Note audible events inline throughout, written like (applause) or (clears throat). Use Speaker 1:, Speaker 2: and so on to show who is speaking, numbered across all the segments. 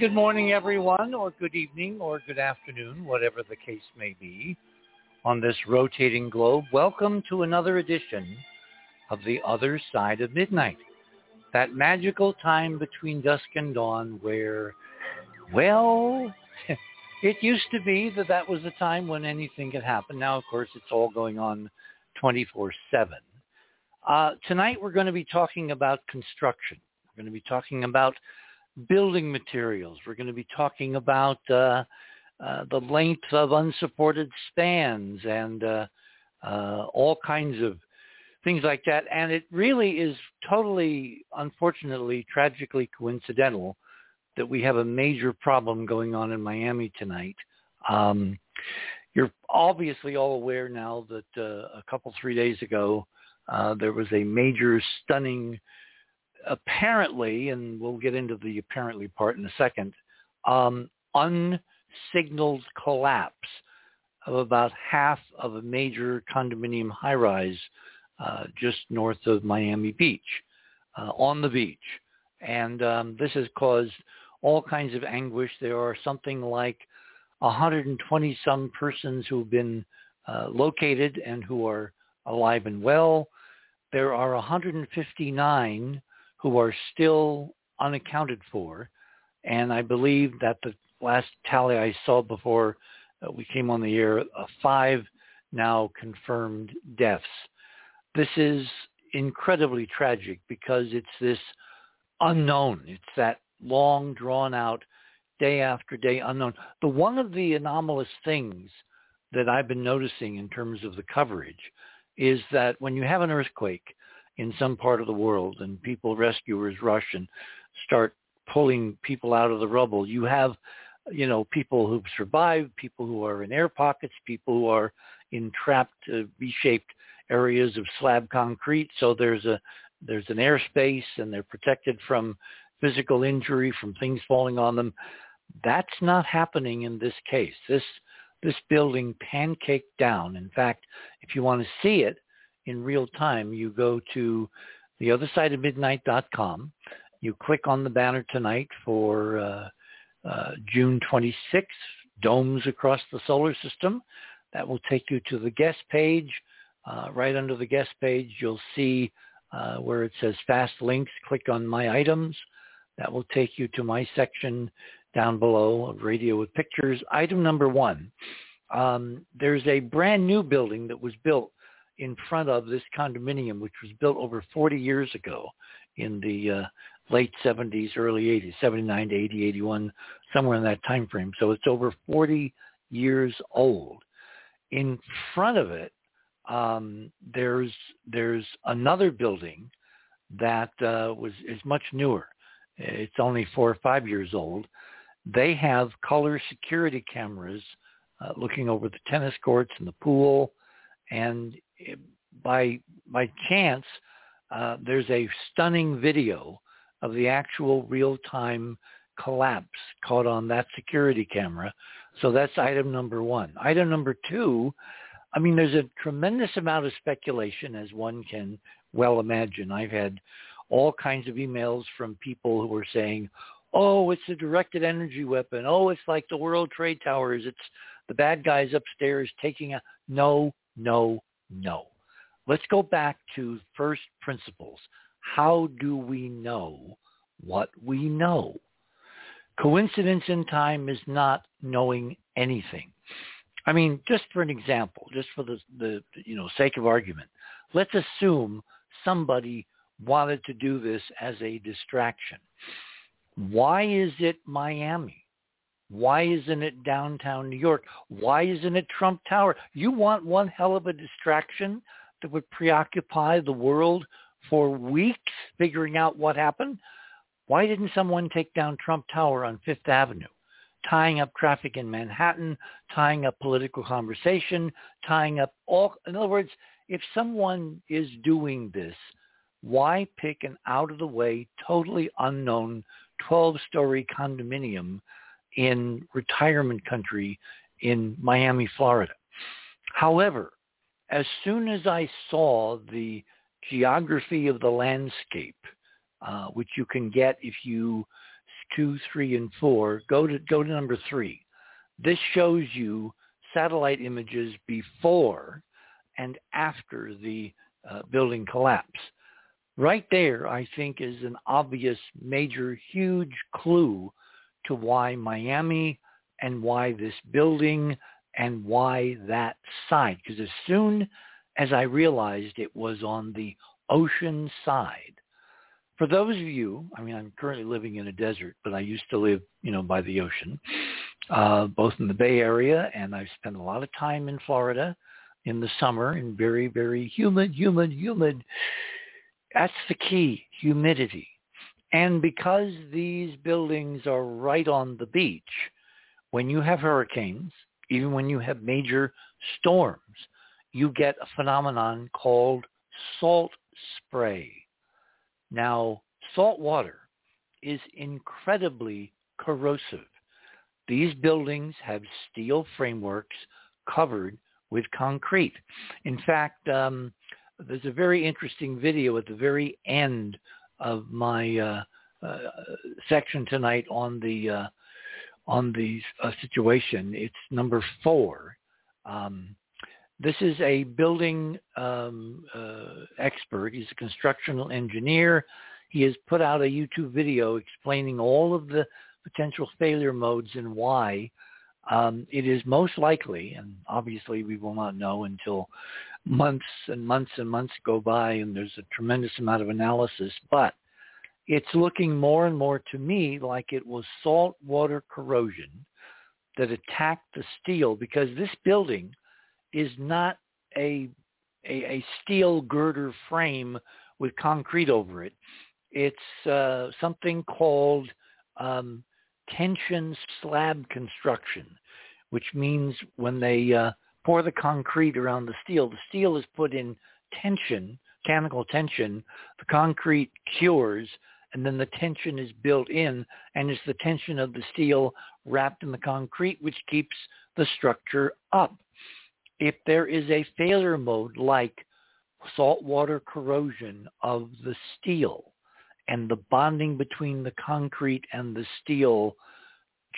Speaker 1: Good morning, everyone, or good evening, or good afternoon, whatever the case may be, on this rotating globe. Welcome to another edition of The Other Side of Midnight, that magical time between dusk and dawn where, well, (laughs) it used to be that that was a time when anything could happen. Now, of course, it's all going on 24-7. Uh, tonight, we're going to be talking about construction. We're going to be talking about building materials. We're going to be talking about uh, uh, the length of unsupported spans and uh, uh, all kinds of things like that. And it really is totally, unfortunately, tragically coincidental that we have a major problem going on in Miami tonight. Um, you're obviously all aware now that uh, a couple, three days ago, uh, there was a major, stunning apparently, and we'll get into the apparently part in a second, um, unsignaled collapse of about half of a major condominium high-rise uh, just north of Miami Beach, uh, on the beach. And um, this has caused all kinds of anguish. There are something like 120 some persons who have been uh, located and who are alive and well. There are 159 who are still unaccounted for. And I believe that the last tally I saw before uh, we came on the air, uh, five now confirmed deaths. This is incredibly tragic because it's this unknown. It's that long drawn out day after day unknown. The one of the anomalous things that I've been noticing in terms of the coverage is that when you have an earthquake, in some part of the world and people rescuers rush and start pulling people out of the rubble. You have, you know, people who've survived, people who are in air pockets, people who are in trapped uh, V-shaped areas of slab concrete. So there's a there's an airspace and they're protected from physical injury, from things falling on them. That's not happening in this case. This this building pancaked down. In fact, if you want to see it, in real time, you go to the other side of midnight.com. You click on the banner tonight for uh, uh, June 26th, domes across the solar system. That will take you to the guest page. Uh, right under the guest page, you'll see uh, where it says fast links. Click on my items. That will take you to my section down below of radio with pictures. Item number one. Um, there's a brand new building that was built in front of this condominium, which was built over 40 years ago in the uh, late 70s, early 80s, 79 to 80, 81, somewhere in that time frame. So it's over 40 years old. In front of it, um, there's there's another building that uh, was is much newer. It's only four or five years old. They have color security cameras uh, looking over the tennis courts and the pool, and by by chance, uh, there's a stunning video of the actual real-time collapse caught on that security camera. So that's item number one. Item number two, I mean, there's a tremendous amount of speculation, as one can well imagine. I've had all kinds of emails from people who are saying, oh, it's a directed energy weapon. Oh, it's like the World Trade Towers. It's the bad guys upstairs taking a... No, no, no. Let's go back to first principles. How do we know what we know? Coincidence in time is not knowing anything. I mean, just for an example, just for the, the you know sake of argument, let's assume somebody wanted to do this as a distraction. Why is it Miami? Why isn't it downtown New York? Why isn't it Trump Tower? You want one hell of a distraction that would preoccupy the world for weeks figuring out what happened? Why didn't someone take down Trump Tower on Fifth Avenue? Tying up traffic in Manhattan, tying up political conversation, tying up all, in other words, if someone is doing this, why pick an out of the way, totally unknown 12-story condominium in retirement country in Miami, Florida. However, as soon as I saw the geography of the landscape, uh, which you can get if you two, three, and four. Go to go to number three. This shows you satellite images before and after the uh, building collapse. Right there, I think, is an obvious, major, huge clue to why Miami and why this building and why that side. Because as soon as I realized it was on the ocean side, for those of you, I mean, I'm currently living in a desert, but I used to live, you know, by the ocean, uh, both in the Bay Area, and I've spent a lot of time in Florida in the summer in very, very humid, humid, humid. That's the key, humidity. And because these buildings are right on the beach, when you have hurricanes, even when you have major storms, you get a phenomenon called salt spray. Now, salt water is incredibly corrosive. These buildings have steel frameworks covered with concrete. In fact, um, there's a very interesting video at the very end of my uh, uh, section tonight on the uh, on the situation. It's number four. Um, this is a building um, expert. He's a constructional engineer. He has put out a YouTube video explaining all of the potential failure modes and why. Um, it is most likely, and obviously we will not know until months and months and months go by and there's a tremendous amount of analysis, but it's looking more and more to me like it was salt water corrosion that attacked the steel because this building is not a, a, a steel girder frame with concrete over it. It's uh, something called um, tension slab construction, which means when they uh, pour the concrete around the steel, the steel is put in tension, mechanical tension, the concrete cures, and then the tension is built in, and it's the tension of the steel wrapped in the concrete which keeps the structure up. If there is a failure mode like saltwater corrosion of the steel, and the bonding between the concrete and the steel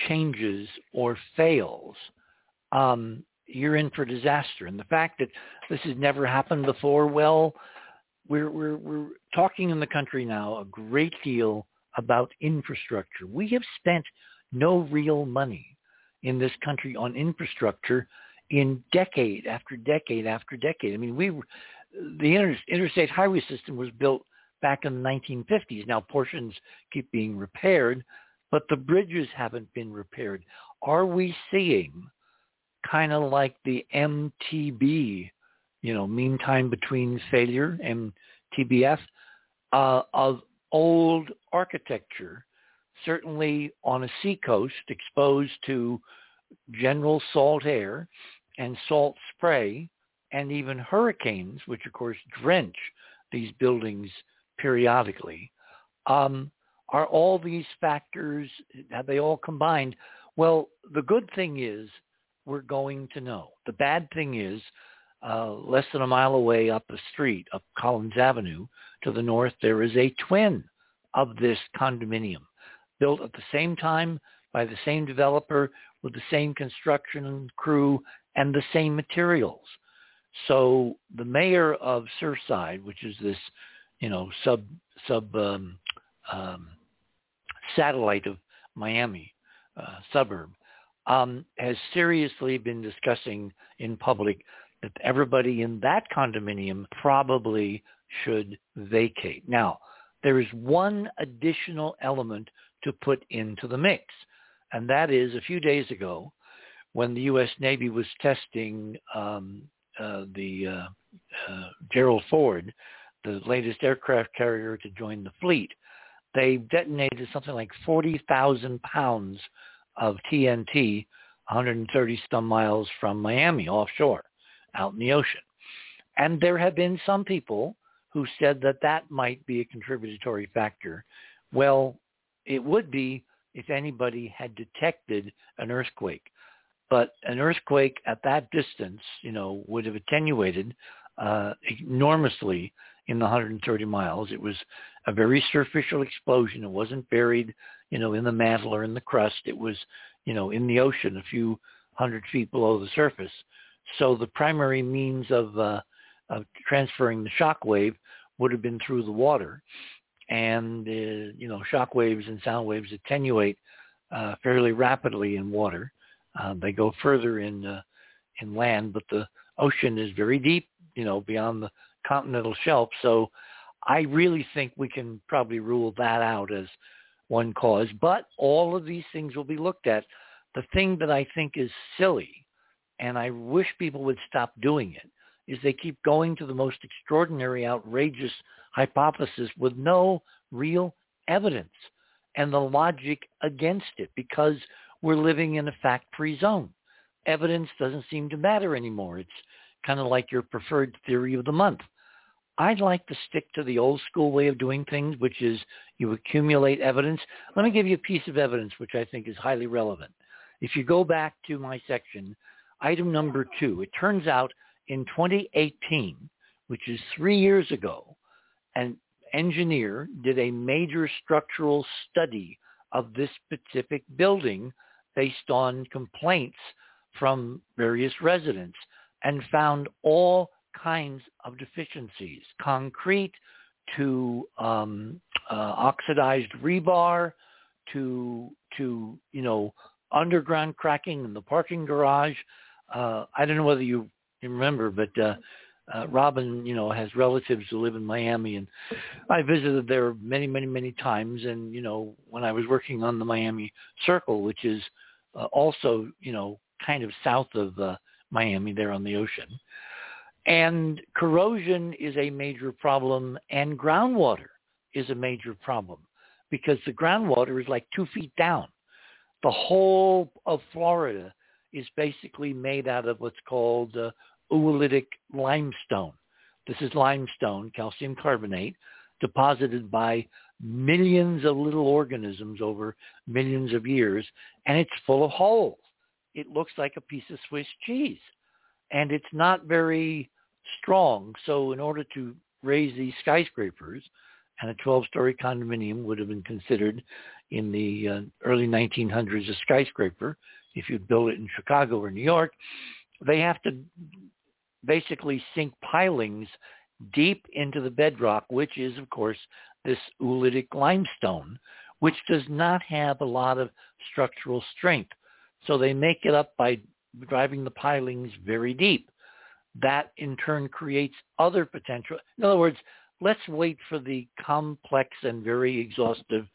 Speaker 1: changes or fails, um, you're in for disaster. And the fact that this has never happened before, well, we're, we're, we're talking in the country now a great deal about infrastructure. We have spent no real money in this country on infrastructure in decade after decade after decade. I mean, we the inter, interstate highway system was built back in the 1950s. Now portions keep being repaired, but the bridges haven't been repaired. Are we seeing kind of like the MTB, you know, mean time between failure, MTBF, uh, of old architecture, certainly on a seacoast exposed to general salt air and salt spray and even hurricanes, which of course drench these buildings periodically. Um, are all these factors, have they all combined? Well, the good thing is we're going to know. The bad thing is uh, less than a mile away up the street, up Collins Avenue to the north, there is a twin of this condominium built at the same time by the same developer with the same construction crew and the same materials. So the mayor of Surfside, which is this, you know, sub sub um, um, satellite of Miami uh, suburb, um, has seriously been discussing in public that everybody in that condominium probably should vacate. Now, there is one additional element to put into the mix, and that is a few days ago when the U.S. Navy was testing um, uh, the uh, uh, Gerald Ford, the latest aircraft carrier to join the fleet, they detonated something like 40,000 pounds of TNT 130 some miles from Miami offshore out in the ocean. And there have been some people who said that that might be a contributory factor. Well, it would be if anybody had detected an earthquake. But an earthquake at that distance, you know, would have attenuated uh, enormously in the 130 miles. It was a very superficial explosion. It wasn't buried, you know, in the mantle or in the crust. It was, you know, in the ocean a few hundred feet below the surface. So the primary means of, uh, of transferring the shock wave would have been through the water. And, uh, you know, shock waves and sound waves attenuate uh, fairly rapidly in water. Uh, they go further in uh, in land, but the ocean is very deep, you know, beyond the continental shelf. So I really think we can probably rule that out as one cause. But all of these things will be looked at. The thing that I think is silly, and I wish people would stop doing it, is they keep going to the most extraordinary, outrageous hypothesis with no real evidence and the logic against it because we're living in a fact-free zone. Evidence doesn't seem to matter anymore. It's kind of like your preferred theory of the month. I'd like to stick to the old school way of doing things, which is you accumulate evidence. Let me give you a piece of evidence which I think is highly relevant. If you go back to my section, item number two, it turns out in 2018, which is three years ago, an engineer did a major structural study of this specific building based on complaints from various residents and found all kinds of deficiencies, concrete to um, uh, oxidized rebar to to you know underground cracking in the parking garage. Uh, I don't know whether you remember, but uh, uh, Robin, you know, has relatives who live in Miami, and I visited there many, many, many times. And you know, when I was working on the Miami Circle, which is uh, also, you know, kind of south of uh, Miami, there on the ocean, and corrosion is a major problem, and groundwater is a major problem because the groundwater is like two feet down. The whole of Florida is basically made out of what's called uh, oolitic limestone. This is limestone, calcium carbonate, deposited by millions of little organisms over millions of years, and it's full of holes. It looks like a piece of Swiss cheese, and it's not very strong. So in order to raise these skyscrapers, and a 12-story condominium would have been considered in the uh, early 1900s a skyscraper if you'd build it in Chicago or New York, they have to basically sink pilings deep into the bedrock, which is, of course, this oolitic limestone, which does not have a lot of structural strength. So they make it up by driving the pilings very deep. That in turn creates other potential. In other words, let's wait for the complex and very exhaustive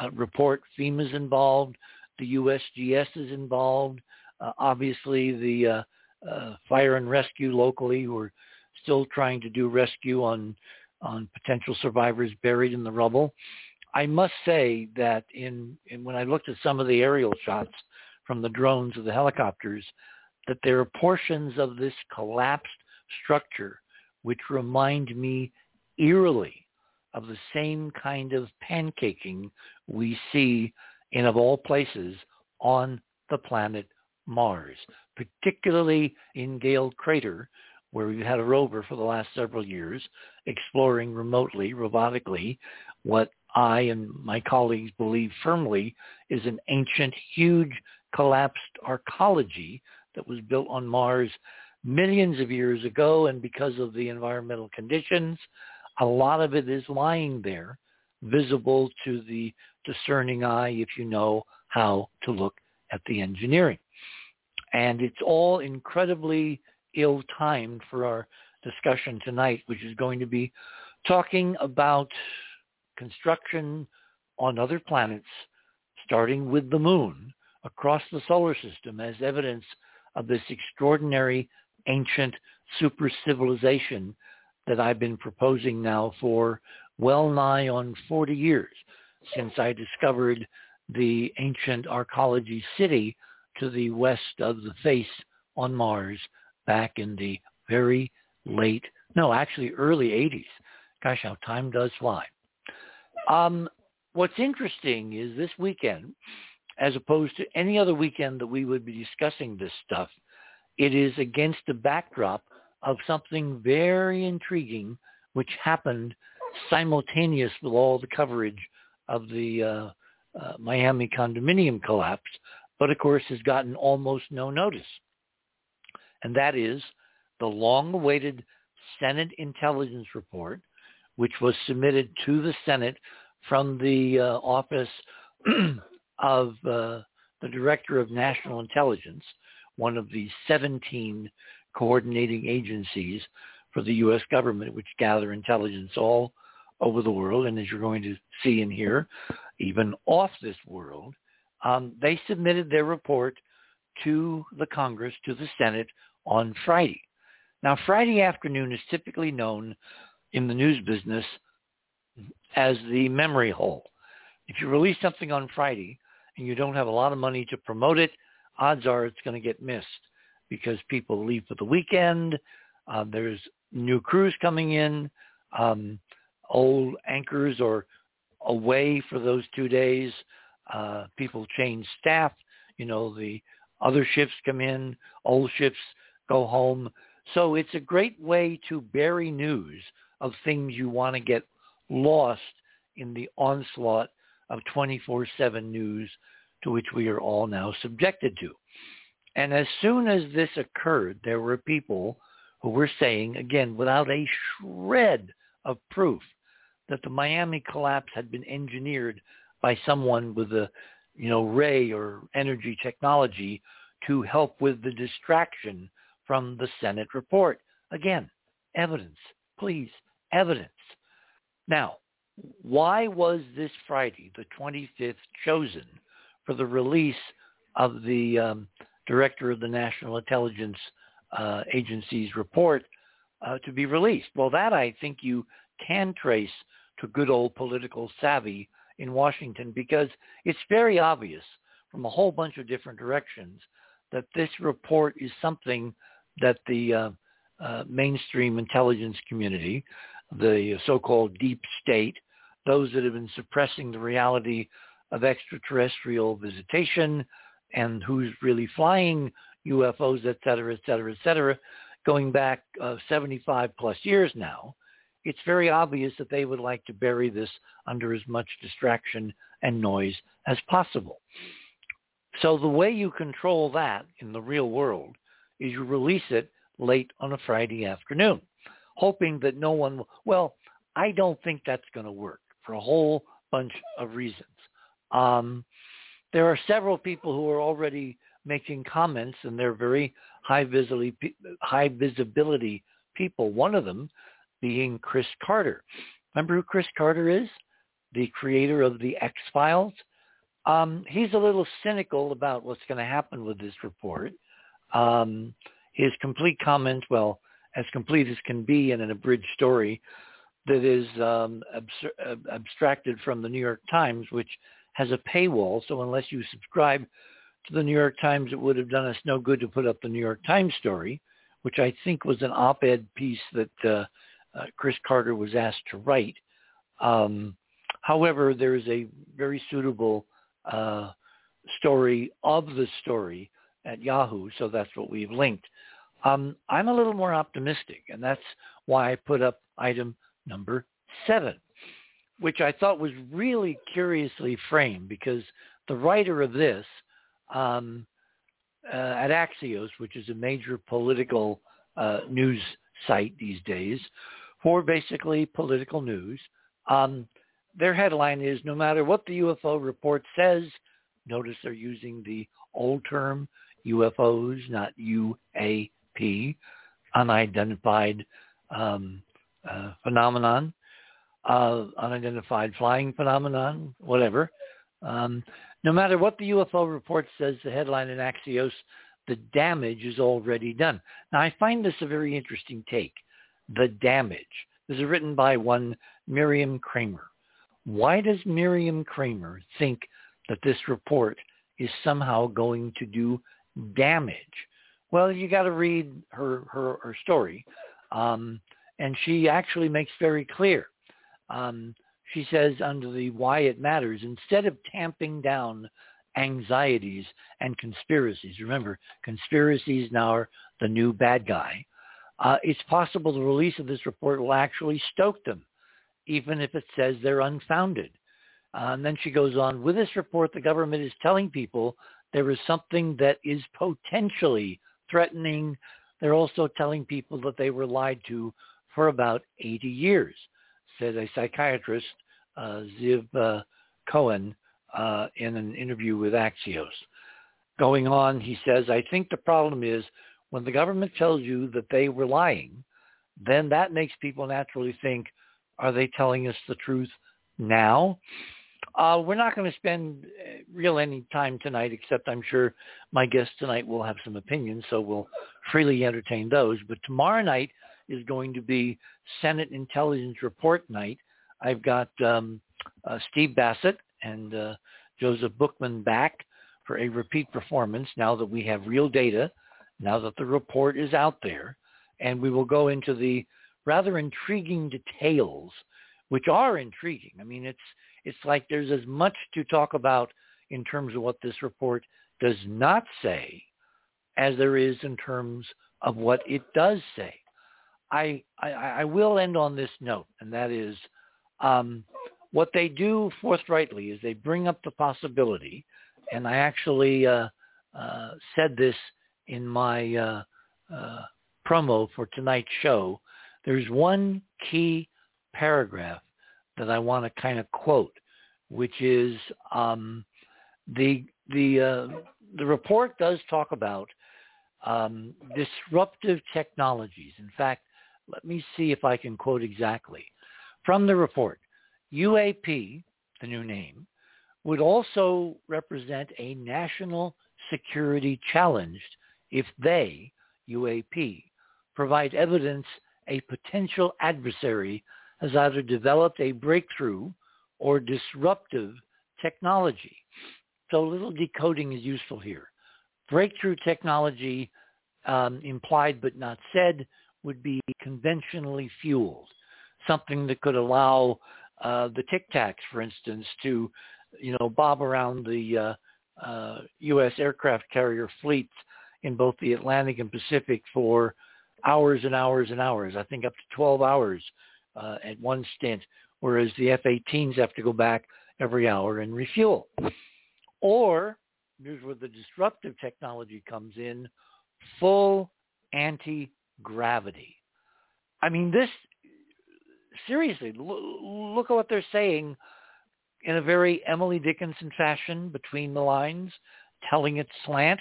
Speaker 1: uh, report. FEMA's involved. The USGS is involved. Uh, obviously, the uh, uh, fire and rescue locally who are still trying to do rescue on on potential survivors buried in the rubble. I must say that in, in when I looked at some of the aerial shots from the drones of the helicopters, that there are portions of this collapsed structure which remind me eerily of the same kind of pancaking we see in, of all places, on the planet Mars, particularly in Gale Crater, where we've had a rover for the last several years exploring remotely, robotically, what I and my colleagues believe firmly is an ancient, huge, collapsed arcology that was built on Mars millions of years ago. And because of the environmental conditions, a lot of it is lying there, visible to the discerning eye if you know how to look at the engineering. And it's all incredibly ill-timed for our discussion tonight, which is going to be talking about construction on other planets, starting with the moon, across the solar system as evidence of this extraordinary ancient super civilization that I've been proposing now for well nigh on 40 years since I discovered the ancient arcology city to the west of the face on Mars back in the very late, no, actually early 80s. Gosh, how time does fly. Um, what's interesting is this weekend, as opposed to any other weekend that we would be discussing this stuff, it is against the backdrop of something very intriguing which happened simultaneous with all the coverage of the uh, uh, Miami condominium collapse, but of course has gotten almost no notice. And that is the long-awaited Senate intelligence report, which was submitted to the Senate from the uh, office (clears throat) of uh, the Director of National Intelligence, one of the 17 coordinating agencies for the U.S. government, which gather intelligence all over the world, and as you're going to see and hear, even off this world, um, they submitted their report to the Congress, to the Senate on Friday. Now, Friday afternoon is typically known in the news business as the memory hole. If you release something on Friday and you don't have a lot of money to promote it, odds are it's going to get missed because people leave for the weekend. Uh, there's new crews coming in. Um, old anchors are away for those two days. Uh, people change staff. You know, the other ships come in. Old ships go home. So it's a great way to bury news of things you want to get lost in the onslaught of 24-7 news to which we are all now subjected to. And as soon as this occurred, there were people who were saying, again, without a shred of proof, that the Miami collapse had been engineered by someone with a, you know, ray or energy technology to help with the distraction from the Senate report. Again, evidence, please, evidence. Now, why was this Friday, the 25th, chosen for the release of the um, director of the National Intelligence uh, Agency's report uh, to be released? Well, that I think you can trace to good old political savvy in Washington because it's very obvious from a whole bunch of different directions that this report is something that the uh, uh, mainstream intelligence community, the so-called deep state, those that have been suppressing the reality of extraterrestrial visitation and who's really flying UFOs, et cetera, et cetera, et cetera, going back uh, 75 plus years now, it's very obvious that they would like to bury this under as much distraction and noise as possible. So the way you control that in the real world is you release it late on a Friday afternoon, hoping that no one will. Well, I don't think that's going to work for a whole bunch of reasons. Um, there are several people who are already making comments, and they're very high visibility, high visibility people. One of them being Chris Carter. Remember who Chris Carter is? The creator of the X-Files. Um, he's a little cynical about what's going to happen with this report. Um, his complete comment, well, as complete as can be in an abridged story that is um, abs- abstracted from the New York Times, which has a paywall. So unless you subscribe to the New York Times, it would have done us no good to put up the New York Times story, which I think was an op-ed piece that uh, uh, Chris Carter was asked to write. Um, however, there is a very suitable uh, story of the story at Yahoo, so that's what we've linked. Um, I'm a little more optimistic, and that's why I put up item number seven, which I thought was really curiously framed because the writer of this um, uh, at Axios, which is a major political uh, news site these days for basically political news, um, their headline is no matter what the UFO report says, notice they're using the old term UFOs, not UAP, unidentified um, uh, phenomenon, uh, unidentified flying phenomenon, whatever. Um, no matter what the UFO report says, the headline in Axios, the damage is already done. Now, I find this a very interesting take. The damage. This is written by one Miriam Kramer. Why does Miriam Kramer think that this report is somehow going to do damage? Well, you got to read her, her, her story. Um, and she actually makes very clear. Um, she says under the why it matters, instead of tamping down anxieties and conspiracies, remember, conspiracies now are the new bad guy. uh, it's possible the release of this report will actually stoke them, even if it says they're unfounded. Uh, and then she goes on, with this report, the government is telling people there is something that is potentially threatening. They're also telling people that they were lied to for about 80 years, said a psychiatrist, uh, Ziv uh, Cohen, uh, in an interview with Axios. Going on, he says, I think the problem is when the government tells you that they were lying, then that makes people naturally think, are they telling us the truth now? Uh, we're not going to spend uh, real any time tonight, except I'm sure my guests tonight will have some opinions, so we'll freely entertain those. But tomorrow night is going to be Senate Intelligence Report night. I've got um, uh, Steve Bassett and uh, Joseph Bookman back for a repeat performance now that we have real data, now that the report is out there, and we will go into the rather intriguing details, which are intriguing. I mean, it's it's like there's as much to talk about in terms of what this report does not say as there is in terms of what it does say. I, I, I will end on this note, and that is um, what they do forthrightly is they bring up the possibility, and I actually uh, uh, said this in my uh, uh promo for tonight's show. There's one key paragraph that I want to kind of quote, which is um, the the uh, the report does talk about um, disruptive technologies. In fact, let me see if I can quote exactly from the report. UAP, the new name, would also represent a national security challenge if they, UAP, provide evidence a potential adversary has either developed a breakthrough or disruptive technology. So a little decoding is useful here. Breakthrough technology um, implied but not said would be conventionally fueled, something that could allow uh, the Tic Tacs, for instance, to you know bob around the uh, uh, U.S. aircraft carrier fleets in both the Atlantic and Pacific for hours and hours and hours. I think up to 12 hours uh, at one stint, whereas the F-18s have to go back every hour and refuel. Or, here's where the disruptive technology comes in, full anti-gravity. I mean, this, seriously, look at what they're saying in a very Emily Dickinson fashion between the lines, telling it slant.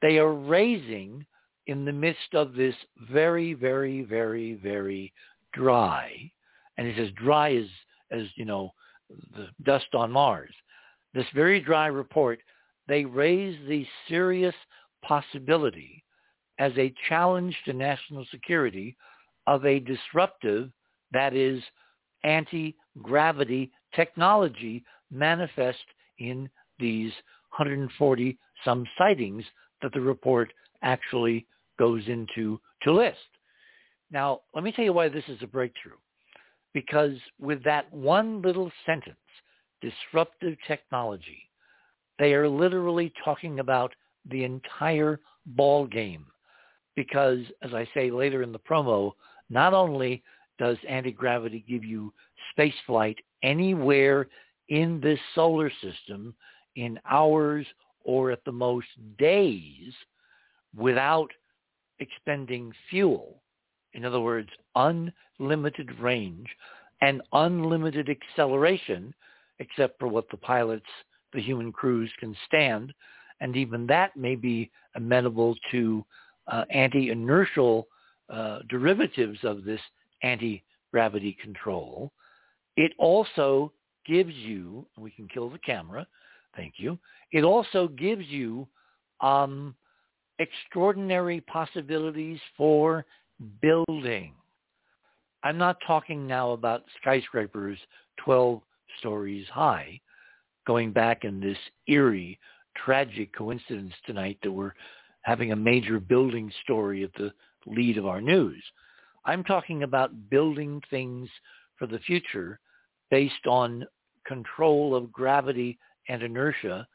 Speaker 1: They are raising in the midst of this very, very, very, very dry, and it's as dry as, as you know, the dust on Mars. This very dry report, they raise the serious possibility as a challenge to national security of a disruptive, that is, anti-gravity technology manifest in these 140 some sightings that the report actually goes into to list. Now, let me tell you why this is a breakthrough. Because with that one little sentence, disruptive technology, they are literally talking about the entire ball game. Because, as I say later in the promo, not only does anti-gravity give you space flight anywhere in this solar system in hours or at the most days without expending fuel. In other words, unlimited range and unlimited acceleration, except for what the pilots, the human crews can stand. And even that may be amenable to uh, anti-inertial uh, derivatives of this anti-gravity control. It also gives you, we can kill the camera, thank you. It also gives you um, extraordinary possibilities for building. I'm not talking now about skyscrapers 12 stories high, going back in this eerie, tragic coincidence tonight that we're having a major building story at the lead of our news. I'm talking about building things for the future based on control of gravity and inertia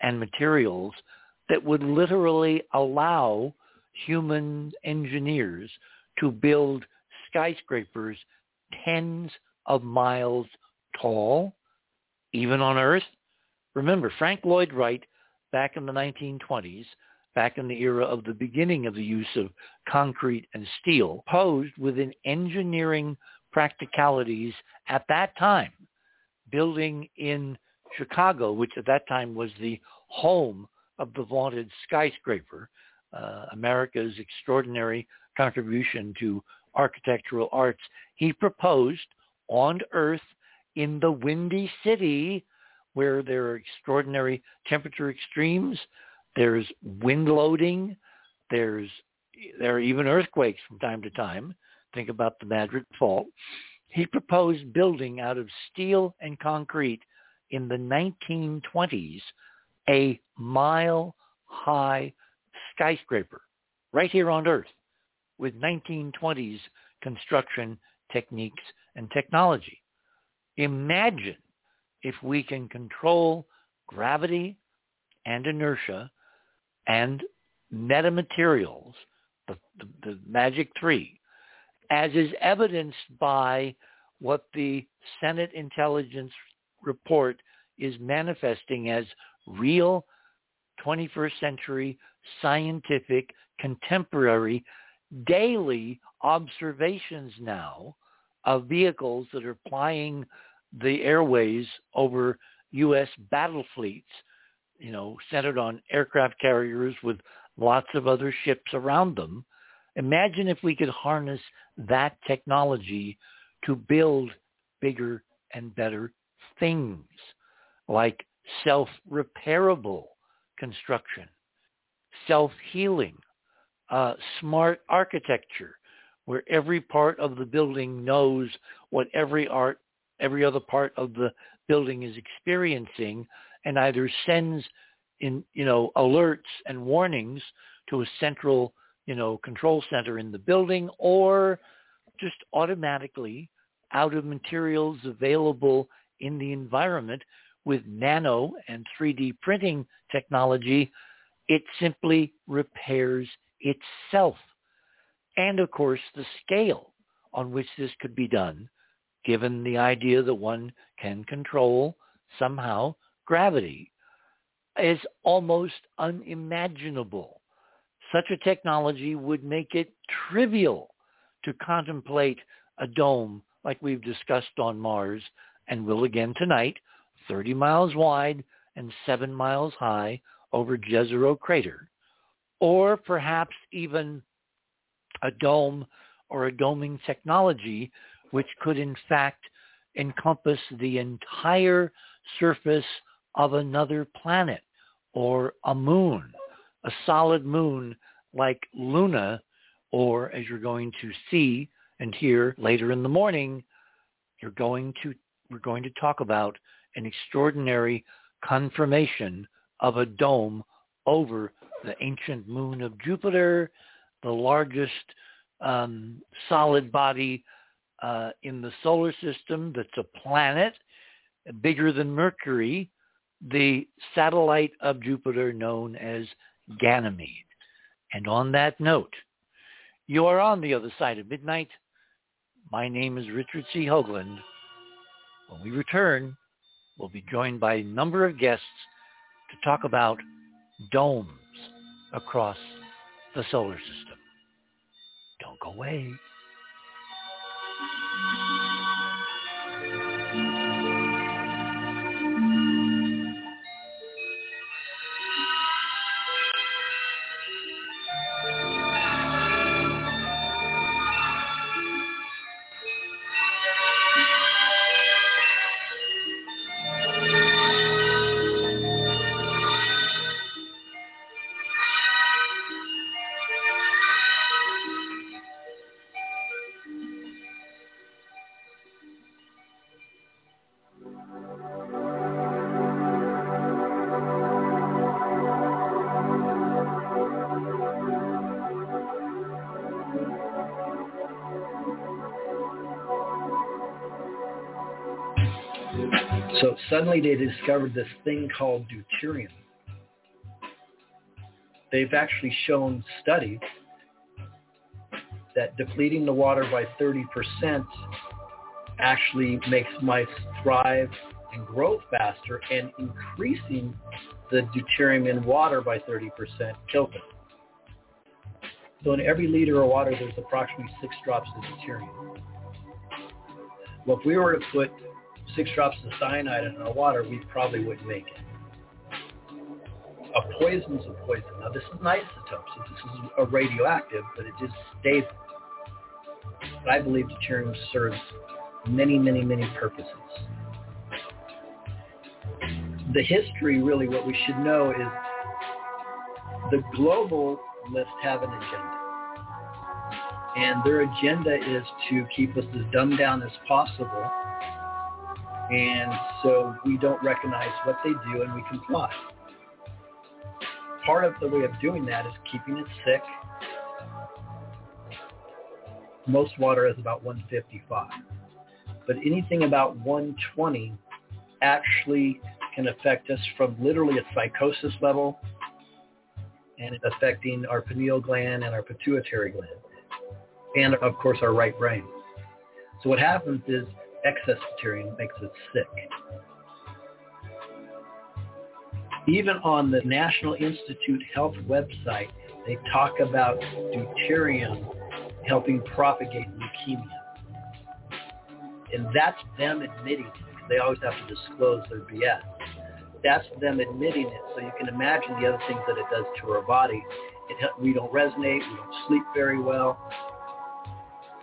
Speaker 1: and materials that would literally allow human engineers to build skyscrapers tens of miles tall, even on Earth? Remember, Frank Lloyd Wright, back in the 1920s, back in the era of the beginning of the use of concrete and steel, posed within engineering practicalities at that time, building in Chicago, which at that time was the home of the vaunted skyscraper, uh, America's extraordinary contribution to architectural arts, he proposed on Earth in the Windy City, where there are extraordinary temperature extremes, there's wind loading, there's there are even earthquakes from time to time. Think about the Madrid Fault. He proposed building out of steel and concrete in the 1920s a mile high skyscraper right here on Earth with 1920s construction techniques and technology. Imagine if we can control gravity and inertia and metamaterials, the, the, the magic three, as is evidenced by what the Senate Intelligence Report is manifesting as real 21st century scientific contemporary daily observations now of vehicles that are plying the airways over U.S. battle fleets, you know, centered on aircraft carriers with lots of other ships around them. Imagine if we could harness that technology to build bigger and better things like self-repairable construction, self-healing, uh, smart architecture, where every part of the building knows what every art, every other part of the building is experiencing, and either sends in you know alerts and warnings to a central you know control center in the building, or just automatically out of materials available in the environment with nano and 3D printing technology, it simply repairs itself. And of course, the scale on which this could be done, given the idea that one can control somehow gravity, is almost unimaginable. Such a technology would make it trivial to contemplate a dome like we've discussed on Mars and will again tonight 30 miles wide and 7 miles high over Jezero Crater, or perhaps even a dome or a doming technology which could in fact encompass the entire surface of another planet or a moon, a solid moon like Luna, or as you're going to see and hear later in the morning, you're going to we're going to talk about an extraordinary confirmation of a dome over the ancient moon of Jupiter, the largest um, solid body uh, in the solar system that's a planet, bigger than Mercury, the satellite of Jupiter known as Ganymede. And on that note, you are on the other side of midnight. My name is Richard C. Hoagland. When we return, we'll be joined by a number of guests to talk about domes across the solar system. Don't go away.
Speaker 2: Suddenly they discovered this thing called deuterium. They've actually shown studies that depleting the water by 30% actually makes mice thrive and grow faster and increasing the deuterium in water by 30% kills it. So in every liter of water, there's approximately six drops of deuterium. Well, if we were to put six drops of cyanide in our water, we probably wouldn't make it. A poison is a poison. Now, this is an isotope, so this is a radioactive, but it is stable. I believe deuterium serves many, many, many purposes. The history, really, what we should know is the globalists have an agenda. And their agenda is to keep us as dumbed down as possible. And so we don't recognize what they do and we comply. Part of the way of doing that is keeping it sick. Most water is about 155 but anything about 120 actually can affect us from literally a psychosis level and affecting our pineal gland and our pituitary gland and of course our right brain. So what happens is excess deuterium makes us sick. Even on the National Institute Health website, they talk about deuterium helping propagate leukemia. And that's them admitting it. They always have to disclose their BS. That's them admitting it. So you can imagine the other things that it does to our body. It, we don't resonate. We don't sleep very well.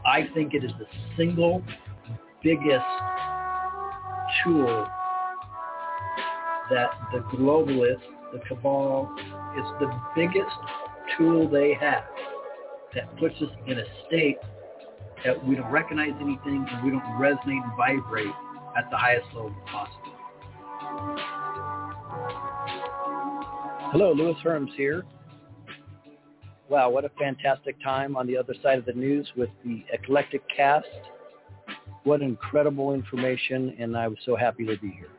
Speaker 2: I think it is the single biggest tool that the globalists, the cabal, is the biggest tool they have that puts us in a state that we don't recognize anything and we don't resonate and vibrate at the highest level possible. Hello, Louis Herms here. Wow, what a fantastic time on the other side of the news with the eclectic cast. What incredible information, and I was so happy to be here.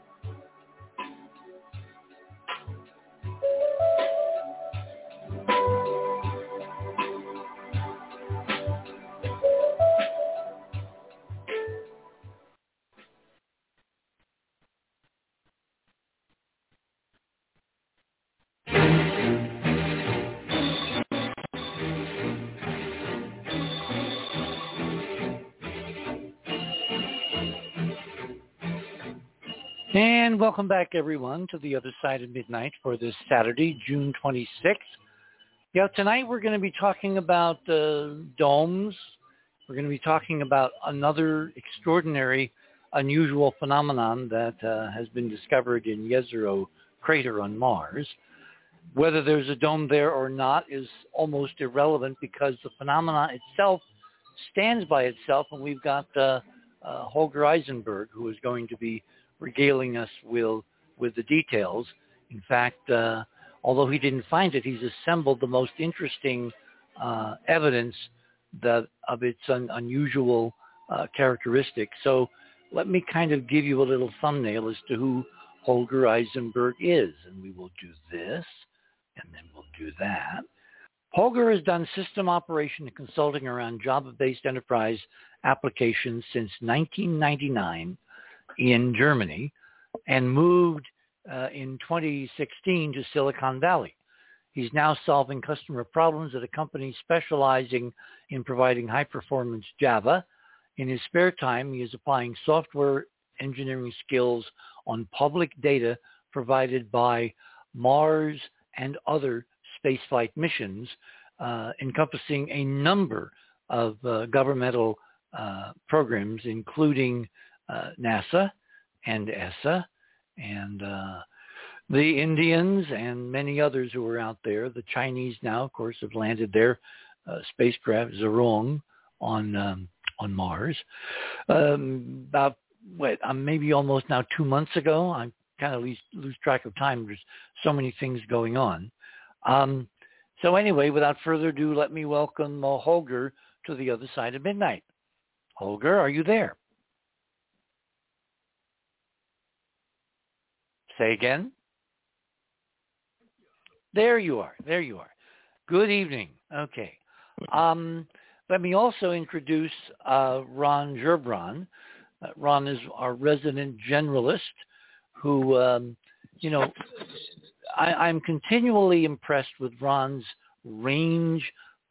Speaker 1: And welcome back, everyone, to the other side of midnight for this Saturday, June 26th. Yeah, tonight we're going to be talking about uh, domes. We're going to be talking about another extraordinary, unusual phenomenon that uh, has been discovered in Jezero crater on Mars. Whether there's a dome there or not is almost irrelevant because the phenomenon itself stands by itself, and we've got uh, uh Holger Isenberg, who is going to be regaling us with, with the details. In fact, uh, although he didn't find it, he's assembled the most interesting uh, evidence that of its un- unusual uh. So let me kind of give you a little thumbnail as to who Holger Isenberg is. And we will do this, and then we'll do that. Holger has done system operation and consulting around Java-based enterprise applications since 1999 in Germany and moved uh, in 2016 to Silicon Valley. He's now solving customer problems at a company specializing in providing high-performance Java. In his spare time, he is applying software engineering skills on public data provided by Mars and other spaceflight missions, uh, encompassing a number of uh, governmental uh, programs, including uh, NASA and ESA and uh, the Indians and many others who are out there. The Chinese now, of course, have landed their uh, spacecraft Zhurong on um, on Mars. Um, about what, um, maybe almost now two months ago. I kind of lose, lose track of time. There's so many things going on. Um, so anyway, without further ado, let me welcome uh, Holger to the other side of midnight. Holger, are you there? Say again. There you are. There you are. Good evening. Okay. Um, let me also introduce uh, Ron Gerbron. Uh, Ron is our resident generalist who, um, you know, I, I'm continually impressed with Ron's range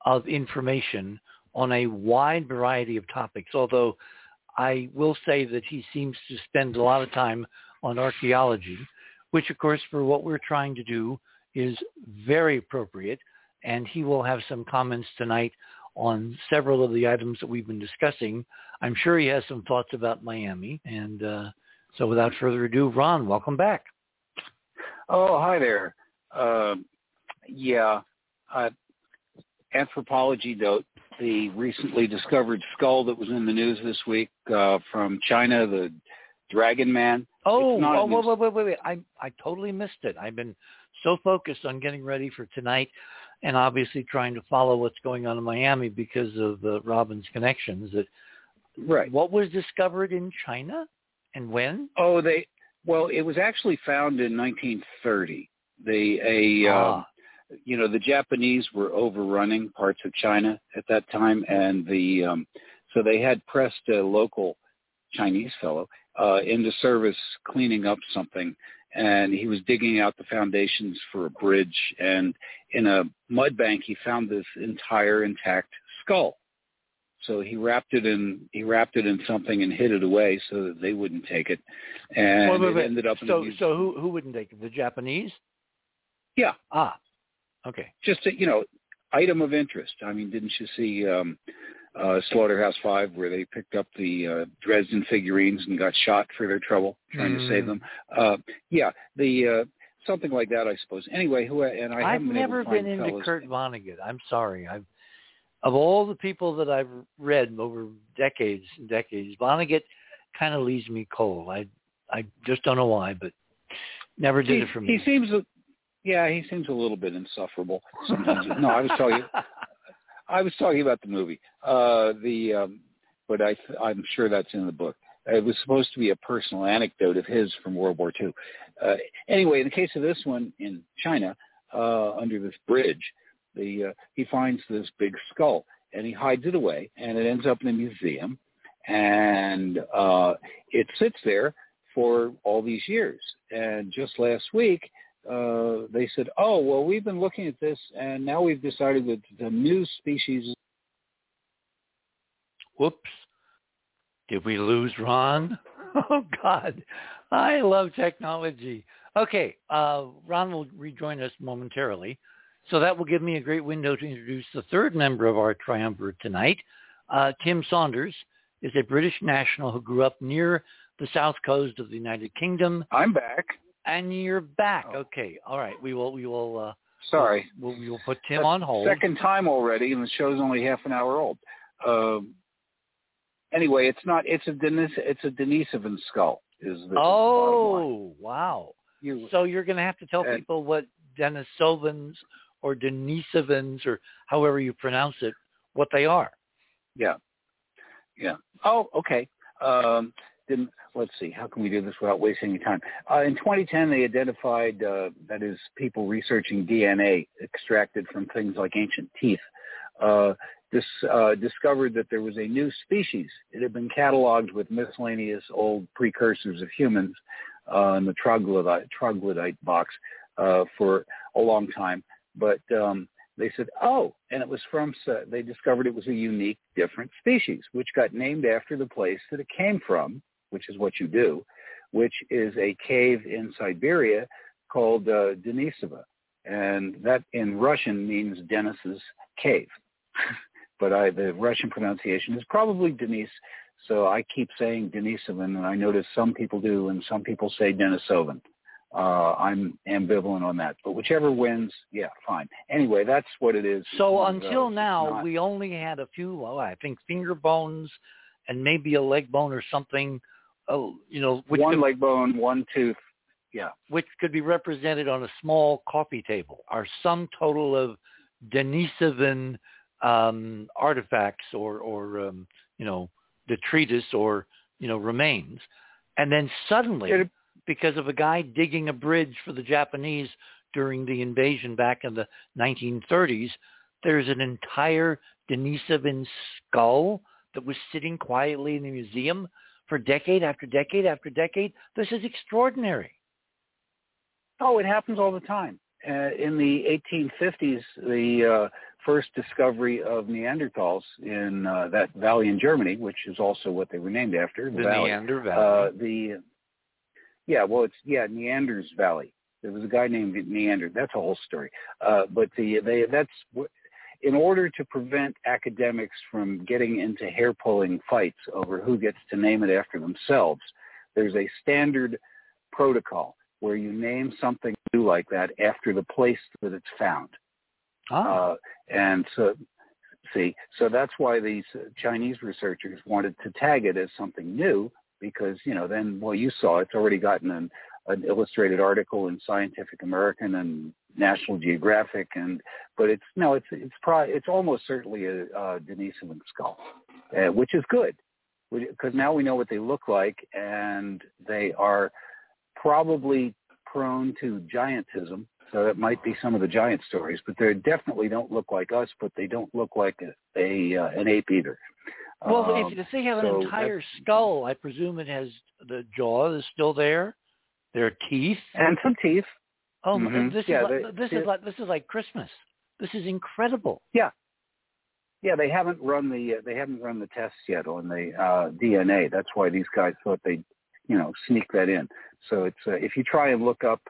Speaker 1: of information on a wide variety of topics, although I will say that he seems to spend a lot of time on archaeology, which of course for what we're trying to do is very appropriate. And he will have some comments tonight on several of the items that we've been discussing. I'm sure he has some thoughts about Miami. And uh, so without further ado, Ron, welcome back.
Speaker 3: Oh, hi there. Uh, yeah, uh, anthropology note, the recently discovered skull that was in the news this week uh, from China, the Dragon Man.
Speaker 1: Oh, oh wait, wait, wait, wait, wait. I, I totally missed it. I've been so focused on getting ready for tonight and obviously trying to follow what's going on in Miami because of uh, Robin's connections that
Speaker 3: right.
Speaker 1: What was discovered in China and when?
Speaker 3: Oh, they well, it was actually found in 1930. They a ah. uh, you know the Japanese were overrunning parts of China at that time, and the um, so they had pressed a local Chinese fellow uh, into service cleaning up something, and he was digging out the foundations for a bridge, and in a mud bank he found this entire intact skull. So he wrapped it in he wrapped it in something and hid it away so that they wouldn't take it, and wait, wait, wait. it ended up.
Speaker 1: So
Speaker 3: in
Speaker 1: so who who wouldn't take it? The Japanese?
Speaker 3: Yeah.
Speaker 1: Ah. Okay.
Speaker 3: Just a, you know, item of interest. I mean, didn't you see um, uh, Slaughterhouse Five where they picked up the uh, Dresden figurines and got shot for their trouble trying mm. to save mm. them? Uh, yeah, the uh, something like that, I suppose. Anyway, who and I been
Speaker 1: never been into
Speaker 3: fellows.
Speaker 1: Kurt Vonnegut. I'm sorry. I've of all the people that I've read over decades and decades, Vonnegut kind of leaves me cold. I I just don't know why, but never did
Speaker 3: he,
Speaker 1: it for me.
Speaker 3: He seems, yeah, he seems a little bit insufferable sometimes. no, I was (laughs) talking, I was talking about the movie. Uh, the, um, but I I'm sure that's in the book. It was supposed to be a personal anecdote of his from World War II. Uh, anyway, in the case of this one in China, uh, under this bridge, the uh, he finds this big skull and he hides it away, and it ends up in a museum, and uh, it sits there for all these years. And just last week, uh, they said, "Oh, well, we've been looking at this, and now we've decided that the new species."
Speaker 1: Whoops! Did we lose Ron? (laughs) Oh God, I love technology. Okay, uh, Ron will rejoin us momentarily. So that will give me a great window to introduce the third member of our triumvirate tonight. Uh, Tim Saunders is a British national who grew up near the south coast of the United Kingdom.
Speaker 3: I'm back.
Speaker 1: And you're back. Oh. Okay. All right. We will. We will. Uh,
Speaker 3: Sorry.
Speaker 1: We'll, we will put Tim That's on hold.
Speaker 3: Second time already, and the show's only half an hour old. Um, anyway, it's not. It's a Denis. It's a Denisovan skull. Is the
Speaker 1: oh wow. You, so you're going to have to tell people what Denisovans or Denisovans or however you pronounce it, what they are.
Speaker 3: Yeah. Yeah. Oh, okay. Um, then let's see. How can we do this without wasting any time? Uh, in 2010, they identified uh, that is people researching DNA extracted from things like ancient teeth. Uh, this uh, discovered that there was a new species. It had been cataloged with miscellaneous old precursors of humans uh, in the troglodyte, troglodyte box uh, for a long time. But um, they said, oh, and it was from, they discovered it was a unique, different species, which got named after the place that it came from, which is what you do, which is a cave in Siberia called uh, Denisova. And that in Russian means Denis's cave. (laughs) but I, the Russian pronunciation is probably Denis. So I keep saying Denisovan, and I notice some people do, and some people say Denisovan uh, I'm ambivalent on that. But whichever wins, yeah, fine. Anyway, that's what it is.
Speaker 1: So until uh, now, not... we only had a few, well, I think finger bones and maybe a leg bone or something, uh, you know.
Speaker 3: Which one could, leg bone, one tooth, yeah.
Speaker 1: Which could be represented on a small coffee table. Our sum total of Denisovan um, artifacts or, or um, you know, detritus or, you know, remains. And then suddenly... It, because of a guy digging a bridge for the Japanese during the invasion back in the 1930s. There's an entire Denisovan skull that was sitting quietly in the museum for decade after decade after decade? This is extraordinary.
Speaker 3: Oh, it happens all the time. Uh, in the 1850s, the uh, first discovery of Neanderthals in uh, that valley in Germany, which is also what they were named after,
Speaker 1: the, the
Speaker 3: valley.
Speaker 1: Neander Valley.
Speaker 3: Uh, the yeah, well, it's yeah Neander's Valley. There was a guy named Neander. That's a whole story. Uh, but the they that's in order to prevent academics from getting into hair pulling fights over who gets to name it after themselves. There's a standard protocol where you name something new like that after the place that it's found.
Speaker 1: Ah.
Speaker 3: Uh, and so, see, so that's why these Chinese researchers wanted to tag it as something new because, you know, then, well, you saw it's already gotten an, an illustrated article in Scientific American and National Geographic, and but it's no, it's it's probably it's almost certainly a, a Denisovan skull, uh, which is good because now we know what they look like, and they are probably prone to giantism. So that might be some of the giant stories, but they definitely don't look like us, but they don't look like a, a uh, an ape either.
Speaker 1: Well,
Speaker 3: um,
Speaker 1: if, they have an
Speaker 3: so
Speaker 1: entire skull, I presume it has the jaw is still there, their teeth,
Speaker 3: and some teeth.
Speaker 1: Oh,
Speaker 3: Mhm.
Speaker 1: this
Speaker 3: Yeah,
Speaker 1: is like,
Speaker 3: they-
Speaker 1: this is like this is like Christmas. This is incredible.
Speaker 3: Yeah, yeah, they haven't run the uh, they haven't run the tests yet on the uh, DNA. That's why these guys thought they'd you know sneak that in. So it's uh, if you try and look up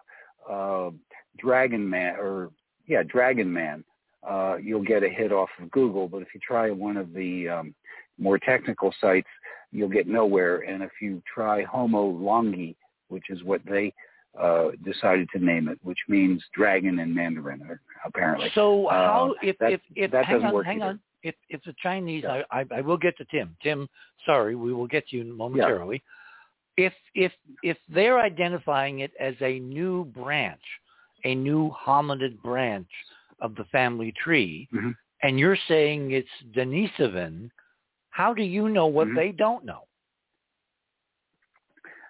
Speaker 3: uh, Dragon Man or yeah Dragon Man, uh, you'll get a hit off of Google. But if you try one of the um, more technical sites, you'll get nowhere. And if you try Homo longi, which is what they uh, decided to name it, which means dragon in Mandarin, apparently.
Speaker 1: So
Speaker 3: Uh,
Speaker 1: how if
Speaker 3: that-
Speaker 1: if if
Speaker 3: that
Speaker 1: hang on
Speaker 3: work
Speaker 1: hang
Speaker 3: either.
Speaker 1: on if if the Chinese
Speaker 3: Yeah.
Speaker 1: I, I I will get to Tim Tim sorry we will get to you momentarily if if if they're identifying it as a new branch a new hominid branch of the family tree
Speaker 3: Mhm.
Speaker 1: and you're saying it's Denisovan how do you know what
Speaker 3: Mhm.
Speaker 1: they don't know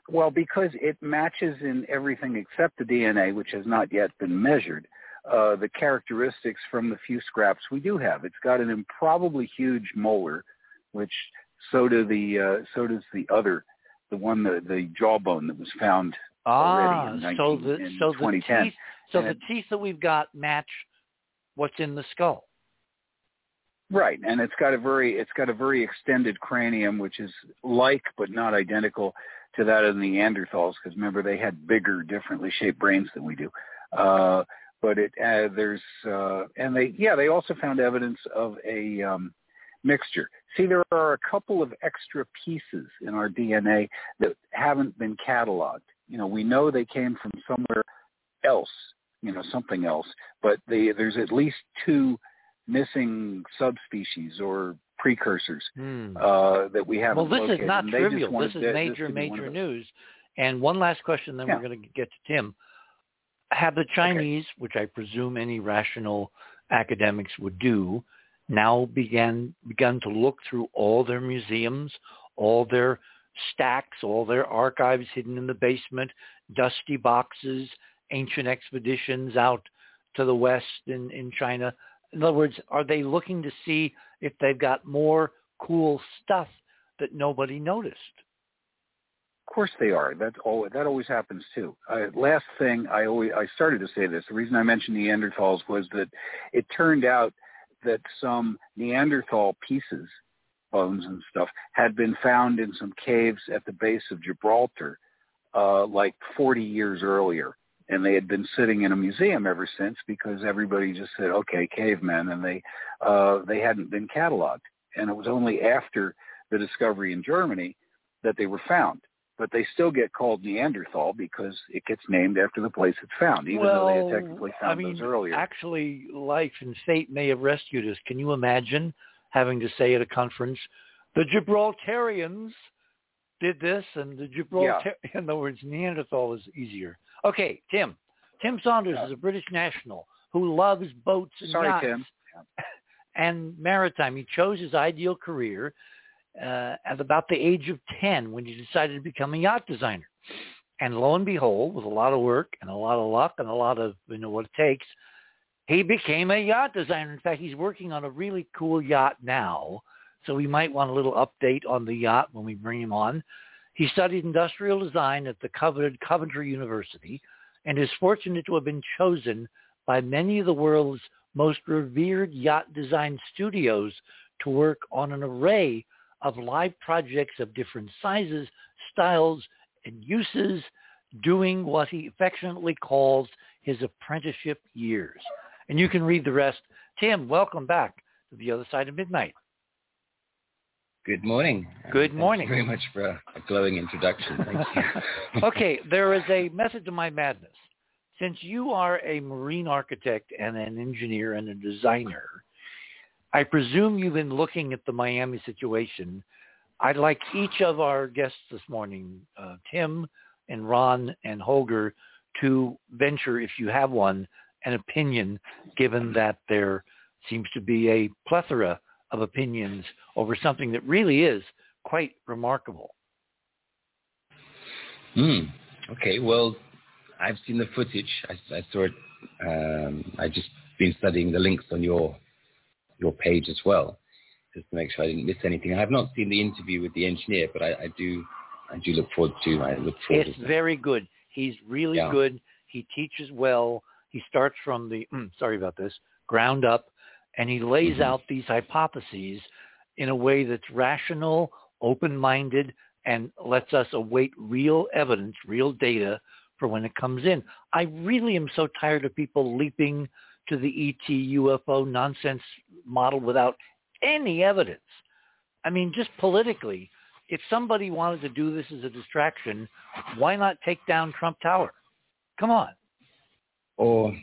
Speaker 3: Well, because it matches in everything except the DNA, which has not yet been measured, uh, the characteristics from the few scraps we do have. It's got an improbably huge molar, which so do the uh, so does the other, the one the the jawbone that was found
Speaker 1: ah
Speaker 3: already in,
Speaker 1: so
Speaker 3: 19,
Speaker 1: the
Speaker 3: in
Speaker 1: so the
Speaker 3: 2010.
Speaker 1: teeth so the teeth that we've got match what's in the skull
Speaker 3: Right, and it's got a very it's got a very extended cranium, which is like but not identical to that of Neanderthals. Because remember, they had bigger, differently shaped brains than we do. Uh, but it uh, there's uh, and they yeah they also found evidence of a um, mixture. See, there are a couple of extra pieces in our DNA that haven't been cataloged. You know, we know they came from somewhere else, you know, something else, but they, there's at least two missing subspecies or precursors
Speaker 1: Hmm.
Speaker 3: uh, that we haven't
Speaker 1: Well, this
Speaker 3: located.
Speaker 1: is not
Speaker 3: and they just
Speaker 1: trivial. This is major,
Speaker 3: to be one
Speaker 1: major news. And one last question, then
Speaker 3: Yeah.
Speaker 1: we're going to get to Tim. Have the Chinese, which I presume any rational academics would do, now began begun to look through all their museums, all their stacks, all their archives hidden in the basement, dusty boxes, ancient expeditions out to the west in, in China. In other words, are they looking to see if they've got more cool stuff that nobody noticed?
Speaker 3: Of course they are. That all that always happens too. Last thing I always I started to say this. The reason I mentioned Neanderthals was that it turned out that some Neanderthal pieces, bones and stuff, had been found in some caves at the base of Gibraltar, uh, like 40 years earlier, and they had been sitting in a museum ever since because everybody just said, "Okay, cavemen," and they uh, they hadn't been cataloged. And it was only after the discovery in Germany that they were found but they still get called Neanderthal because it gets named after the place it's found, even
Speaker 1: well,
Speaker 3: though they had technically found
Speaker 1: I mean,
Speaker 3: those earlier.
Speaker 1: Actually, life and fate may have rescued us. Can you imagine having to say at a conference, the Gibraltarians did this, and the Gibraltar. (laughs) In other words, Neanderthal is easier. Okay, Tim. Tim Saunders is a British national who loves boats and
Speaker 3: Sorry,
Speaker 1: yachts
Speaker 3: Tim. (laughs)
Speaker 1: and maritime. He chose his ideal career uh, at about the age of 10 when he decided to become a yacht designer. And lo and behold, with a lot of work and a lot of luck and a lot of, you know, what it takes, he became a yacht designer. In fact, he's working on a really cool yacht now. So we might want a little update on the yacht when we bring him on. He studied industrial design at the coveted Coventry University and is fortunate to have been chosen by many of the world's most revered yacht design studios to work on an array of live projects of different sizes, styles, and uses, doing what he affectionately calls his apprenticeship years. And you can read the rest. Tim, welcome back to the other side of midnight.
Speaker 4: Good morning.
Speaker 1: Good morning.
Speaker 4: very much for a, a glowing introduction. Thank
Speaker 1: you. (laughs) (laughs) okay, there is a method to my madness. Since you are a marine architect and an engineer and a designer, I presume you've been looking at the Miami situation. I'd like each of our guests this morning, uh, Tim and Ron and Holger, to venture, if you have one, an opinion, given that there seems to be a plethora of opinions over something that really is quite remarkable.
Speaker 4: Hmm. Okay. Well, I've seen the footage. I, I saw it. Um, I just been studying the links on your your page as well, just to make sure I didn't miss anything. I have not seen the interview with the engineer, but I, I do I do look forward to. I look forward.
Speaker 1: It's very good. He's really
Speaker 4: yeah.
Speaker 1: good. He teaches well. He starts from the (clears throat) sorry about this ground up, and he lays mm-hmm. out these hypotheses in a way that's rational, open-minded, and lets us await real evidence, real data for when it comes in. I really am so tired of people leaping to the ET UFO nonsense model without any evidence. I mean, just politically, if somebody wanted to do this as a distraction, why not take down Trump Tower? Come on.
Speaker 4: Or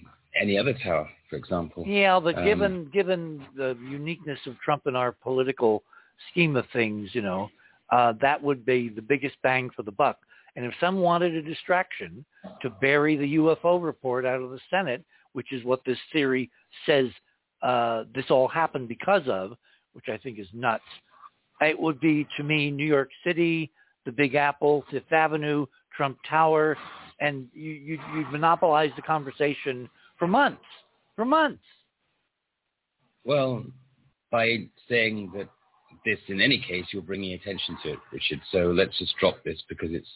Speaker 4: any other tower, for example.
Speaker 1: Yeah, but um, given given the uniqueness of Trump in our political scheme of things, you know, uh, that would be the biggest bang for the buck. And if some wanted a distraction to bury the UFO report out of the Senate, which is what this theory says uh, this all happened because of, which I think is nuts, it would be to me New York City, the Big Apple, Fifth Avenue, Trump Tower, and you, you, you'd monopolize the conversation for months, for months.
Speaker 4: Well, by saying that this, in any case, you're bringing attention to it, Richard. So let's just drop this because it's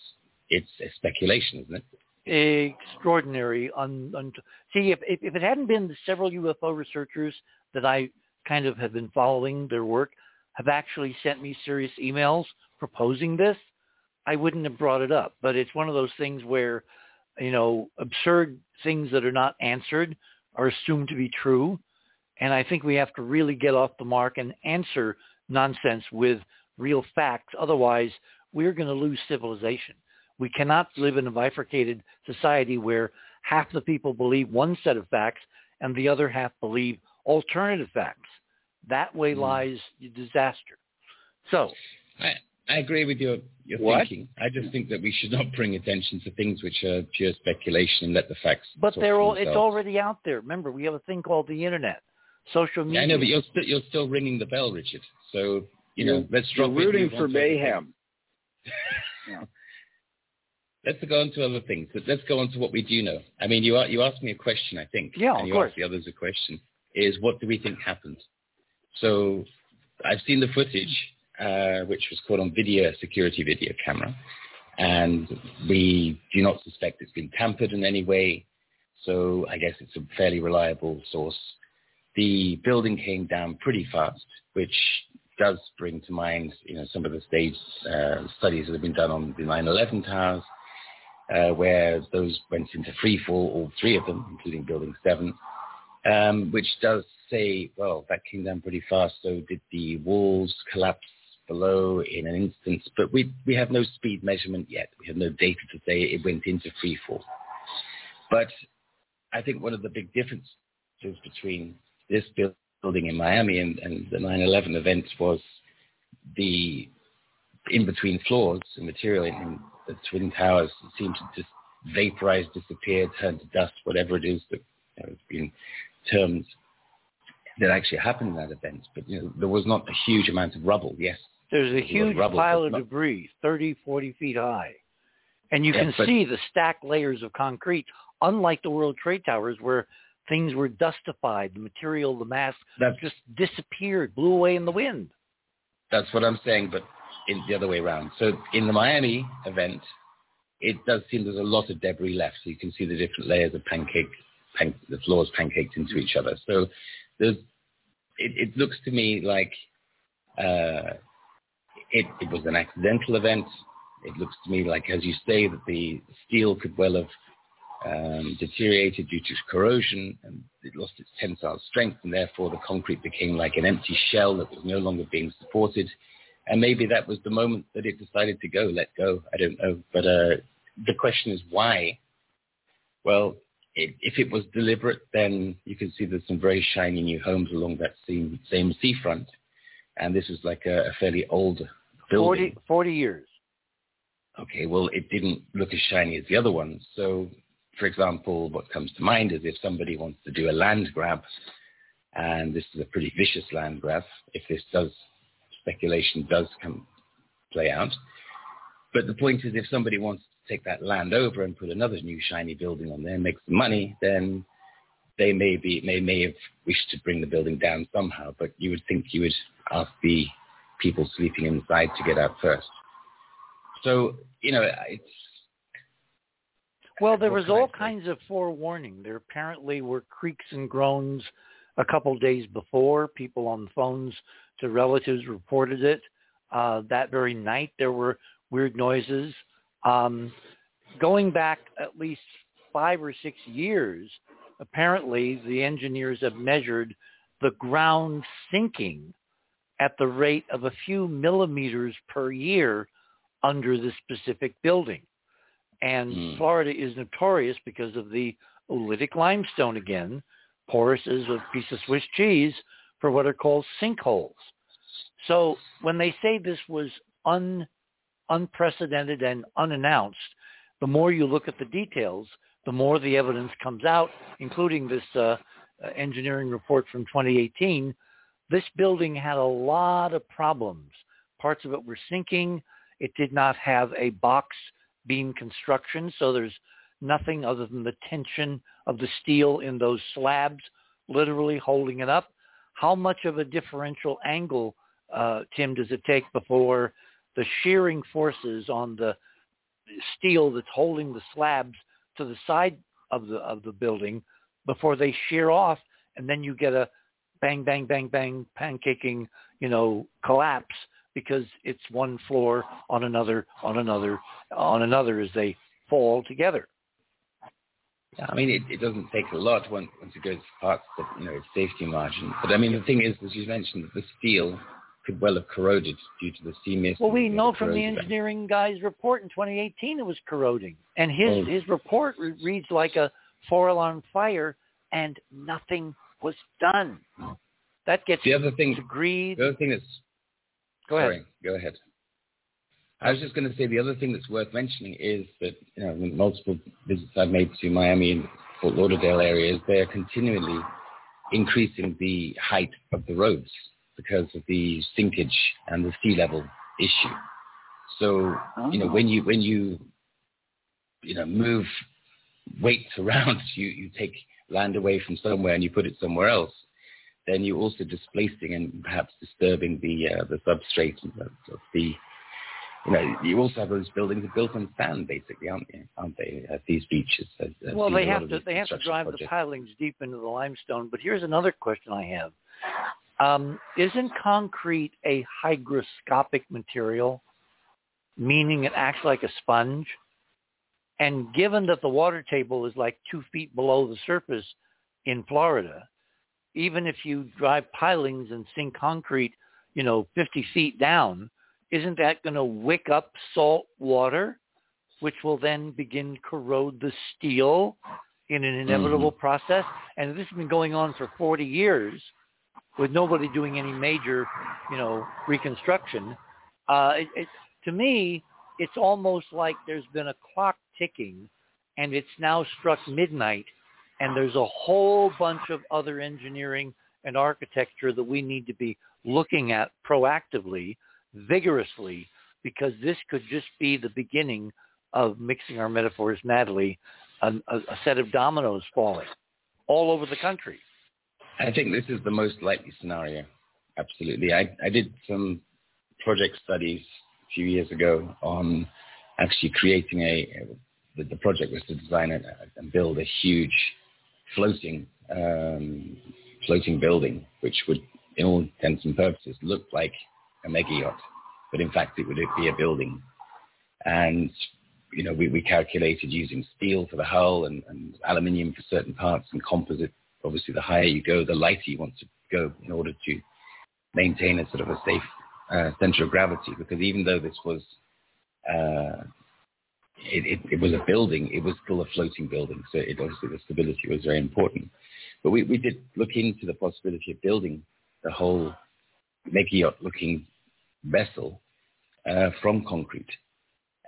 Speaker 4: it's a speculation, isn't
Speaker 1: it? Extraordinary. Un, un, see, if, if, if it hadn't been the several UFO researchers that I kind of have been following their work, have actually sent me serious emails proposing this, I wouldn't have brought it up. But it's one of those things where, you know, absurd things that are not answered are assumed to be true. And I think we have to really get off the mark and answer nonsense with real facts. Otherwise, we're going to lose civilization. We cannot live in a bifurcated society where half the people believe one set of facts and the other half believe alternative facts. That way mm. lies disaster. So,
Speaker 4: I, agree with your your what? thinking. I just think that we should not bring attention to things which are pure speculation and let the facts.
Speaker 1: But they're all, it's already out there. Remember, we have a thing called the internet, social media.
Speaker 4: Yeah, I know, but you're still you're still ringing the bell, Richard. So you know, let's
Speaker 3: drop. You're rooting for mayhem. (laughs)
Speaker 4: yeah. Let's go on to other things. Let's go on to what we do know. I mean, you you asked me a question, I think.
Speaker 1: Yeah,
Speaker 4: and you
Speaker 1: course.
Speaker 4: asked the others a question. Is what do we think happened? So I've seen the footage, uh, which was caught on video, security video camera, and we do not suspect it's been tampered in any way. So I guess it's a fairly reliable source. The building came down pretty fast, which does bring to mind, you know, some of the stage uh, studies that have been done on the 9/11 towers, uh, where those went into free fall, all three of them, including Building 7, um, which does say, well, that came down pretty fast. So did the walls collapse below in an instance, But we we have no speed measurement yet. We have no data to say it went into free fall. But I think one of the big differences between this building in Miami and, and the 9/11 events was the in between floors, and material in the twin towers seemed to just vaporize, disappear, turn to dust, whatever it is that you know, has been termed that actually happened in that event. But you know, there was not a huge amount of rubble. Yes,
Speaker 1: there's a huge pile of debris, 30, 40 feet high, and you can but... see the stacked layers of concrete. Unlike the World Trade Towers, where things were dustified. The material, the mass just disappeared, blew away in the wind.
Speaker 4: that's what I'm saying, but in the other way around. So in the Miami event, it does seem there's a lot of debris left. So you can see the different layers of pancake, pan, the floors pancaked into each other. So it, it looks to me like uh, it, it was an accidental event. It looks to me like, as you say, that the steel could well have um, deteriorated due to corrosion and it lost its tensile strength and therefore the concrete became like an empty shell that was no longer being supported. And maybe that was the moment that it decided to go, let go. I don't know. But uh, the question is why? Well, it, if it was deliberate, then you can see there's some very shiny new homes along that same, same seafront. And this was like a, a fairly old building.
Speaker 1: 40, 40 years.
Speaker 4: Okay, well, it didn't look as shiny as the other ones. So, for example, what comes to mind is if somebody wants to do a land grab, and this is a pretty vicious land grab, if this does, speculation does come play out. But the point is, if somebody wants to take that land over and put another new shiny building on there and make some money, then they may be may may have wished to bring the building down somehow. But you would think you would ask the people sleeping inside to get out first. So, you know, it's...
Speaker 1: Well, there was all kinds of forewarning. There apparently were creaks and groans a couple days before. People on phones to relatives reported it. Uh, that very night, there were weird noises. Um, going back at least five or six years, apparently the engineers have measured the ground sinking at the rate of a few millimeters per year under the specific building. And
Speaker 4: Hmm.
Speaker 1: Florida is notorious because of the oolitic limestone again, porous as a piece of Swiss cheese, for what are called sinkholes. So when they say this was un, unprecedented and unannounced, the more you look at the details, the more the evidence comes out, including this uh, uh, engineering report from 2018. This building had a lot of problems. Parts of it were sinking. It did not have a box beam construction, so there's nothing other than the tension of the steel in those slabs literally holding it up. How much of a differential angle, uh, Tim, does it take before the shearing forces on the steel that's holding the slabs to the side of the of the building before they shear off, and then you get a bang, bang, bang, bang, pancaking, you know, collapse because it's one floor on another, on another, on another as they fall together.
Speaker 4: Yeah, I mean, it, it doesn't take a lot once, once it goes past the you know safety margin. But I mean, the thing is, as you mentioned, the steel could well have corroded due to the sea mist.
Speaker 1: Well, we know from the engineering guy's report in 2018 it was corroding, and his
Speaker 4: Oh.
Speaker 1: his report re- reads like a four-alarm fire, and nothing was done. That gets
Speaker 4: The other thing,
Speaker 1: degrees.
Speaker 4: the other thing is.
Speaker 1: Go ahead.
Speaker 4: Go ahead. I was just going to say the other thing that's worth mentioning is that you know the multiple visits I've made to Miami and Fort Lauderdale areas, they're continually increasing the height of the roads because of the sinkage and the sea level issue. So you know when you when you you know move weights (laughs) around, you you take land away from somewhere and you put it somewhere else then you're also displacing and perhaps disturbing the uh, the substrate of of the you know you also have those buildings built on sand basically aren't they aren't they at these beaches I've- I've
Speaker 1: Well,
Speaker 4: seen
Speaker 1: they have to they have to drive the pilings deep into the limestone. But here's another question I have: um, Isn't concrete a hygroscopic material, meaning it acts like a sponge? And given that the water table is like two feet below the surface in Florida, even if you drive pilings and sink concrete, you know, 50 feet down, isn't that going to wick up salt water, which will then begin corrode the steel in an inevitable process? And this has been going on for 40 years with nobody doing any major, you know, reconstruction. Uh, it, it, to me, it's almost like there's been a clock ticking and it's now struck midnight and there's a whole bunch of other engineering and architecture that we need to be looking at proactively, vigorously, because this could just be the beginning of mixing our metaphors madly, a, a, a set of dominoes falling. all over the country.
Speaker 4: I think this is the most likely scenario. Absolutely. I, I did some project studies a few years ago on actually creating a, the, the project was to design a, and build a huge floating, um, floating building, which would, in all intents and purposes, look like a mega yacht, but in fact it would be a building. And you know, we, we calculated using steel for the hull and, and aluminium for certain parts and composite. Obviously, the higher you go, the lighter you want to go in order to maintain a sort of a safe uh, center of gravity. Because even though this was uh, it, it, it, was a building, it was still a floating building. So it, obviously the stability was very important. But we, we did look into the possibility of building the whole mega yacht looking vessel uh, from concrete.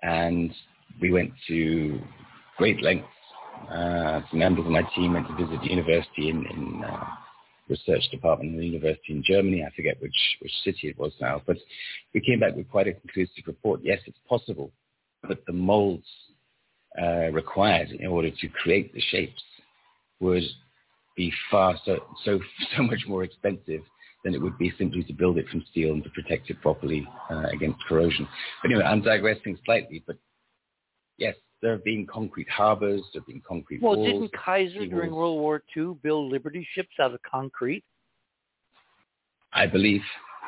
Speaker 4: And we went to great lengths. Uh, some members of my team went to visit the university in, in uh, research department in the university in Germany. I forget which, which city it was now, but we came back with quite a conclusive report. Yes, it's possible, but the molds uh, required in order to create the shapes would be far so, so, (laughs) so much more expensive than it would be simply to build it from steel and to protect it properly uh, against corrosion. But anyway, I'm digressing slightly, but yes, there have been concrete harbors, there have been concrete
Speaker 1: well,
Speaker 4: walls.
Speaker 1: Well, didn't Kaiser during World War II build Liberty ships out of concrete?
Speaker 4: I believe.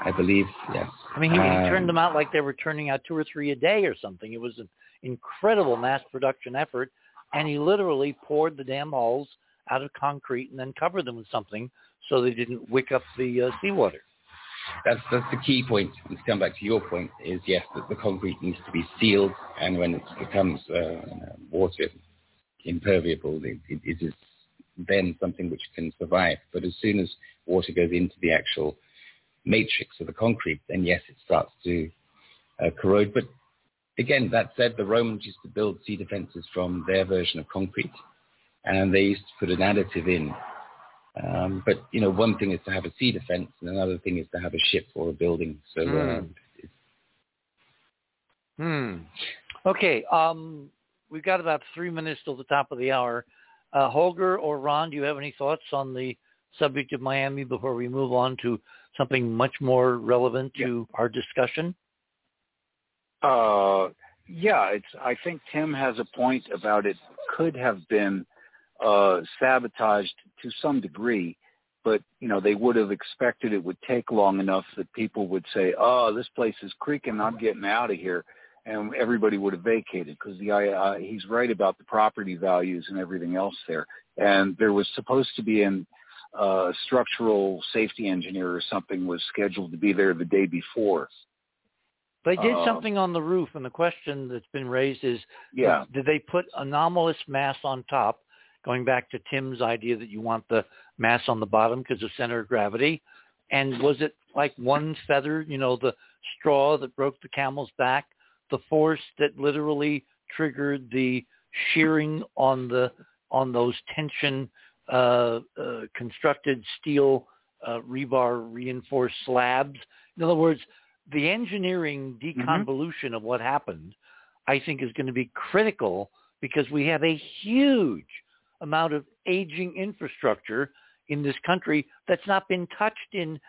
Speaker 4: I believe, yes.
Speaker 1: I mean, he, um, he turned them out like they were turning out two or three a day or something. It was an incredible mass production effort, and he literally poured the damn hulls out of concrete and then covered them with something so they didn't wick up the uh, seawater.
Speaker 4: That's that's the key point. And to come back to your point, is yes, that the concrete needs to be sealed, and when it becomes uh, water impermeable, it, it, it is then something which can survive. But as soon as water goes into the actual matrix of the concrete, then yes, it starts to uh, corrode. But again, that said, the Romans used to build sea defenses from their version of concrete, and they used to put an additive in um, but you know, one thing is to have a sea defense, and another thing is to have a ship or a building. So. Mm. Uh,
Speaker 1: hmm. Okay. Um, we've got about three minutes till the top of the hour. Uh, Holger or Ron, do you have any thoughts on the subject of Miami before we move on to something much more relevant to yeah. our discussion?
Speaker 3: Uh, yeah, it's. I think Tim has a point about it could have been uh, sabotaged to some degree, but you know they would have expected it would take long enough that people would say, "Oh, this place is creaking. I'm getting out of here," and everybody would have vacated because the uh, he's right about the property values and everything else there. And there was supposed to be an uh, structural safety engineer or something was scheduled to be there the day before.
Speaker 1: They did uh, something on the roof, and the question that's been raised is,
Speaker 3: yeah.
Speaker 1: did they put anomalous mass on top going back to Tim's idea that you want the mass on the bottom because of center of gravity. And was it like one feather, you know, the straw that broke the camel's back, the force that literally triggered the shearing on the on those tension uh, uh, constructed steel uh, rebar reinforced slabs. In other words, the engineering mm-hmm. deconvolution mm-hmm. of what happened, I think, is going to be critical because we have a huge amount of aging infrastructure in this country that's not been touched in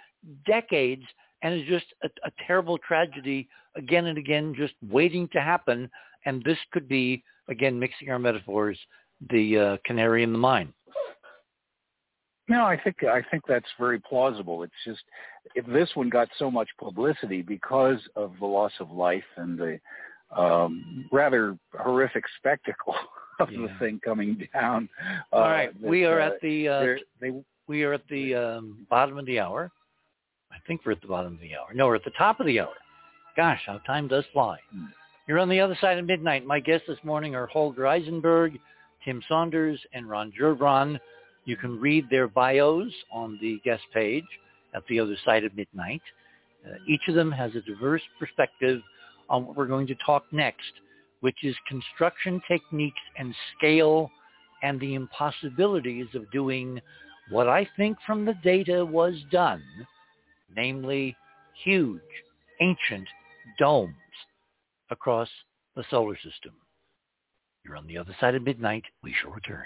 Speaker 1: decades and is just a, a terrible tragedy again and again just waiting to happen. And this could be, again, mixing our metaphors, the uh, canary in the mine.
Speaker 3: No, I think I think that's very plausible. It's just if this one got so much publicity because of the loss of life and the um, rather horrific spectacle (laughs) of yeah. the thing coming (laughs) down.
Speaker 1: All uh, right, we are uh, at the uh, they, we are at the um, bottom of the hour. I think we're at the bottom of the hour. No, we're at the top of the hour. Gosh, how time does fly. Hmm. You're on the other side of midnight. My guests this morning are Holger Isenberg, Tim Saunders, and Ron Gerbron. You can read their bios on the guest page at the other side of midnight. Uh, each of them has a diverse perspective on what we're going to talk next which is construction techniques and scale and the impossibilities of doing what I think from the data was done, namely huge, ancient domes across the solar system. You're on the other side of midnight. We shall return.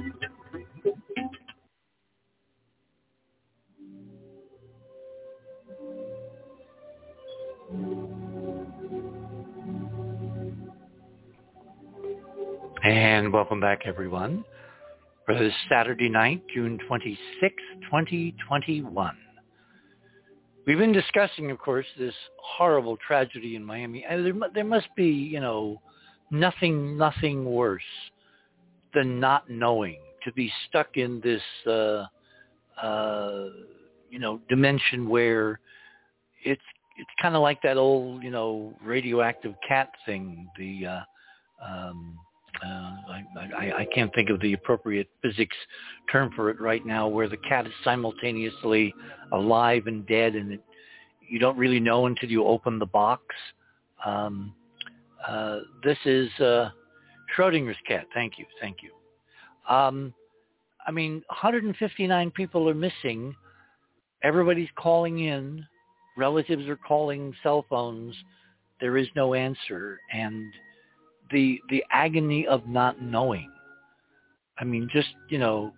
Speaker 1: And welcome back, everyone, for this Saturday night, June 26, 2021. We've been discussing, of course, this horrible tragedy in Miami. There, there must be, you know, nothing, nothing worse than not knowing, to be stuck in this, uh, uh, you know, dimension where it's it's kind of like that old, you know, radioactive cat thing. The uh, um, uh, I, I, I can't think of the appropriate physics term for it right now, where the cat is simultaneously alive and dead, and it, you don't really know until you open the box. Um, uh, this is uh, Schrodinger's cat. Thank you, thank you. Um, I mean, 159 people are missing. Everybody's calling in. Relatives are calling cell phones. There is no answer, and the the agony of not knowing. I mean, just you know,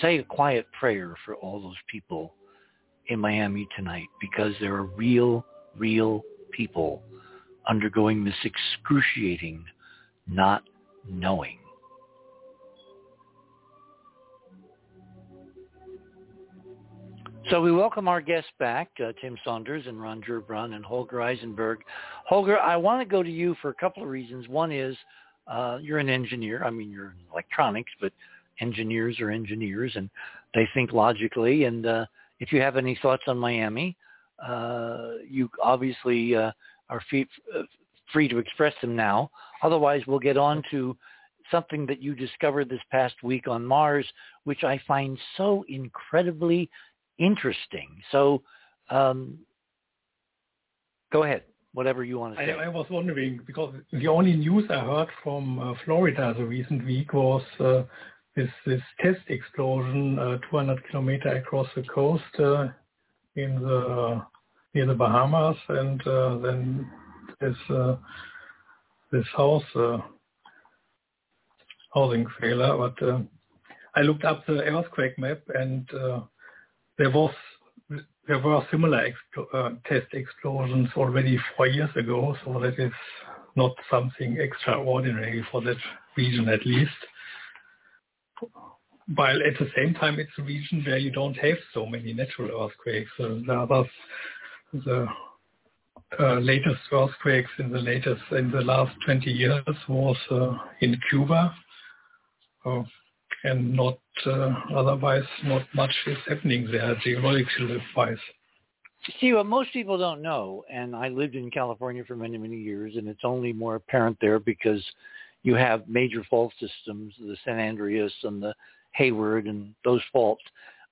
Speaker 1: say a quiet prayer for all those people in Miami tonight because there are real, real people undergoing this excruciating not knowing. So we welcome our guests back, uh, Tim Saunders and Ron Gerbron and Holger Isenberg. Holger, I want to go to you for a couple of reasons. One is uh, you're an engineer. I mean, you're in electronics, but engineers are engineers, and they think logically. And uh, if you have any thoughts on Miami, uh, you obviously uh, are free, uh, free to express them now. Otherwise, we'll get on to something that you discovered this past week on Mars, which I find so incredibly interesting. So um, go ahead, whatever you want to say.
Speaker 5: I, I, was wondering because the only news I heard from uh, Florida the recent week was uh, this this test explosion uh, 200 kilometer across the coast uh, in the near the Bahamas, and uh, then this uh, this house housing failure. But I looked up the earthquake map and there was there were similar uh, test explosions already four years ago, so that is not something extraordinary for that region at least. While at the same time, it's a region where you don't have so many natural earthquakes. Uh, the others, the uh, latest earthquakes in the latest in the last 20 years was uh, in Cuba. Uh, and not uh, otherwise not much is happening there geologically wise.
Speaker 1: See, what most people don't know, and I lived in California for many, many years, and it's only more apparent there because you have major fault systems, the San Andreas and the Hayward and those faults.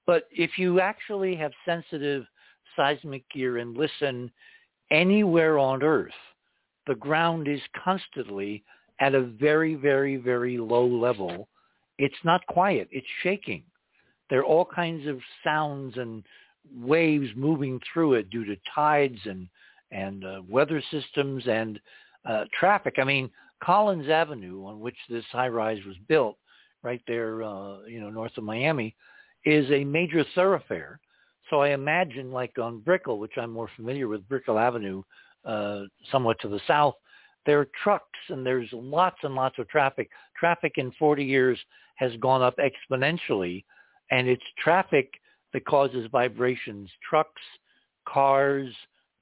Speaker 1: But if you actually have sensitive seismic gear and listen anywhere on Earth, the ground is constantly at a very, very, very low level. It's not quiet. It's shaking. There are all kinds of sounds and waves moving through it due to tides and and uh, weather systems and uh, traffic. I mean, Collins Avenue, on which this high rise was built, right there, uh, you know, north of Miami, is a major thoroughfare. So I imagine, like on Brickell, which I'm more familiar with, Brickell Avenue, uh, somewhat to the south, there are trucks and there's lots and lots of traffic. Traffic in 40 years has gone up exponentially, and it's traffic that causes vibrations. Trucks, cars,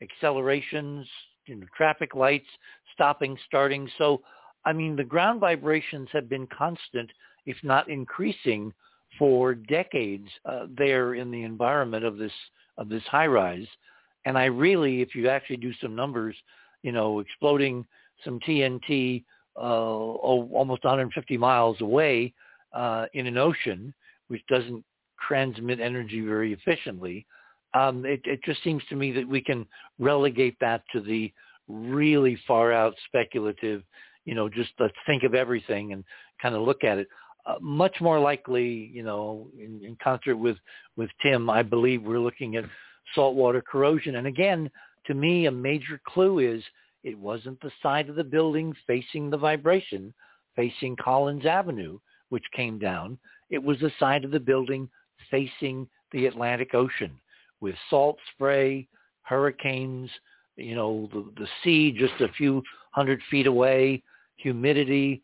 Speaker 1: accelerations, you know, traffic lights, stopping, starting. So, I mean, the ground vibrations have been constant, if not increasing, for decades uh, there in the environment of this of this high rise. And I really, if you actually do some numbers, you know, exploding some TNT uh, almost 150 miles away uh, in an ocean, which doesn't transmit energy very efficiently. Um, it, it just seems to me that we can relegate that to the really far out speculative, you know, just let's think of everything and kind of look at it. Uh, much more likely, you know, in, in concert with, with Tim, I believe we're looking at saltwater corrosion. And again, to me, a major clue is it wasn't the side of the building facing the vibration, facing Collins Avenue, which came down. It was the side of the building facing the Atlantic Ocean with salt spray, hurricanes, you know, the, the sea just a few hundred feet away, humidity.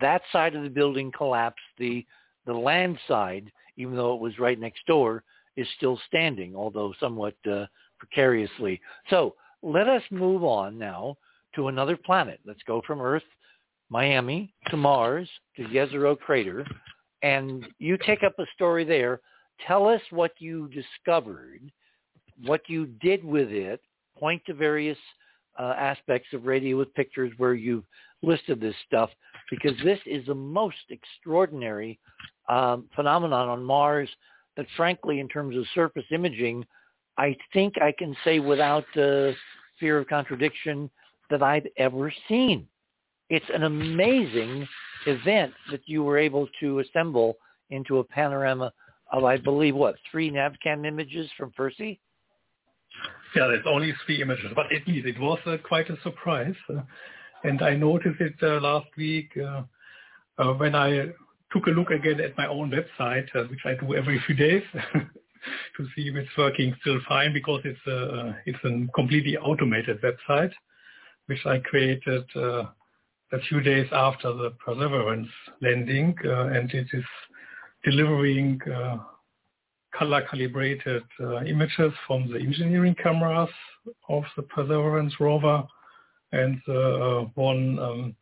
Speaker 1: That side of the building collapsed. The, the land side, even though it was right next door, is still standing, although somewhat uh, precariously. So let us move on now to another planet. Let's go from Earth, Miami, to Mars, to Jezero Crater. And you take up a story there Tell us what you discovered, what you did with it, point to various uh, aspects of radio with pictures where you've listed this stuff, because this is the most extraordinary um, phenomenon on Mars that frankly, in terms of surface imaging, I think I can say without uh, fear of contradiction that I've ever seen. It's an amazing event that you were able to assemble into a panorama of, I believe, what, three NavCam images from Percy?
Speaker 5: Yeah, there's only three images, but at least it was uh, quite a surprise. Uh, and I noticed it uh, last week uh, uh, when I took a look again at my own website, uh, which I do every few days, (laughs) (laughs) to see if it's working still fine because it's a, it's a completely automated website, which I created a few days after the Perseverance landing, and it is delivering uh, color calibrated uh, images from the engineering cameras of the Perseverance rover and uh, one um,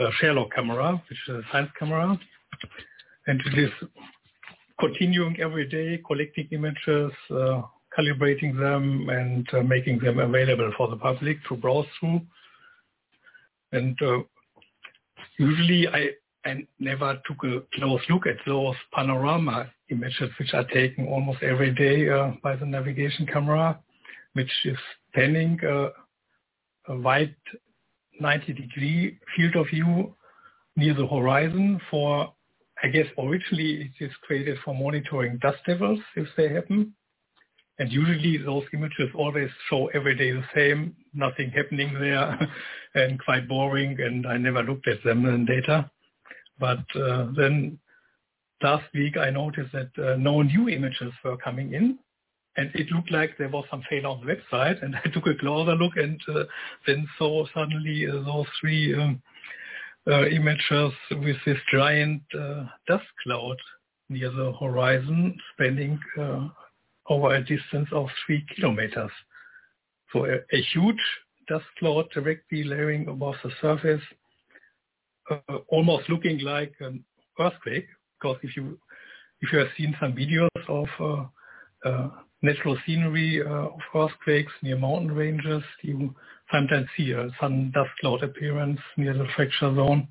Speaker 5: SHERLOC camera, which is a science camera. And it is continuing every day, collecting images, uh, calibrating them, and uh, making them available for the public to browse through. And uh, usually I and never took a close look at those panorama images which are taken almost every day uh, by the navigation camera, which is spanning uh, a wide 90 degree field of view near the horizon for, I guess originally it is created for monitoring dust devils if they happen. And usually those images always show every day the same, nothing happening there (laughs) and quite boring and I never looked at them in data. But uh, then last week I noticed that uh, no new images were coming in. And it looked like there was some failure on the website. And (laughs) I took a closer look and uh, then saw suddenly those three um, images with this giant dust cloud near the horizon spanning over a distance of three kilometers. So a, a, huge dust cloud directly layering above the surface uh, almost looking like an earthquake because if you if you have seen some videos of uh, uh, natural scenery uh, of earthquakes near mountain ranges, you sometimes see a sudden dust cloud appearance near the fracture zone,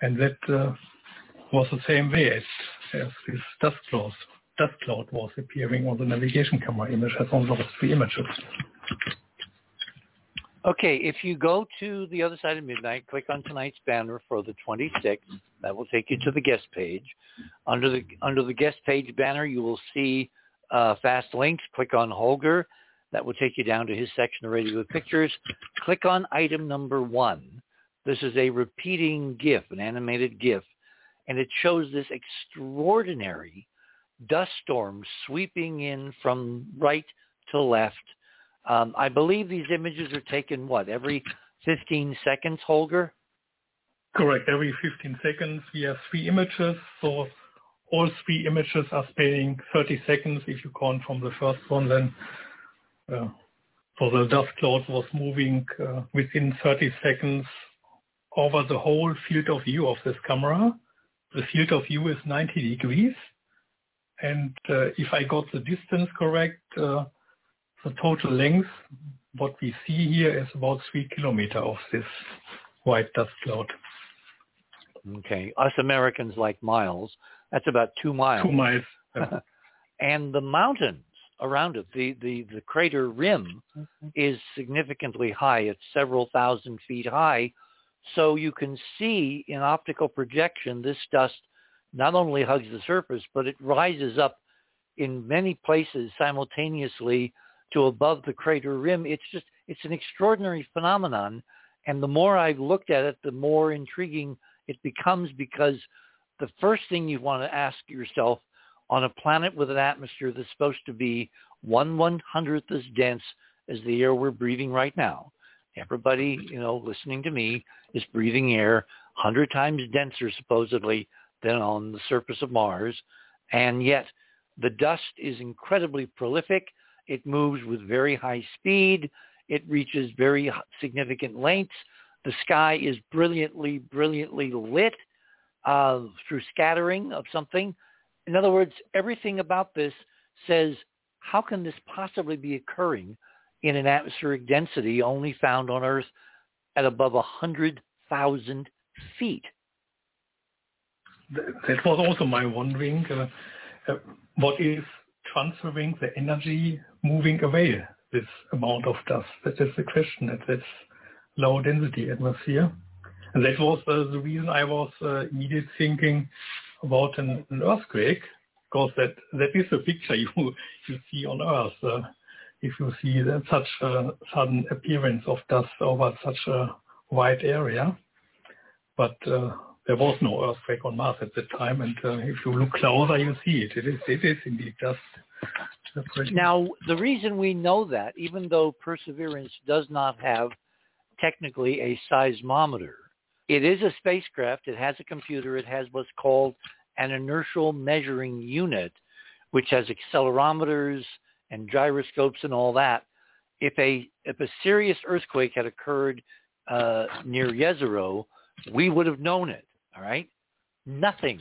Speaker 5: and that uh, was the same way as, as this dust cloud, dust cloud was appearing on the navigation camera image as on those three images.
Speaker 1: Okay, if you go to the other side of midnight, click on tonight's banner for the 26th. That will take you to the guest page. Under the under the guest page banner, you will see uh, fast links. Click on Holger. That will take you down to his section of Radio Pictures. Click on item number one. This is a repeating GIF, an animated GIF, and it shows this extraordinary dust storm sweeping in from right to left um, I believe these images are taken, what, every 15 seconds, Holger?
Speaker 5: Correct. Every 15 seconds, we have three images. So all three images are spanning 30 seconds. If you count from the first one, then uh, so the dust cloud was moving uh, within 30 seconds over the whole field of view of this camera. The field of view is 90 degrees. And uh, if I got the distance correct, uh, the total length, what we see here is about three kilometer of this white dust cloud.
Speaker 1: Okay. Us Americans like miles. That's about two miles.
Speaker 5: Two miles. (laughs)
Speaker 1: and the mountains around it, the, the, the crater rim mm-hmm. is significantly high. It's several thousand feet high. So you can see in optical projection, this dust not only hugs the surface, but it rises up in many places simultaneously to above the crater rim. It's just, it's an extraordinary phenomenon. And the more I've looked at it, the more intriguing it becomes because the first thing you want to ask yourself on a planet with an atmosphere that's supposed to be one one hundredth as dense as the air we're breathing right now. Everybody, you know, listening to me is breathing air hundred times denser supposedly than on the surface of Mars. And yet the dust is incredibly prolific. It moves with very high speed. It reaches very significant lengths. The sky is brilliantly, brilliantly lit uh, through scattering of something. In other words, everything about this says, how can this possibly be occurring in an atmospheric density only found on Earth at above 100,000 feet?
Speaker 5: That was also my wondering. Uh, uh, what is transferring the energy moving away this amount of dust? That is the question at this low density atmosphere. And that was uh, the reason I was uh, immediately thinking about an, an, earthquake, because that, that is the picture (laughs) you, you see on Earth. Uh, if you see that such a sudden appearance of dust over such a wide area. But uh, there was no earthquake on Mars at that time, and uh, if you look closer, you see it. It is, it is indeed just
Speaker 1: now, the reason we know that, even though Perseverance does not have technically a seismometer, it is a spacecraft. It has a computer. It has what's called an inertial measuring unit, which has accelerometers and gyroscopes and all that. If a if a serious earthquake had occurred uh, near Jezero, we would have known it. All right, nothing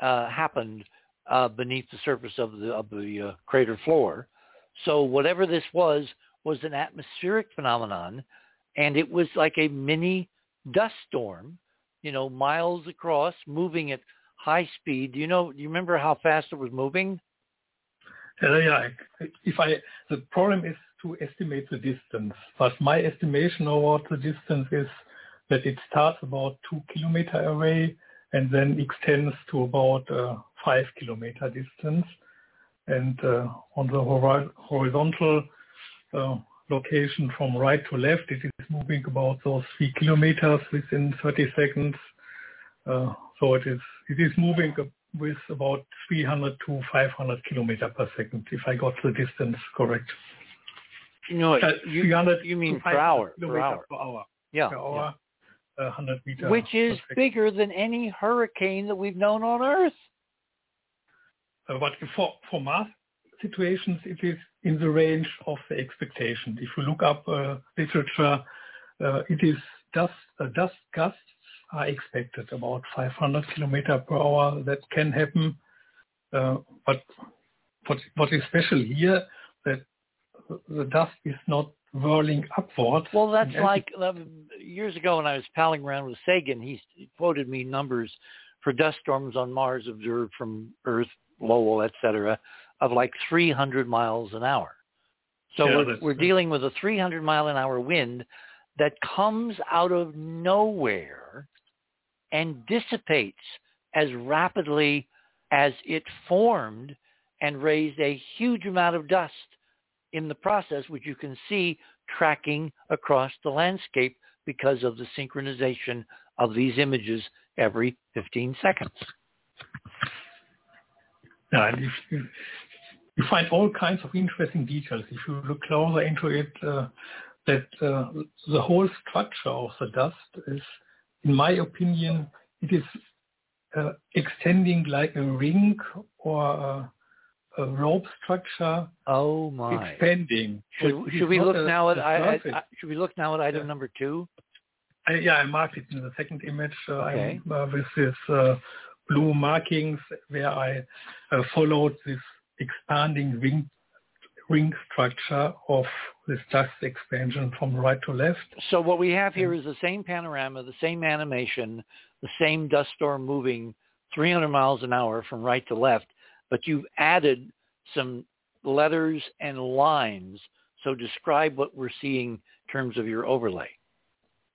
Speaker 1: uh, happened uh, beneath the surface of the of the uh, crater floor. So whatever this was was an atmospheric phenomenon, and it was like a mini dust storm, you know, miles across, moving at high speed. Do you know? Do you remember how fast it was moving?
Speaker 5: Uh, yeah. If I the problem is to estimate the distance, but my estimation of what the distance is that it starts about two kilometer away and then extends to about uh, five kilometer distance. And uh, on the hor- horizontal uh, location from right to left, it is moving about those three kilometers within 30 seconds. Uh, so it is it is moving with about 300 to 500 kilometer per second, if I got the distance correct.
Speaker 1: You know, uh, you, you mean per hour, per hour.
Speaker 5: Per hour.
Speaker 1: Yeah.
Speaker 5: Per hour, yeah. 100 meter.
Speaker 1: Which is bigger than any hurricane that we've known on Earth.
Speaker 5: Uh, but for, for Mars situations, it is in the range of the expectation. If you look up uh, literature, uh, it is dust, uh, dust gusts are expected, about 500 kilometer per hour. That can happen. Uh, but what, what is special here, that the dust is not whirling upwards.
Speaker 1: Well, that's like um, years ago when I was palling around with Sagan, he quoted me numbers for dust storms on Mars observed from Earth, Lowell, et cetera, of like 300 miles an hour. So yeah, we're, we're dealing with a 300 mile an hour wind that comes out of nowhere and dissipates as rapidly as it formed and raised a huge amount of dust in the process, which you can see tracking across the landscape because of the synchronization of these images every 15 seconds.
Speaker 5: Yeah, you, you find all kinds of interesting details. If you look closer into it, uh, that uh, the whole structure of the dust is, in my opinion, it is uh, extending like a ring or a, a rope structure.
Speaker 1: Oh my!
Speaker 5: Expanding.
Speaker 1: Should, should we look a, now at I, I, should we look now at item yeah. number two?
Speaker 5: I, yeah, I marked it in the second image. Uh, okay. Uh, with this uh, blue markings where I uh, followed this expanding ring ring structure of this dust expansion from right to left.
Speaker 1: So what we have here is the same panorama, the same animation, the same dust storm moving 300 miles an hour from right to left, but you've added some letters and lines. So describe what we're seeing in terms of your overlay.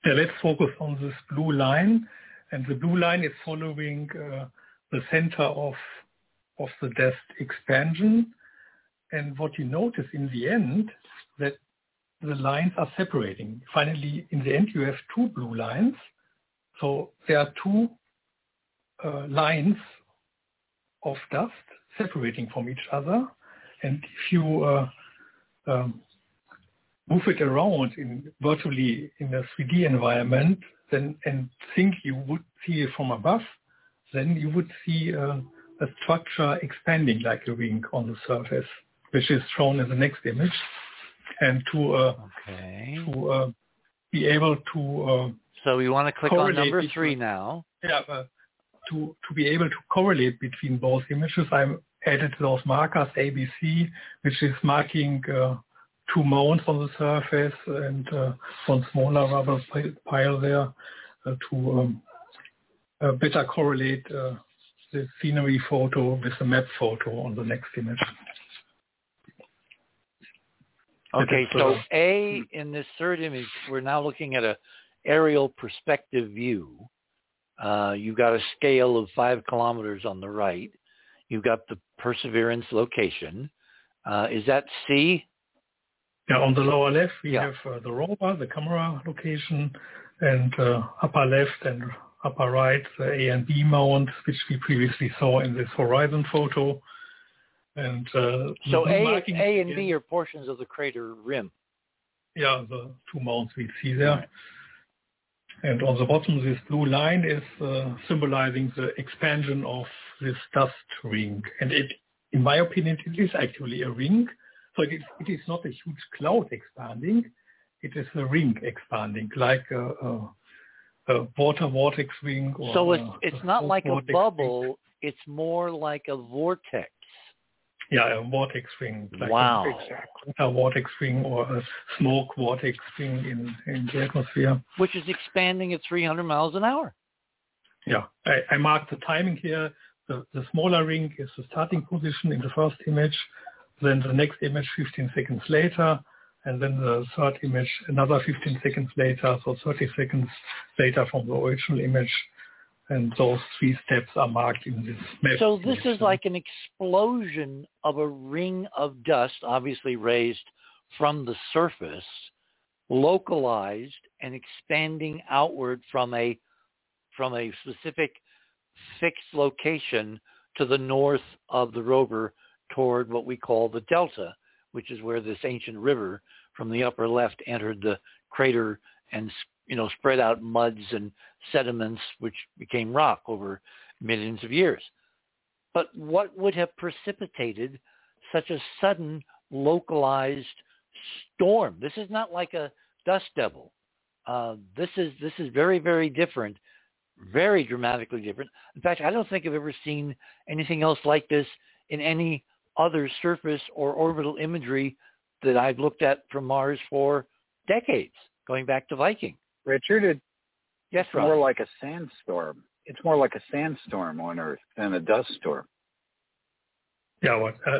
Speaker 5: Yeah, let's focus on this blue line. And the blue line is following uh, the center of, of the dust expansion. And what you notice in the end, that the lines are separating. Finally, in the end, you have two blue lines. So there are two uh, lines of dust separating from each other. And if you uh, um, move it around in virtually in a 3D environment, then and think you would see it from above, then you would see uh, a structure expanding like a ring on the surface, which is shown in the next image. And to uh, okay. to uh, be able to uh,
Speaker 1: so we want to click on number three now.
Speaker 5: Yeah, uh, to to be able to correlate between both images, I added those markers ABC, which is marking uh, two mounds on the surface and uh, one smaller rubber pile there uh, to um, uh, better correlate uh, the scenery photo with the map photo on the next image.
Speaker 1: Okay, so A in this third image, we're now looking at a aerial perspective view. Uh, you've got a scale of five kilometers on the right. You've got the Perseverance location. Uh, is that C?
Speaker 5: Yeah, on the lower left, we yeah. have uh, the rover, the camera location, and uh, upper left and upper right, the A and B mount, which we previously saw in this horizon photo. And uh,
Speaker 1: so A, A and B are portions of the crater rim.
Speaker 5: Yeah, the two mounts we see there. Right. And on the bottom, this blue line is uh, symbolizing the expansion of this dust ring. And it, in my opinion, it is actually a ring it is, it is not a huge cloud expanding. It is a ring expanding, like a, water vortex ring.
Speaker 1: It's, not like a bubble. It's more like a vortex.
Speaker 5: Yeah, a vortex ring.
Speaker 1: Like wow.
Speaker 5: A, a vortex ring or a smoke vortex ring in, the atmosphere.
Speaker 1: Which is expanding at 300 miles an hour.
Speaker 5: Yeah, I, I marked the timing here. The smaller ring is the starting position in the first image then the next image 15 seconds later, and then the third image another 15 seconds later, so 30 seconds later from the original image. And those three steps are marked in this map.
Speaker 1: So this is like an explosion of a ring of dust, obviously raised from the surface, localized and expanding outward from a from a specific fixed location to the north of the rover toward what we call the delta, which is where this ancient river from the upper left entered the crater and you know spread out muds and sediments which became rock over millions of years. But what would have precipitated such a sudden localized storm? This is not like a dust devil. Uh, this is this is very very different very dramatically different. In fact, I don't think I've ever seen anything else like this in any other surface or orbital imagery that I've looked at from Mars for decades, going back to Viking.
Speaker 3: Richard, it,
Speaker 1: yes,
Speaker 3: it's more like a sandstorm. It's more like a sandstorm on Earth than a dust storm.
Speaker 5: Yeah, well, uh,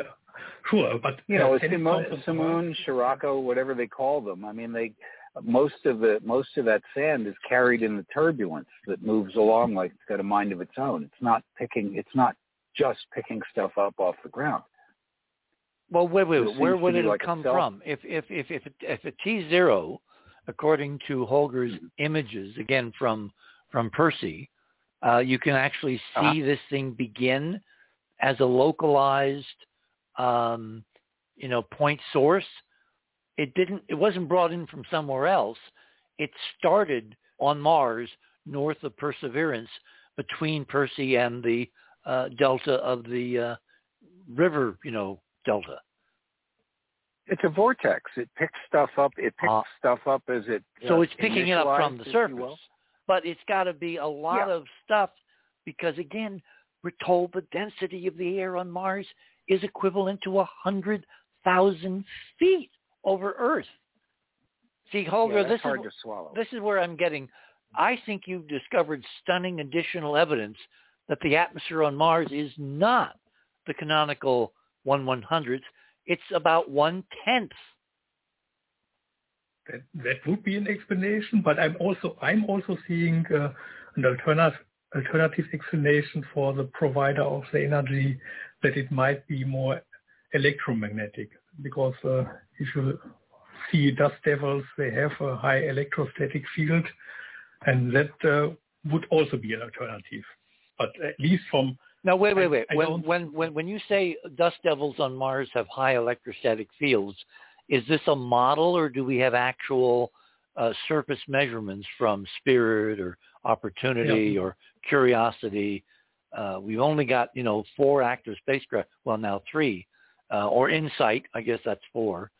Speaker 5: sure, but
Speaker 3: you know, uh, Simoon, Simoon, Scirocco, whatever they call them. I mean, they most of the most of that sand is carried in the turbulence that moves along like it's got a mind of its own. It's not picking. It's not just picking stuff up off the ground.
Speaker 1: Well, wait, wait, wait. where would it like come from? If if if if if a T zero, according to Holger's mm-hmm. images, again from from Percy, uh, you can actually see uh-huh. this thing begin as a localized, um, you know, point source. It didn't. It wasn't brought in from somewhere else. It started on Mars, north of Perseverance, between Percy and the uh, delta of the uh, river, you know, delta.
Speaker 3: It's a vortex. It picks stuff up. It picks uh, stuff up as it.
Speaker 1: So uh, it's picking it up from the surface, but it's got to be a lot
Speaker 3: yeah.
Speaker 1: of stuff because again, we're told the density of the air on Mars is equivalent to a hundred thousand feet over Earth. See, Holger,
Speaker 3: yeah,
Speaker 1: this
Speaker 3: hard
Speaker 1: is
Speaker 3: to swallow.
Speaker 1: this is where I'm getting. I think you've discovered stunning additional evidence that the atmosphere on Mars is not the canonical one one hundredth. It's about one tenth.
Speaker 5: That that would be an explanation, but I'm also I'm also seeing uh, an alternative alternative explanation for the provider of the energy that it might be more electromagnetic because uh, if you see dust devils, they have a high electrostatic field, and that uh, would also be an alternative. But at least from
Speaker 1: now, wait, wait, wait. I, I when, when when when you say dust devils on Mars have high electrostatic fields, is this a model, or do we have actual uh, surface measurements from Spirit or Opportunity yeah. or Curiosity? Uh, we've only got you know four active spacecraft. Well, now three, uh, or InSight. I guess that's four.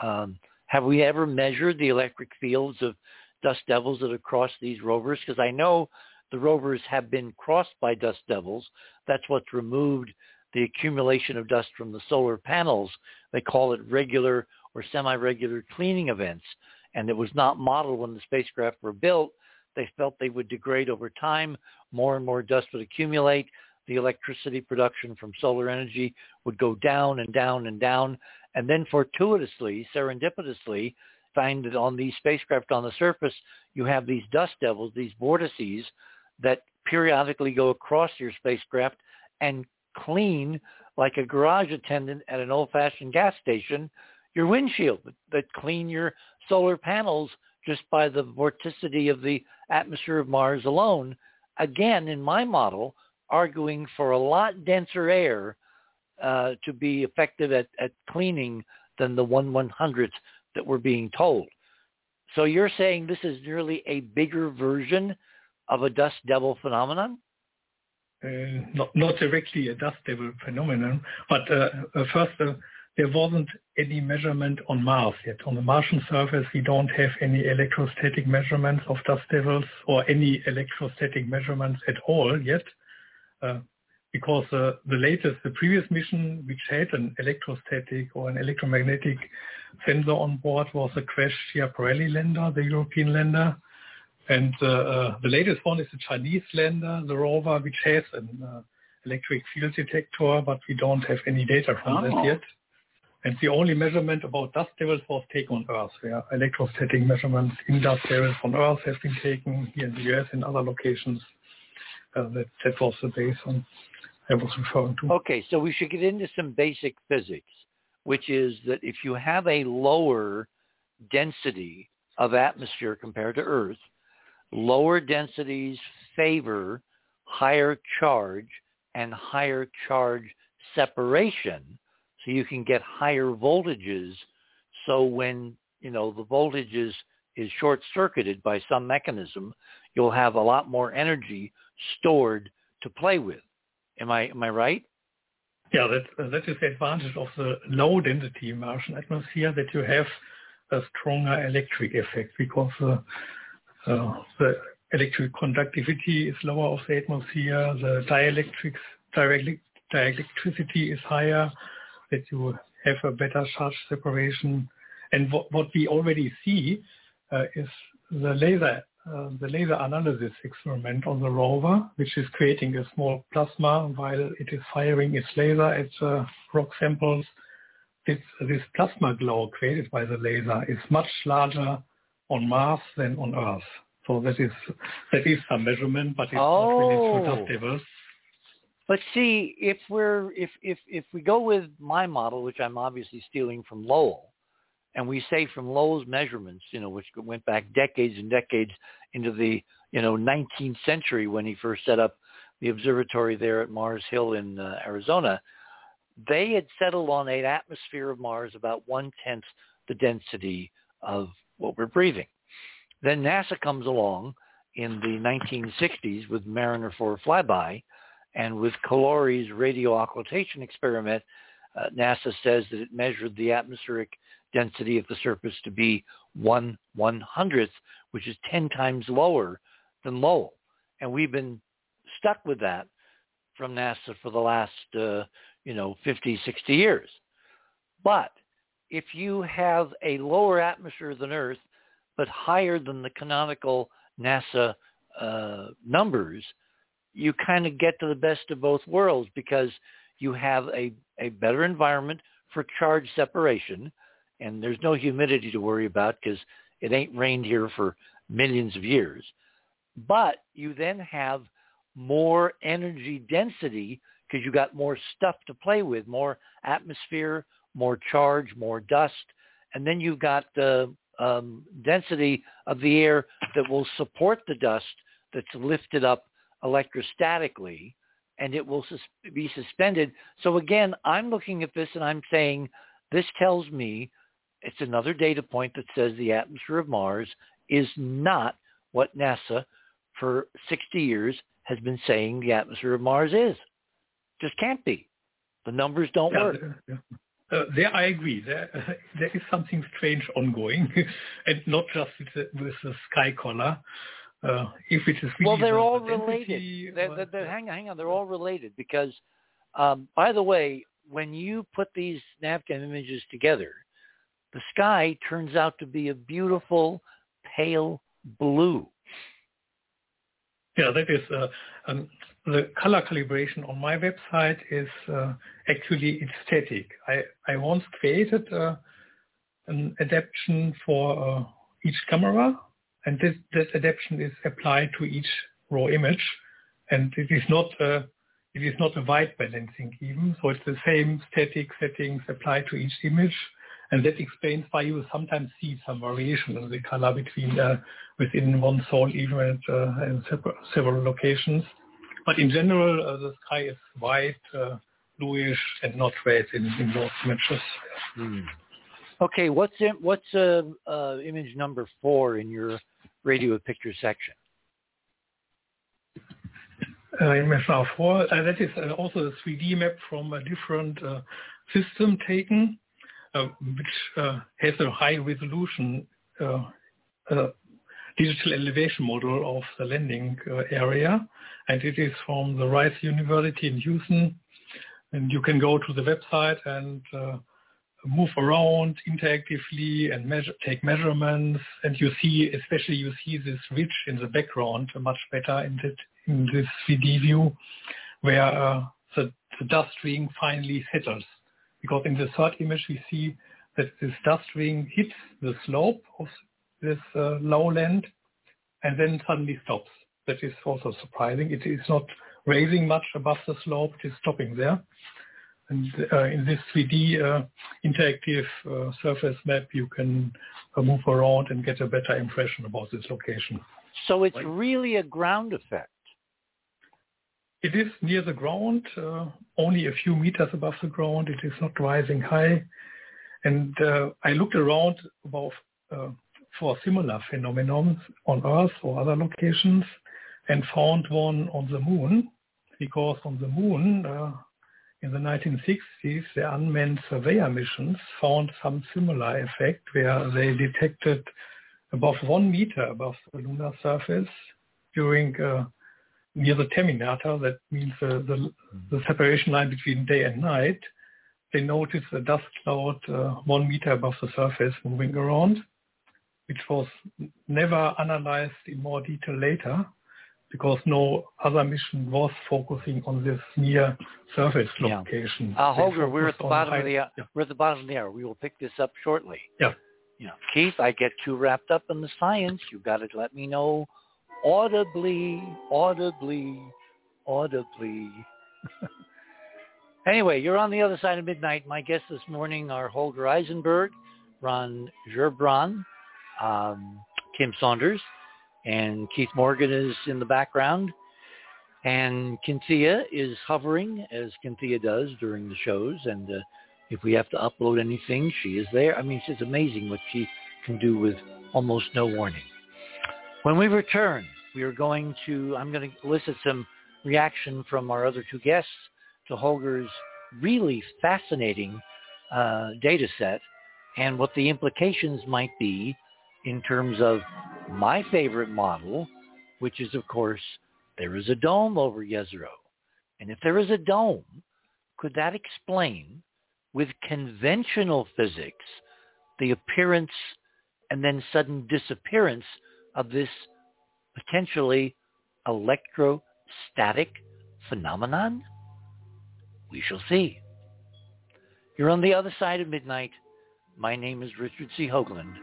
Speaker 1: Um, have we ever measured the electric fields of dust devils that have crossed these rovers? Because I know the rovers have been crossed by dust devils. That's what's removed the accumulation of dust from the solar panels. They call it regular or semi-regular cleaning events. And it was not modeled when the spacecraft were built. They felt they would degrade over time. More and more dust would accumulate. The electricity production from solar energy would go down and down and down. And then fortuitously, serendipitously, find that on these spacecraft on the surface, you have these dust devils, these vortices that periodically go across your spacecraft and clean like a garage attendant at an old-fashioned gas station your windshield that clean your solar panels just by the vorticity of the atmosphere of Mars alone. Again, in my model, arguing for a lot denser air uh, to be effective at, at cleaning than the one one hundredth that we're being told. So you're saying this is nearly a bigger version of a dust devil phenomenon?
Speaker 5: Uh, not, not directly a dust devil phenomenon, but uh, uh, first, uh, there wasn't any measurement on Mars yet. On the Martian surface, we don't have any electrostatic measurements of dust devils or any electrostatic measurements at all yet, uh, because uh, the latest, the previous mission, which had an electrostatic or an electromagnetic sensor on board, was the Crash Schiaparelli lander, the European lander, and uh, uh, the latest one is the Chinese lander, the rover, which has an uh, electric field detector, but we don't have any data from oh. that yet. And the only measurement about dust devils was taken on Earth, where electrostatic measurements in dust devils on Earth have been taken here in the US and other locations. Uh, that, that was the base on I was referring to.
Speaker 1: Okay, so we should get into some basic physics, which is that if you have a lower density of atmosphere compared to Earth, lower densities favor higher charge and higher charge separation. So you can get higher voltages. So when you know the voltage is is short circuited by some mechanism you'll have a lot more energy stored to play with. Am i am i right?
Speaker 5: Yeah that that is the advantage of the low density martian atmosphere that you have a stronger electric effect because uh, uh, the electric conductivity is lower of the atmosphere, the dielectrics, dielectricity is higher, that you have a better charge separation. And what, what we already see uh, is the laser uh, the laser analysis experiment on the rover, which is creating a small plasma while it is firing its laser at uh, rock samples. This, this plasma glow created by the laser is much larger on Mars than on Earth. So that is that is some measurement, but it's oh. not really dust devils.
Speaker 1: But see, if we're if if if we go with my model, which I'm obviously stealing from Lowell, and we say from Lowell's measurements, you know, which went back decades and decades into the you know 19th century when he first set up the observatory there at Mars Hill in uh, Arizona, they had settled on an atmosphere of Mars about one tenth the density of what we're breathing. Then NASA comes along in the 1960s with Mariner 4 flyby, and with Kliore's radio occultation experiment, uh, NASA says that it measured the atmospheric density of the surface to be one one hundredth, which is 10 times lower than Lowell. And we've been stuck with that from NASA for the last, uh, you know, 50, 60 years. But if you have a lower atmosphere than Earth, but higher than the canonical NASA uh, numbers, you kind of get to the best of both worlds because you have a, a better environment for charge separation, and there's no humidity to worry about because it ain't rained here for millions of years. But you then have more energy density because you got more stuff to play with, more atmosphere, more charge, more dust, and then you've got the um, density of the air that will support the dust that's lifted up electrostatically and it will sus- be suspended. So again, I'm looking at this and I'm saying this tells me it's another data point that says the atmosphere of Mars is not what NASA for 60 years has been saying the atmosphere of Mars is. Just can't be. The numbers don't yeah, work. Yeah.
Speaker 5: Uh, there I agree. There, uh, (laughs) there is something strange ongoing, (laughs) and not just with the, with the sky collar. Uh, if it is
Speaker 1: well, they're all related. They're, they're, they're, hang on, hang on. They're all related because, um, by the way, when you put these NavCam images together, the sky turns out to be a beautiful pale blue.
Speaker 5: Yeah, that is uh, um, the color calibration on my website is uh, actually it's static. I, I once created uh, an adaptation for uh, each camera and this, this adaptation is applied to each raw image, and it is not a, it is not a white balancing even, so it's the same static settings applied to each image, and that explains why you sometimes see some variation in the color between uh, within one sol event uh, in several locations. But in general, uh, the sky is white, uh, bluish, and not red in, in those images.
Speaker 1: Hmm. Okay, what's in, what's uh, uh, image number four in your radio picture section?
Speaker 5: Uh, image number four, uh, that is uh, also a 3D map from a different uh, system taken, uh, which has a high resolution digital elevation model of the landing uh, area, and it is from the Rice University in Houston. And you can go to the website and uh, move around interactively and measure, take measurements. And you see, especially you see this ridge in the background uh, much better in, that, in this 3D view where uh, the, the dust ring finally settles. Because in the third image we see that this dust ring hits the slope of this uh, lowland and then suddenly stops. That is also surprising. It is not raising much above the slope, it is stopping there. And uh, in this 3D uh, interactive uh, surface map, you can move around and get a better impression about this location.
Speaker 1: So it's really a ground effect.
Speaker 5: It is near the ground, uh, only a few meters above the ground. It is not rising high. And uh, I looked around about uh, for similar phenomena on Earth or other locations and found one on the moon because on the moon in the 1960s, the unmanned surveyor missions found some similar effect where they detected above one meter above the lunar surface during uh, near the terminator, that means uh, the, the separation line between day and night, they noticed a dust cloud uh, one meter above the surface moving around, which was never analyzed in more detail later because no other mission was focusing on this near surface location.
Speaker 1: Yeah. Uh, Holger, we're at the bottom of the yeah. we're at the bottom of the hour. We will pick this up shortly.
Speaker 5: Yeah.
Speaker 1: Know, Keith, I get too wrapped up in the science. You've got to let me know audibly, audibly, audibly. (laughs) anyway, you're on the other side of midnight. My guests this morning are Holger Isenberg, Ron Gerbron, um, Tim Saunders, and Keith Morgan is in the background. And Cynthia is hovering as Cynthia does during the shows. And uh, if we have to upload anything, she is there. I mean, it's amazing what she can do with almost no warning. When we return, we are going to, I'm going to elicit some reaction from our other two guests to Holger's really fascinating uh, data set and what the implications might be in terms of my favorite model, which is, of course, there is a dome over Jezero. And if there is a dome, could that explain with conventional physics the appearance and then sudden disappearance of this potentially electrostatic phenomenon? We shall see. You're on the other side of midnight. My name is Richard C. Hoagland.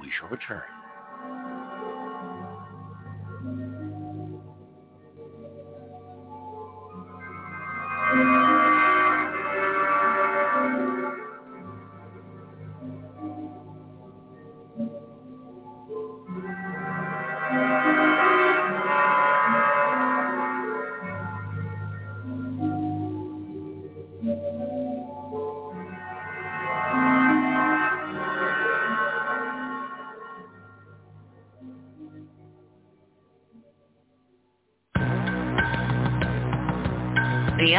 Speaker 1: We shall return.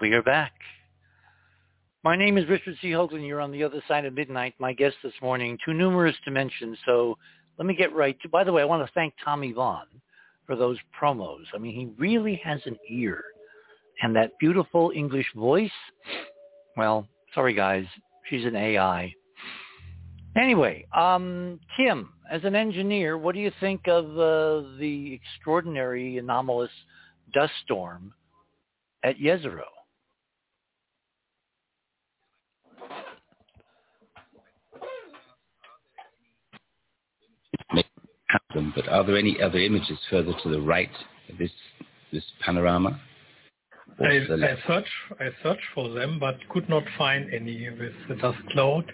Speaker 1: We are back. My name is Richard C. Hoagland. You're on the other side of midnight. My guest this morning, too numerous to mention. So let me get right to, by the way, I want to thank Tommy Vaughn for those promos. I mean, he really has an ear. And that beautiful English voice, well, sorry guys, she's an AI. Anyway, um, Tim, as an engineer, what do you think of uh, the extraordinary anomalous dust storm at Jezero?
Speaker 4: Happen, but are there any other images further to the right of this this panorama?
Speaker 5: I, I searched I searched for them, but could not find any with the dust cloud.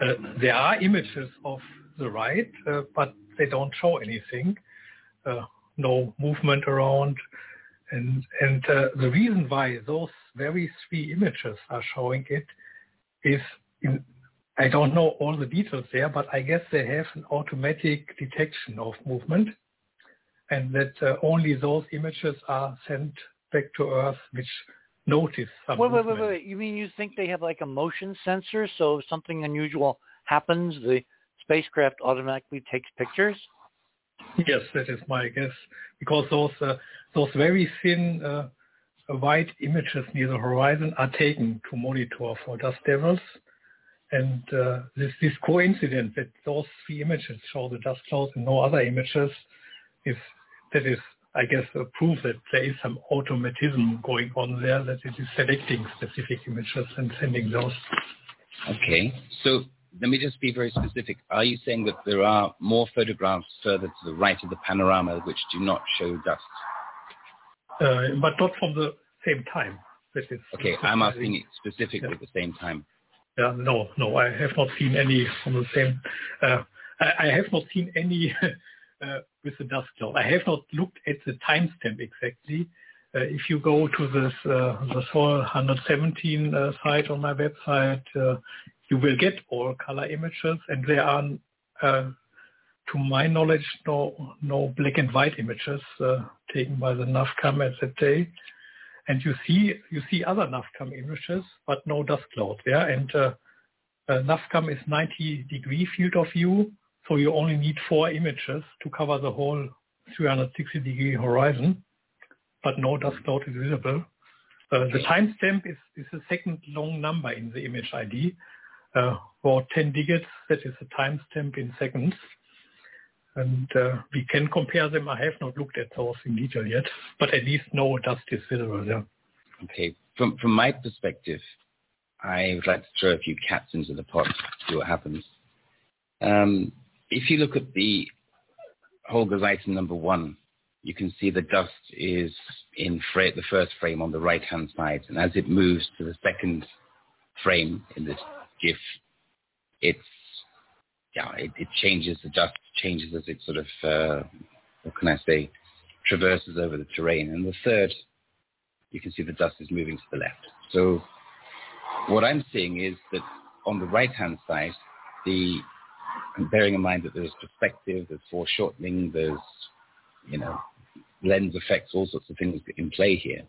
Speaker 5: Uh, there are images of the right, uh, but they don't show anything. Uh, no movement around, and and uh, the reason why those very three images are showing it is in, I don't know all the details there, but I guess they have an automatic detection of movement and that uh, only those images are sent back to Earth which notice some
Speaker 1: wait,
Speaker 5: movement.
Speaker 1: Wait, wait, wait. You mean you think they have like a motion sensor so if something unusual happens, the spacecraft automatically takes pictures?
Speaker 5: Yes, that is my guess. Because those uh, those very thin uh, white images near the horizon are taken to monitor for dust levels. And uh, this, this coincidence that those three images show the dust clouds and no other images is that is, I guess, a proof that there is some automatism going on there, that it is selecting specific images and sending those.
Speaker 4: Okay, so let me just be very specific. Are you saying that there are more photographs further to the right of the panorama which do not show dust?
Speaker 5: Uh, but not from the same time. That is
Speaker 4: okay, I'm asking it specifically yeah. at the same time.
Speaker 5: Yeah, no, no, I have not seen any from the same. Uh, I, have not seen any (laughs) uh, with the dust cloud. I have not looked at the timestamp exactly. Uh, if you go to this the Sol 117 uh, site on my website, you will get all color images, and there are, to my knowledge, no no black and white images taken by the NAVCAM at that day. And you see you see other NAVCAM images, but no dust cloud there. And uh, uh, NAVCAM is 90 degree field of view, so you only need four images to cover the whole 360 degree horizon but no dust cloud is visible. Uh, the timestamp is, is a second long number in the image ID. Uh, for 10 digits, that is the timestamp in seconds. And uh, we can compare them. I have not looked at those in detail yet, but at least no dust is visible there.
Speaker 4: Okay. From, from my perspective, I would like to throw a few cats into the pot, see what happens. Um, if you look at the Holger's item number one, you can see the dust is in fra- the first frame on the right-hand side. And as it moves to the second frame in this GIF, it's, yeah, it, it changes, the dust changes as it sort of, uh, what can I say, traverses over the terrain. And the third, you can see the dust is moving to the left. So what I'm seeing is that on the right-hand side, the, bearing in mind that there's perspective, there's foreshortening, there's you know, lens effects, all sorts of things in play here.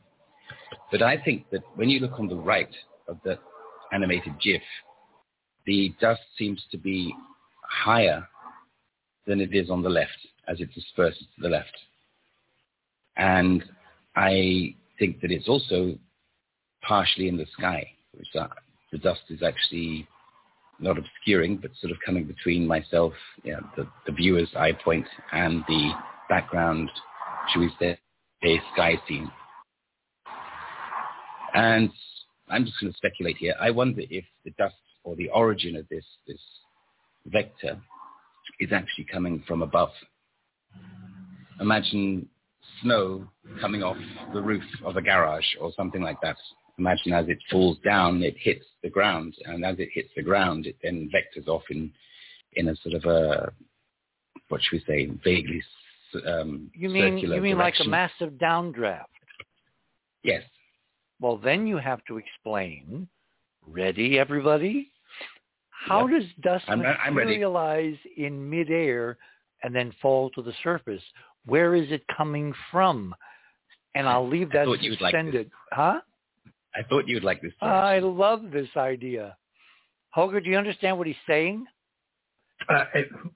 Speaker 4: But I think that when you look on the right of the animated GIF, the dust seems to be higher than it is on the left as it disperses to the left. And I think that it's also partially in the sky, which uh, the dust is actually not obscuring, but sort of coming between myself, you know, the, the viewer's eye point and the background should we say, a sky scene. And I'm just going to speculate here. I wonder if the dust or the origin of this, this vector is actually coming from above. Imagine snow coming off the roof of a garage or something like that. Imagine as it falls down, it hits the ground, and as it hits the ground, it then vectors off in, in a sort of a, what should we say, vaguely um,
Speaker 1: you mean
Speaker 4: you
Speaker 1: mean
Speaker 4: direction.
Speaker 1: like a massive downdraft?
Speaker 4: Yes.
Speaker 1: Well, then you have to explain. Ready, everybody? How yep. does dust
Speaker 4: I'm,
Speaker 1: materialize
Speaker 4: I'm
Speaker 1: in midair and then fall to the surface? Where is it coming from? And I'll leave that suspended.
Speaker 4: Like
Speaker 1: huh?
Speaker 4: I thought you would like this.
Speaker 1: I love this idea. Holger, do you understand what he's saying?
Speaker 5: Uh,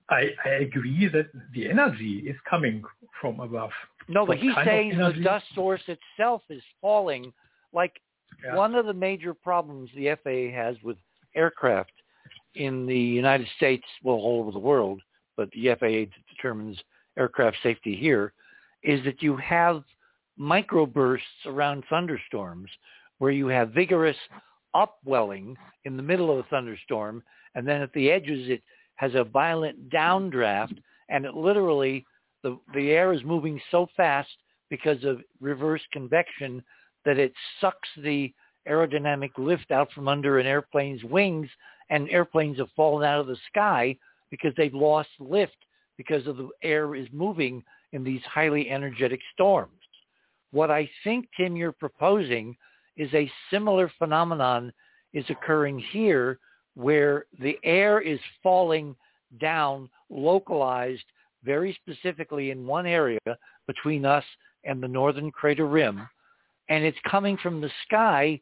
Speaker 5: I, I agree that the energy is coming from above.
Speaker 1: No, but
Speaker 5: what
Speaker 1: he's saying the dust source itself is falling. Like yeah. one of the major problems the FAA has with aircraft in the United States, well, all over the world, but the FAA determines aircraft safety here, is that you have microbursts around thunderstorms where you have vigorous upwelling in the middle of a thunderstorm, and then at the edges it has a violent downdraft, and it literally the the air is moving so fast because of reverse convection that it sucks the aerodynamic lift out from under an airplane's wings, and airplanes have fallen out of the sky because they've lost lift because of the air is moving in these highly energetic storms. What I think, Tim, you're proposing is a similar phenomenon is occurring here where the air is falling down localized very specifically in one area between us and the northern crater rim. And it's coming from the sky,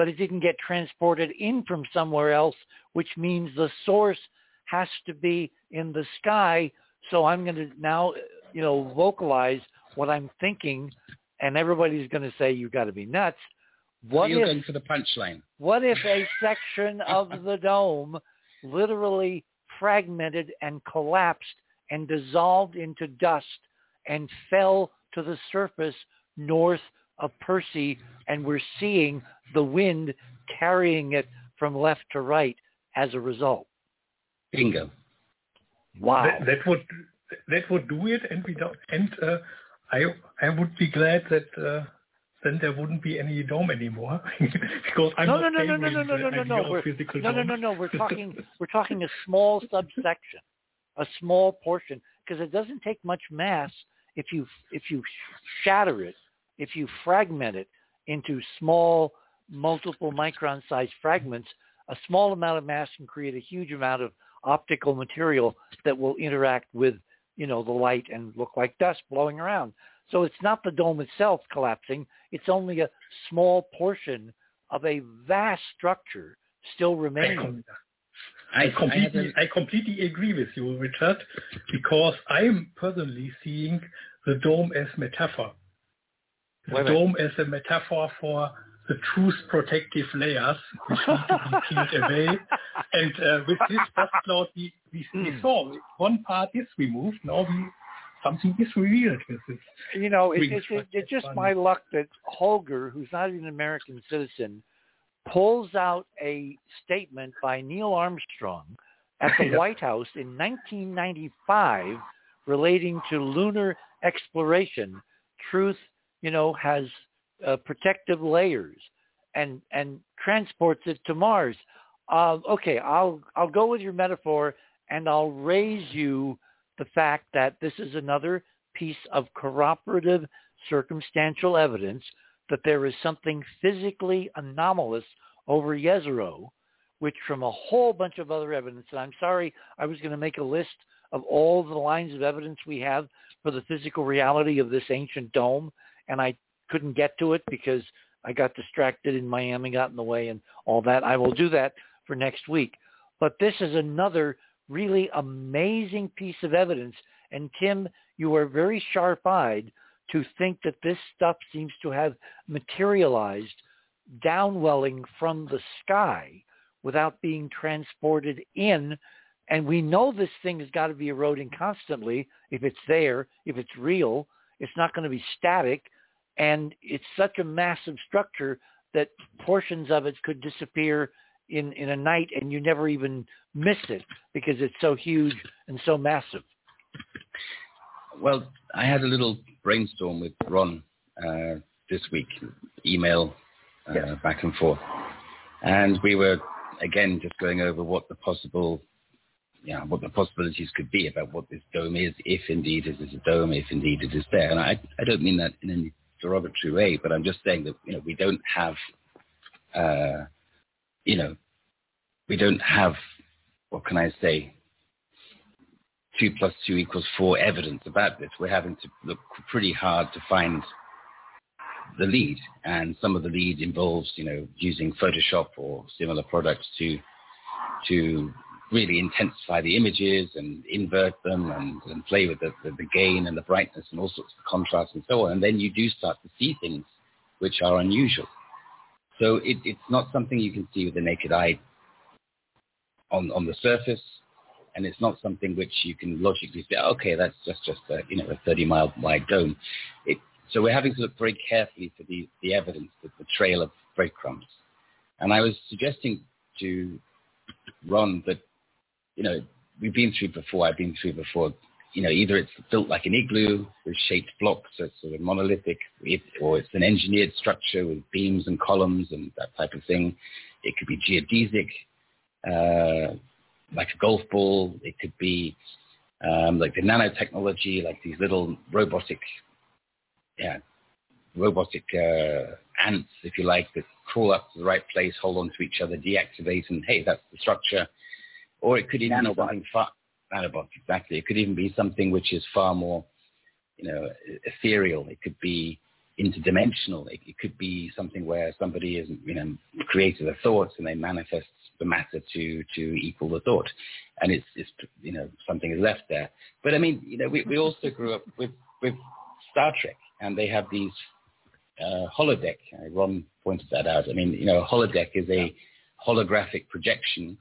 Speaker 1: but it didn't get transported in from somewhere else, which means the source has to be in the sky. So I'm going to now, you know, vocalize what I'm thinking and everybody's going to say you've got to be nuts.
Speaker 4: What you're if, going for the punchline?
Speaker 1: What if a (laughs) section of the dome literally fragmented and collapsed and dissolved into dust and fell to the surface north of Percy, and we're seeing the wind carrying it from left to right as a result.
Speaker 4: Bingo.
Speaker 1: Wow.
Speaker 5: That, that would that would do it, and we don't. And uh, I I would be glad that uh, then there wouldn't be any dome anymore (laughs) because I'm
Speaker 1: no,
Speaker 5: not
Speaker 1: no, no, no, no, no, no, no, no, we're, no, no, no, no. We're talking (laughs) we're talking a small subsection, a small portion, because it doesn't take much mass if you if you shatter it, if you fragment it into small, multiple micron sized fragments. A small amount of mass can create a huge amount of optical material that will interact with you know the light and look like dust blowing around. So it's not the dome itself collapsing. It's only a small portion of a vast structure still remaining.
Speaker 5: I, I completely, I, I completely agree with you, Richard, because I'm personally seeing the dome as metaphor. The dome as a metaphor for the truth protective layers which need to be peeled away. And uh, with this dust cloud, we, we, we hmm. saw one part is removed. Now we something is revealed with this.
Speaker 1: You know, it, it, it, it's just my luck that Holger, who's not an American citizen, pulls out a statement by Neil Armstrong at the (laughs) White House in 1995 relating to lunar exploration. Truth, you know, has uh, protective layers and and transports it to Mars. Uh, okay, I'll I'll go with your metaphor and I'll raise you the fact that this is another piece of corroborative circumstantial evidence that there is something physically anomalous over Jezero, which from a whole bunch of other evidence, and I'm sorry, I was going to make a list of all the lines of evidence we have for the physical reality of this ancient dome, and I couldn't get to it because I got distracted in Miami, got in the way and all that. I will do that for next week. But this is another really amazing piece of evidence. And Tim, you are very sharp-eyed to think that this stuff seems to have materialized downwelling from the sky without being transported in. And we know this thing has got to be eroding constantly if it's there, if it's real. It's not going to be static. And it's such a massive structure that portions of it could disappear in, in a night and you never even miss it because it's so huge and so massive.
Speaker 4: Well, I had a little brainstorm with Ron uh, this week, email uh, yes. back and forth. And we were, again, just going over what the possible, yeah, what the possibilities could be about what this dome is, if indeed it is a dome, if indeed it is there. And I, I don't mean that in any derogatory way, but I'm just saying that, you know, we don't have uh, you know, we don't have, what can I say, two plus two equals four evidence about this. We're having to look pretty hard to find the lead, and some of the lead involves, you know, using Photoshop or similar products to to really intensify the images and invert them and, and play with the, the, the gain and the brightness and all sorts of contrast and so on. And then you do start to see things which are unusual. So it, it's not something you can see with the naked eye on, on the surface, and it's not something which you can logically say, oh, okay, that's just, just a, you know, a 30 mile wide dome. It, so we're having to look very carefully for the, the evidence, the, the trail of breadcrumbs. And I was suggesting to Ron that, you know, we've been through before, I've been through before you know, either it's built like an igloo with shaped blocks, so it's sort of monolithic, or it's an engineered structure with beams and columns and that type of thing. It could be geodesic, uh, like a golf ball. It could be um, like the nanotechnology, like these little robotic, yeah, robotic uh, ants, if you like, that crawl up to the right place, hold on to each other, deactivate, and hey, that's the structure. Or it could even be something far, nanobots, exactly. It could even be something which is far more, you know, ethereal. It could be interdimensional. It, it could be something where somebody has, you know, created a thought and they manifest the matter to to equal the thought, and it's it's you know something is left there. But I mean, you know, we we also grew up with with Star Trek, and they have these uh, holodeck. Ron pointed that out. I mean, you know, a holodeck is a holographic projection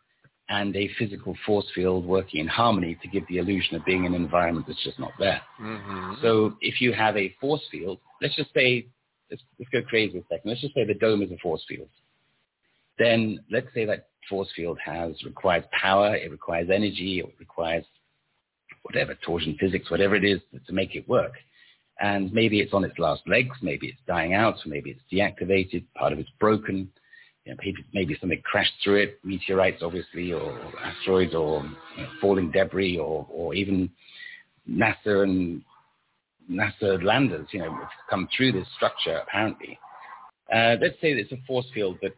Speaker 4: and a physical force field working in harmony to give the illusion of being in an environment that's just not there.
Speaker 1: Mm-hmm.
Speaker 4: So if you have a force field, let's just say, let's, let's go crazy a second. Let's just say the dome is a force field. Then let's say that force field has requires power, it requires energy, it requires whatever, torsion physics, whatever it is to make it work. And maybe it's on its last legs, maybe it's dying out, maybe it's deactivated, part of it's broken, you know, maybe, something crashed through it, meteorites obviously, or asteroids, or you know, falling debris, or, or even NASA and NASA landers, you know, have come through this structure apparently. Uh, let's say it's a force field that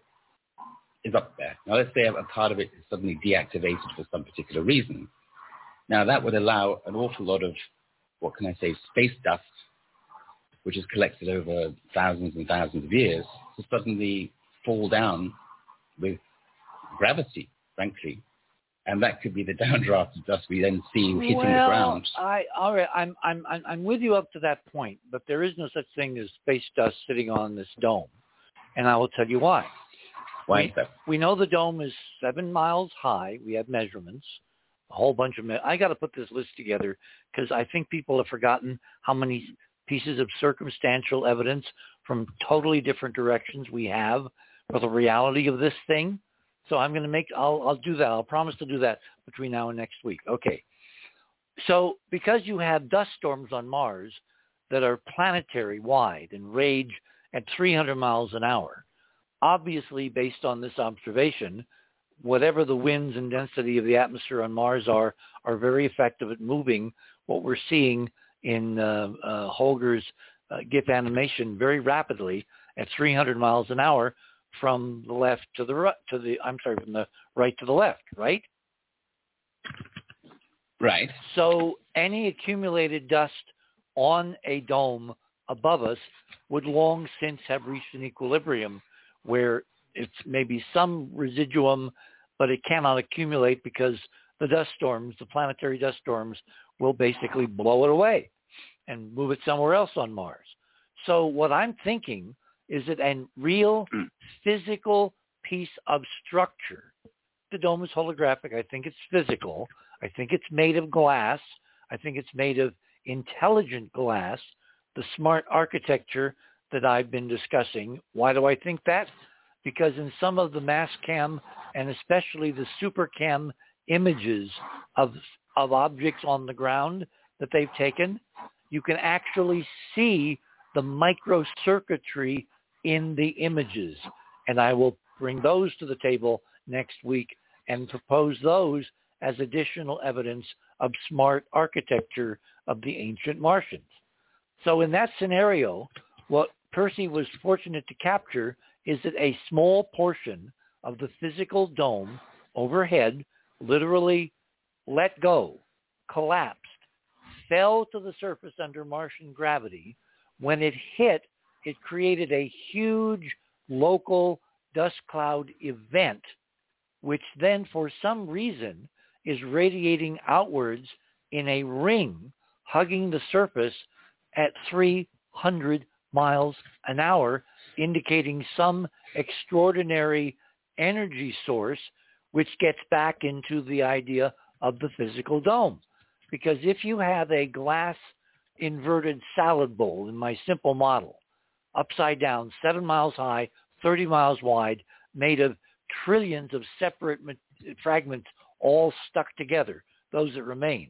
Speaker 4: is up there. Now let's say a part of it is suddenly deactivated for some particular reason. Now that would allow an awful lot of, what can I say, space dust, which is collected over thousands and thousands of years, to suddenly fall down with gravity, frankly. And that could be the (laughs) downdraft of dust we then see hitting
Speaker 1: well,
Speaker 4: the ground.
Speaker 1: I, all right, I'm, I'm, I'm, with you up to that point, but there is no such thing as space dust sitting on this dome. And I will tell you why.
Speaker 4: Why
Speaker 1: we,
Speaker 4: is that?
Speaker 1: We know the dome is seven miles high. We have measurements, a whole bunch of. Me- I got to put this list together because I think people have forgotten how many pieces of circumstantial evidence from totally different directions we have for the reality of this thing. So I'm going to make. I'll I'll do that. I'll promise to do that between now and next week. Okay. So because you have dust storms on Mars that are planetary wide and rage at 300 miles an hour, obviously based on this observation, whatever the winds and density of the atmosphere on Mars are, are very effective at moving what we're seeing in uh, uh, Holger's uh, GIF animation very rapidly at 300 miles an hour from the left to the right, to the, I'm sorry, from the right to the left, right?
Speaker 4: Right.
Speaker 1: So any accumulated dust on a dome above us would long since have reached an equilibrium where it's maybe some residuum, but it cannot accumulate because the dust storms, the planetary dust storms, will basically blow it away and move it somewhere else on Mars. So what I'm thinking is it a real hmm. physical piece of structure, the dome is holographic. I think it's physical. I think it's made of glass. I think it's made of intelligent glass, the smart architecture that I've been discussing. Why do I think that? Because in some of the Mastcam and especially the SuperCam images of of objects on the ground that they've taken, you can actually see the microcircuitry in the images. And I will bring those to the table next week and propose those as additional evidence of smart architecture of the ancient Martians. So in that scenario, what Percy was fortunate to capture is that a small portion of the physical dome overhead literally let go, collapsed, fell to the surface under Martian gravity. When it hit, it created a huge local dust cloud event, which then for some reason is radiating outwards in a ring, hugging the surface at 300 miles an hour, indicating some extraordinary energy source, which gets back into the idea of the physical dome. Because if you have a glass inverted salad bowl in my simple model, upside down, seven miles high, 30 miles wide, made of trillions of separate fragments all stuck together, those that remain.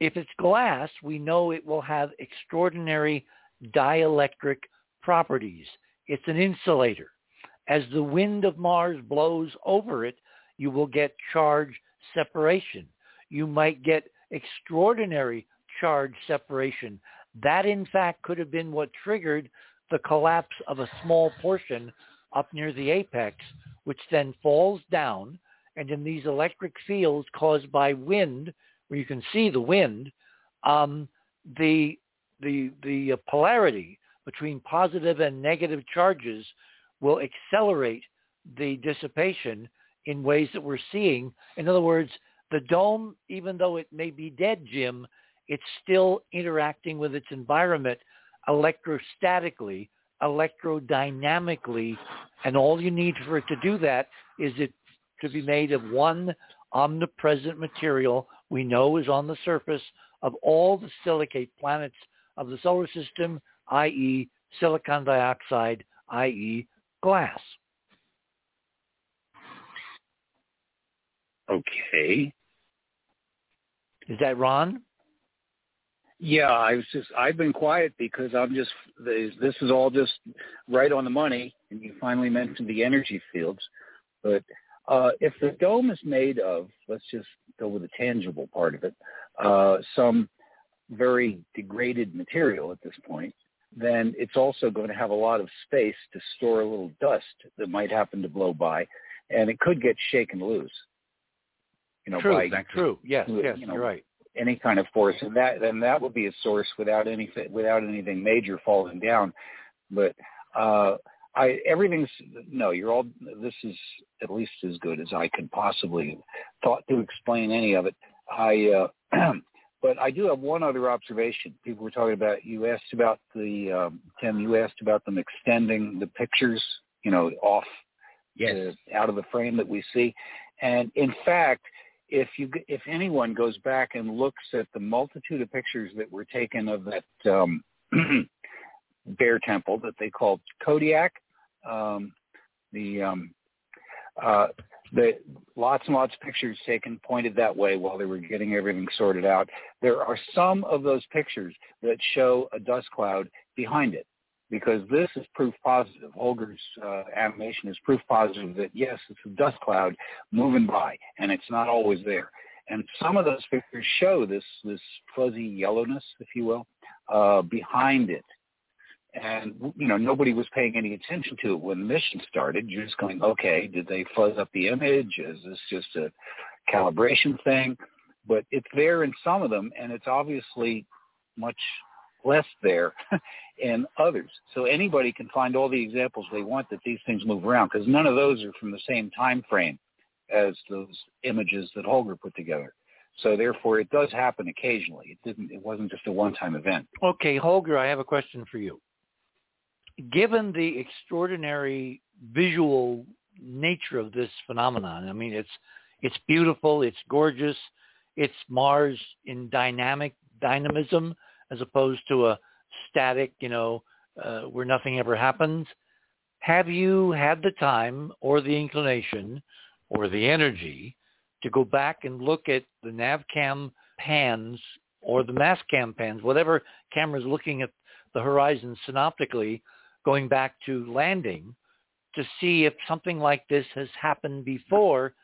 Speaker 1: If it's glass, we know it will have extraordinary dielectric properties. It's an insulator. As the wind of Mars blows over it, you will get charge separation. You might get extraordinary charge separation. That, in fact, could have been what triggered the collapse of a small portion up near the apex, which then falls down. And in these electric fields caused by wind, where you can see the wind, um, the the the uh, polarity between positive and negative charges will accelerate the dissipation in ways that we're seeing. In other words, the dome, even though it may be dead, Jim, it's still interacting with its environment electrostatically electrodynamically, and all you need for it to do that is it to be made of one omnipresent material we know is on the surface of all the silicate planets of the solar system, i.e. silicon dioxide, i.e. glass.
Speaker 3: Okay.
Speaker 1: Is that Ron?
Speaker 3: Yeah, I was just I've been quiet because I'm just this is all just right on the money, and you finally mentioned the energy fields. But uh, if the dome is made of, let's just go with the tangible part of it, uh, some very degraded material at this point, then it's also going to have a lot of space to store a little dust that might happen to blow by, and it could get shaken loose. You know,
Speaker 1: true,
Speaker 3: by,
Speaker 1: true. Yes, yes,
Speaker 3: you know,
Speaker 1: you're right.
Speaker 3: Any kind of force, and that then that would be a source without anything without anything major falling down. But uh, I everything's no. You're all. This is at least as good as I could possibly thought to explain any of it. I. Uh, (clears throat) but I do have one other observation. People were talking about. You asked about the um, Tim. You asked about them extending the pictures. You know, off
Speaker 4: Yes.
Speaker 3: the, out of the frame that we see. And in fact, if you if anyone goes back and looks at the multitude of pictures that were taken of that um, (clears throat) bear temple that they called Kodiak, um, the um, uh, the lots and lots of pictures taken pointed that way while they were getting everything sorted out. There are some of those pictures that show a dust cloud behind it because this is proof positive. Holger's uh, animation is proof positive that yes, it's a dust cloud moving by, and it's not always there. And some of those pictures show this this fuzzy yellowness, if you will, uh, behind it. And you know nobody was paying any attention to it when the mission started. You're just going, okay, did they fuzz up the image? Is this just a calibration thing? But it's there in some of them, and it's obviously much less there (laughs) and others. So anybody can find all the examples they want that these things move around because none of those are from the same time frame as those images that Holger put together. So therefore, it does happen occasionally. It didn't. It wasn't just a one-time event.
Speaker 1: Okay, Holger, I have a question for you. Given the extraordinary visual nature of this phenomenon, I mean, it's it's beautiful, it's gorgeous, it's Mars in dynamic dynamism as opposed to a static, you know, uh, where nothing ever happens. Have you had the time or the inclination or the energy to go back and look at the NavCam pans or the Mastcam pans, whatever camera's looking at the horizon synoptically, going back to landing, to see if something like this has happened before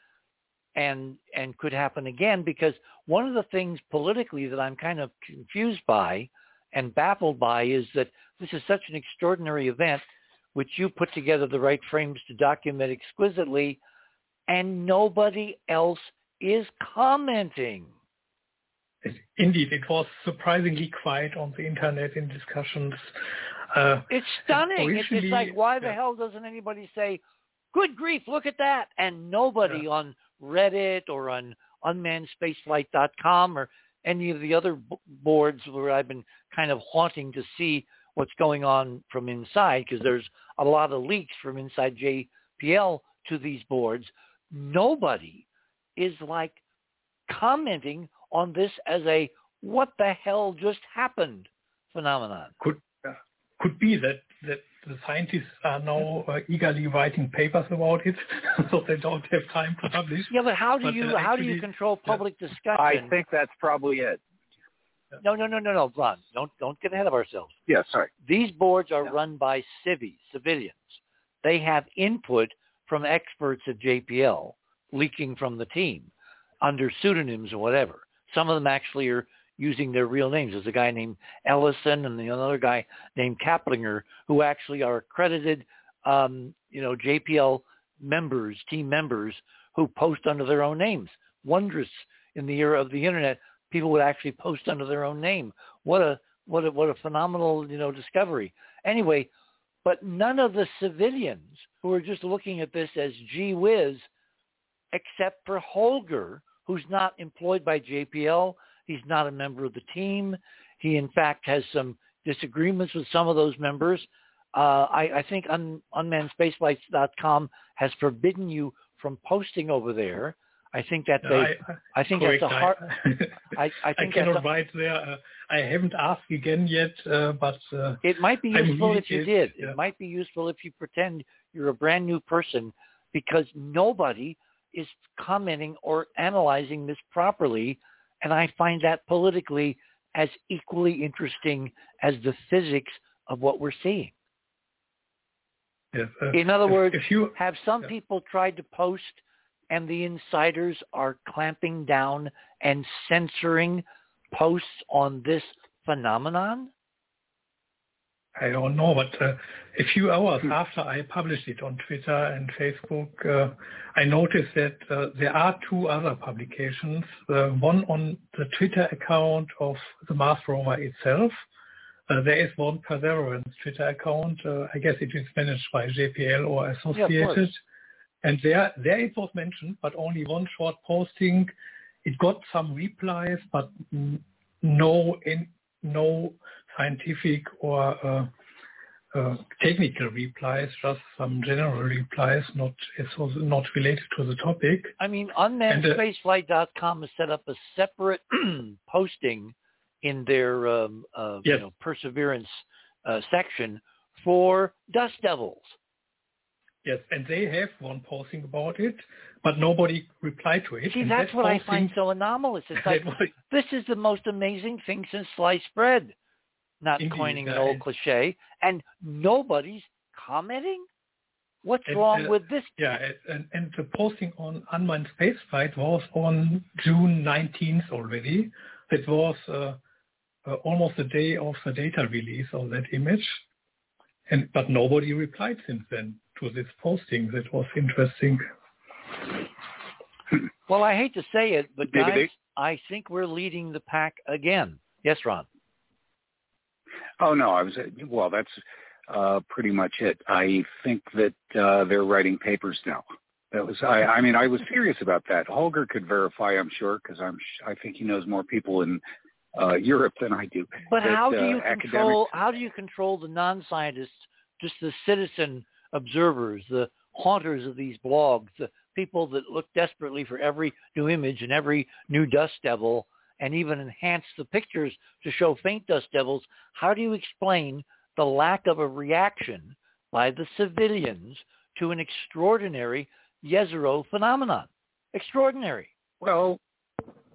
Speaker 1: and and could happen again because one of the things politically that I'm kind of confused by and baffled by is that this is such an extraordinary event which you put together the right frames to document exquisitely and nobody else is commenting.
Speaker 5: Indeed, it was surprisingly quiet on the internet in discussions. Uh,
Speaker 1: it's stunning. It's, it's like, why the
Speaker 5: yeah.
Speaker 1: hell doesn't anybody say, good grief, look at that? And nobody
Speaker 5: Yeah.
Speaker 1: on Reddit or on unmannedspaceflight.com or any of the other boards where I've been kind of haunting to see what's going on from inside because there's a lot of leaks from inside JPL to these boards. Nobody is like commenting on this as a what the hell just happened phenomenon.
Speaker 5: could uh, could be that that the scientists are now uh, eagerly writing papers about it, (laughs) so they don't have time to publish.
Speaker 1: Yeah, but how do
Speaker 5: But,
Speaker 1: you
Speaker 5: uh,
Speaker 1: how do you control public discussion?
Speaker 3: I think that's probably it.
Speaker 1: no, no, no, no, no, Ron. Don't don't get ahead of ourselves.
Speaker 3: Yeah, sorry.
Speaker 1: These boards are
Speaker 3: Yeah.
Speaker 1: run by civies, civilians. They have input from experts at JPL leaking from the team under pseudonyms or whatever. Some of them actually are using their real names. There's a guy named Ellison and another guy named Kaplinger who actually are accredited, um, you know, JPL members, team members who post under their own names. Wondrous in the era of the internet, people would actually post under their own name. What a what a what a phenomenal you know discovery. Anyway, but none of the civilians who are just looking at this as gee whiz, except for Holger, who's not employed by JPL. He's not a member of the team. He in fact has some disagreements with some of those members. Uh, I, I think un, unmannedspaceflights.com has forbidden you from posting over there. I think that's I, think
Speaker 5: correct.
Speaker 1: that's a hard.
Speaker 5: I, I, I (laughs) cannot write there. Uh, I haven't asked again yet, uh, but uh,
Speaker 1: it might be useful
Speaker 5: really
Speaker 1: if you did. Yeah. It might be useful if you pretend you're a brand new person, because nobody is commenting or analyzing this properly, and I find that politically as equally interesting as the physics of what we're seeing.
Speaker 5: Yes, uh,
Speaker 1: In other
Speaker 5: if,
Speaker 1: words,
Speaker 5: if you,
Speaker 1: have some
Speaker 5: yeah.
Speaker 1: people tried to post and the insiders are clamping down and censoring posts on this phenomenon?
Speaker 5: I don't know, but uh, a few hours after I published it on Twitter and Facebook, uh, I noticed that uh, there are two other publications, uh, one on the Twitter account of the Mars rover itself. Uh, there is one Perseverance Twitter account. Uh, I guess it is managed by JPL or Associated. Yeah, and there, there it was mentioned, but only one short posting. It got some replies, but no, in, no scientific or uh, uh, technical replies, just some general replies, not not related to the topic.
Speaker 1: I mean, unmannedspaceflight.com has set up a separate (clears throat) posting in their um, uh,
Speaker 5: yes.
Speaker 1: you know, perseverance uh, section for dust devils.
Speaker 5: Yes, and they have one posting about it, but nobody replied to it.
Speaker 1: See,
Speaker 5: and
Speaker 1: that's
Speaker 5: that
Speaker 1: what
Speaker 5: posting,
Speaker 1: I find so anomalous. It's (laughs) like this is the most amazing thing since sliced bread. Not
Speaker 5: Indeed,
Speaker 1: coining an old cliche, and nobody's commenting. What's
Speaker 5: And,
Speaker 1: wrong
Speaker 5: uh,
Speaker 1: with this?
Speaker 5: Yeah, and, and the posting on unmanned spaceflight was on June 19th already. It was uh, uh, almost the day of the data release of that image. And but nobody replied since then to this posting. That was interesting.
Speaker 1: Well, I hate to say it, but guys,
Speaker 3: they-
Speaker 1: I think we're leading the pack again. Yes, Ron.
Speaker 3: Oh no, I was well. That's uh, pretty much it. I think that uh, they're writing papers now. That was I. I mean, I was serious about that. Holger could verify, I'm sure, because I'm. I think he knows more people in uh, Europe than I do.
Speaker 1: But
Speaker 3: that,
Speaker 1: how do
Speaker 3: uh,
Speaker 1: you
Speaker 3: academics-
Speaker 1: control? How do you control the non-scientists, just the citizen observers, the haunters of these blogs, the people that look desperately for every new image and every new dust devil, and even enhance the pictures to show faint dust devils? How do you explain the lack of a reaction by the civilians to an extraordinary Jezero phenomenon? Extraordinary.
Speaker 3: Well,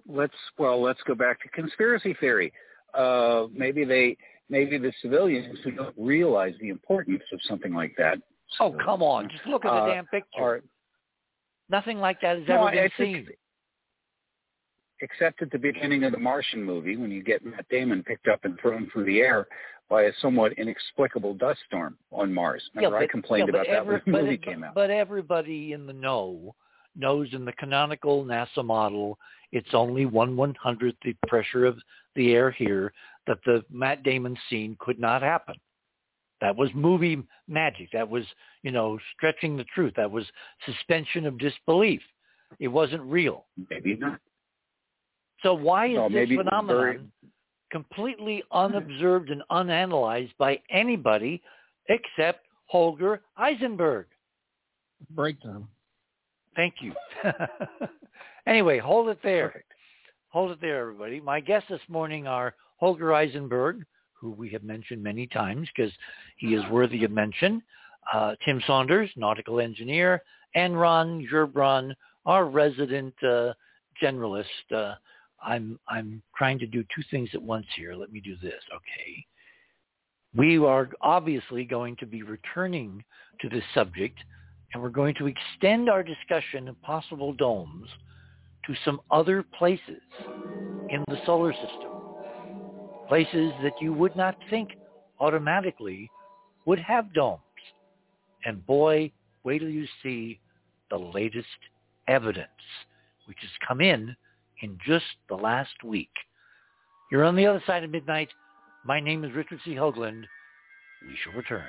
Speaker 3: let's well let's go back to conspiracy theory. Uh, maybe they maybe the civilians who don't realize the importance of something like that.
Speaker 1: Oh, come on. Just look at the
Speaker 3: Uh,
Speaker 1: damn picture.
Speaker 3: Are,
Speaker 1: Nothing like that has
Speaker 3: No,
Speaker 1: ever been seen.
Speaker 3: Except at the beginning of the Martian movie when you get Matt Damon picked up and thrown through the air by a somewhat inexplicable dust storm on Mars. Remember, I complained
Speaker 1: yeah, but
Speaker 3: about that when the
Speaker 1: but
Speaker 3: movie
Speaker 1: it-
Speaker 3: came out.
Speaker 1: But everybody in the know knows in the canonical NASA model, it's only one one hundredth the pressure of the air here that the Matt Damon scene could not happen. That was movie magic. That was, you know, stretching the truth. That was suspension of disbelief. It wasn't real.
Speaker 3: Maybe not.
Speaker 1: So why is
Speaker 3: No,
Speaker 1: this
Speaker 3: maybe it was
Speaker 1: phenomenon
Speaker 3: very-
Speaker 1: completely unobserved and unanalyzed by anybody except Holger Isenberg?
Speaker 6: breakdown.
Speaker 1: Thank you. (laughs) anyway, hold it there.
Speaker 3: Perfect.
Speaker 1: Hold it there, everybody. My guests this morning are Holger Isenberg, who we have mentioned many times because he is worthy of mention, uh, Tim Saunders, nautical engineer, and Ron Gerbron, our resident uh, generalist. Uh, I'm I'm trying to do two things at once here. Let me do this, okay? We are obviously going to be returning to this subject, and we're going to extend our discussion of possible domes to some other places in the solar system, places that you would not think automatically would have domes. And boy, wait till you see the latest evidence, which has come in in just the last week. You're on the other side of midnight. My name is Richard C. Hoagland. We shall return.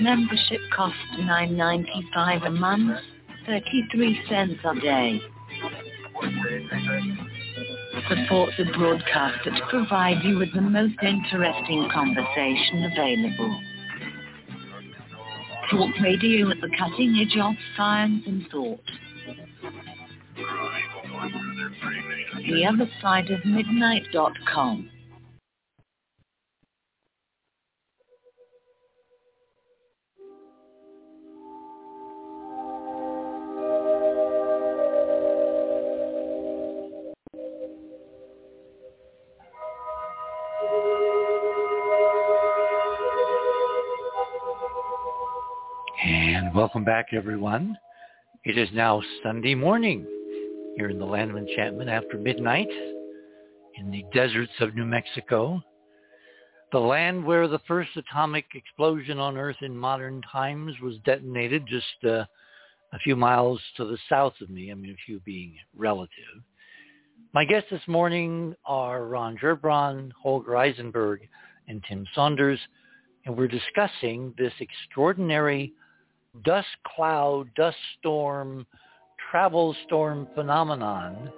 Speaker 7: Membership costs $9.95 a month, 33 cents a day. Support the broadcaster to provide you with the most interesting conversation available. Talk radio at the cutting edge of science and thought. The other side of midnight.com.
Speaker 1: Welcome back, everyone. It is now Sunday morning here in the land of enchantment after midnight in the deserts of New Mexico, the land where the first atomic explosion on Earth in modern times was detonated just uh, a few miles to the south of me, I mean, a few being relative. My guests this morning are Ron Gerbron, Holger Isenberg, and Tim Saunders, and we're discussing this extraordinary dust cloud, dust storm, travel storm phenomenon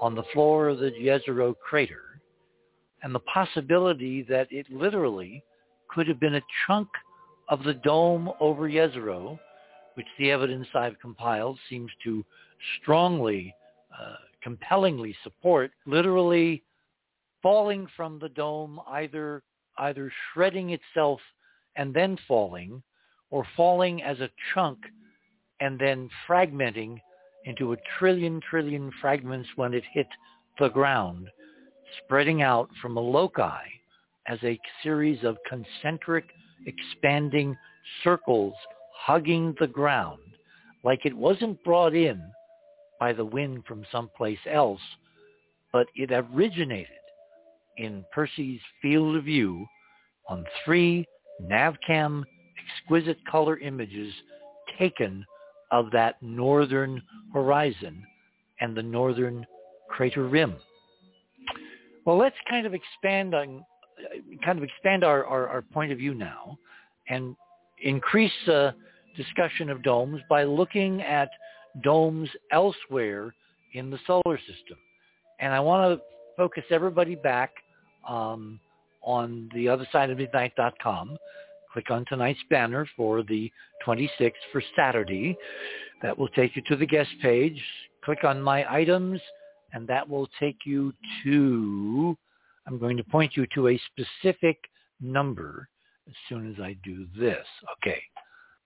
Speaker 1: on the floor of the Jezero crater and the possibility that it literally could have been a chunk of the dome over Jezero, which the evidence I've compiled seems to strongly, uh, compellingly support, literally falling from the dome, either either shredding itself and then falling, or falling as a chunk and then fragmenting into a trillion trillion fragments when it hit the ground, spreading out from a loci as a series of concentric expanding circles hugging the ground like it wasn't brought in by the wind from someplace else, but it originated in Percy's field of view on three NavCam exquisite color images taken of that northern horizon and the northern crater rim. Well, let's kind of expand on, kind of expand our, our, our point of view now and increase uh, discussion of domes by looking at domes elsewhere in the solar system. And I want to focus everybody back um, on the other side of midnight.com click on tonight's banner for the 26th for Saturday. That will take you to the guest page. Click on my items and that will take you to, I'm going to point you to a specific number as soon as I do this. Okay.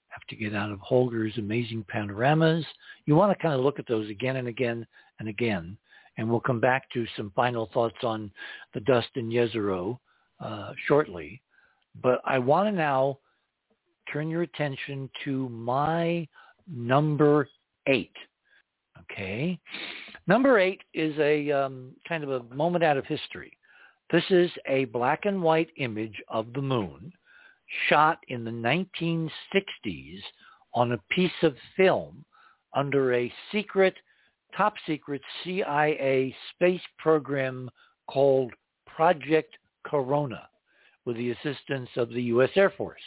Speaker 1: Have to get out of Holger's amazing panoramas. You want to kind of look at those again and again and again. And we'll come back to some final thoughts on the dust in Jezero uh, shortly. But I want to now turn your attention to my number eight. Okay. Number eight is a um, kind of a moment out of history. This is a black and white image of the moon shot in the 1960s on a piece of film under a secret, top secret CIA space program called Project Corona with the assistance of the U.S. Air Force.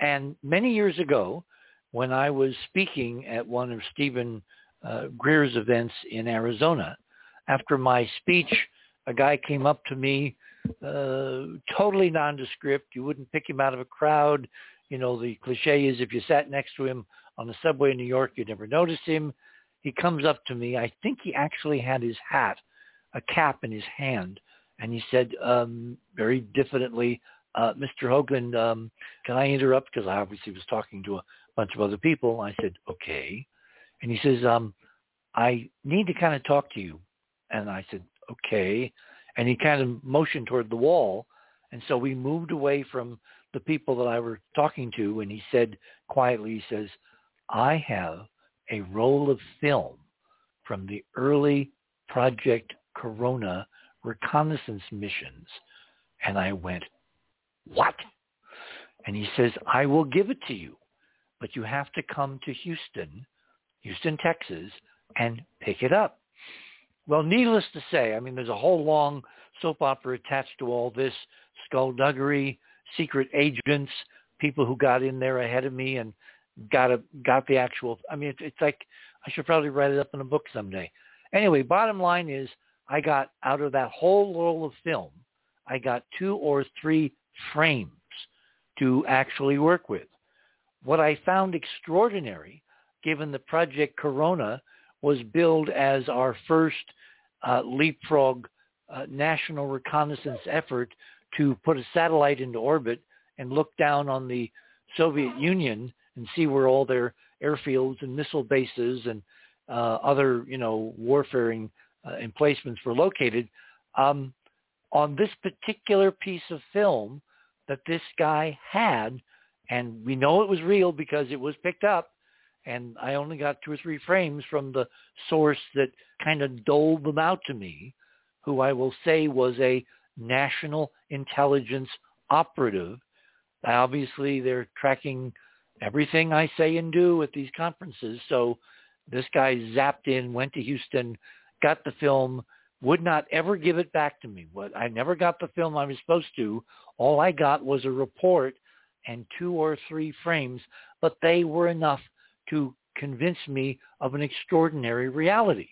Speaker 1: And many years ago, when I was speaking at one of Stephen uh, Greer's events in Arizona, after my speech, a guy came up to me, uh, totally nondescript. You wouldn't pick him out of a crowd. You know, the cliche is if you sat next to him on the subway in New York, you'd never notice him. He comes up to me. I think he actually had his hat, a cap in his hand and he said um, very diffidently, uh, Mr. Hogan, um, can I interrupt? Because I obviously was talking to a bunch of other people. I said, okay. And he says, um, I need to kind of talk to you. And I said, okay. And he kind of motioned toward the wall. And so we moved away from the people that I were talking to, and he said quietly, he says, I have a roll of film from the early Project Corona reconnaissance missions. And I went, what? And he says, I will give it to you, but you have to come to Houston, Houston, Texas, and pick it up. Well, needless to say, I mean, there's a whole long soap opera attached to all this, skullduggery, secret agents, people who got in there ahead of me and got a, got the actual. I mean, it's, it's like I should probably write it up in a book someday. Anyway, bottom line is, I got out of that whole roll of film, I got two or three frames to actually work with. What I found extraordinary, given the Project Corona was billed as our first uh, leapfrog uh, national reconnaissance effort to put a satellite into orbit and look down on the Soviet Union and see where all their airfields and missile bases and uh, other, you know, warfaring uh, emplacements were located. Um, on this particular piece of film that this guy had, and we know it was real because it was picked up, and I only got two or three frames from the source that kind of doled them out to me, who I will say was a national intelligence operative. Obviously, they're tracking everything I say and do at these conferences. So this guy zapped in, went to Houston, got the film, would not ever give it back to me. What I never got the film I was supposed to. All I got was a report and two or three frames, but they were enough to convince me of an extraordinary reality.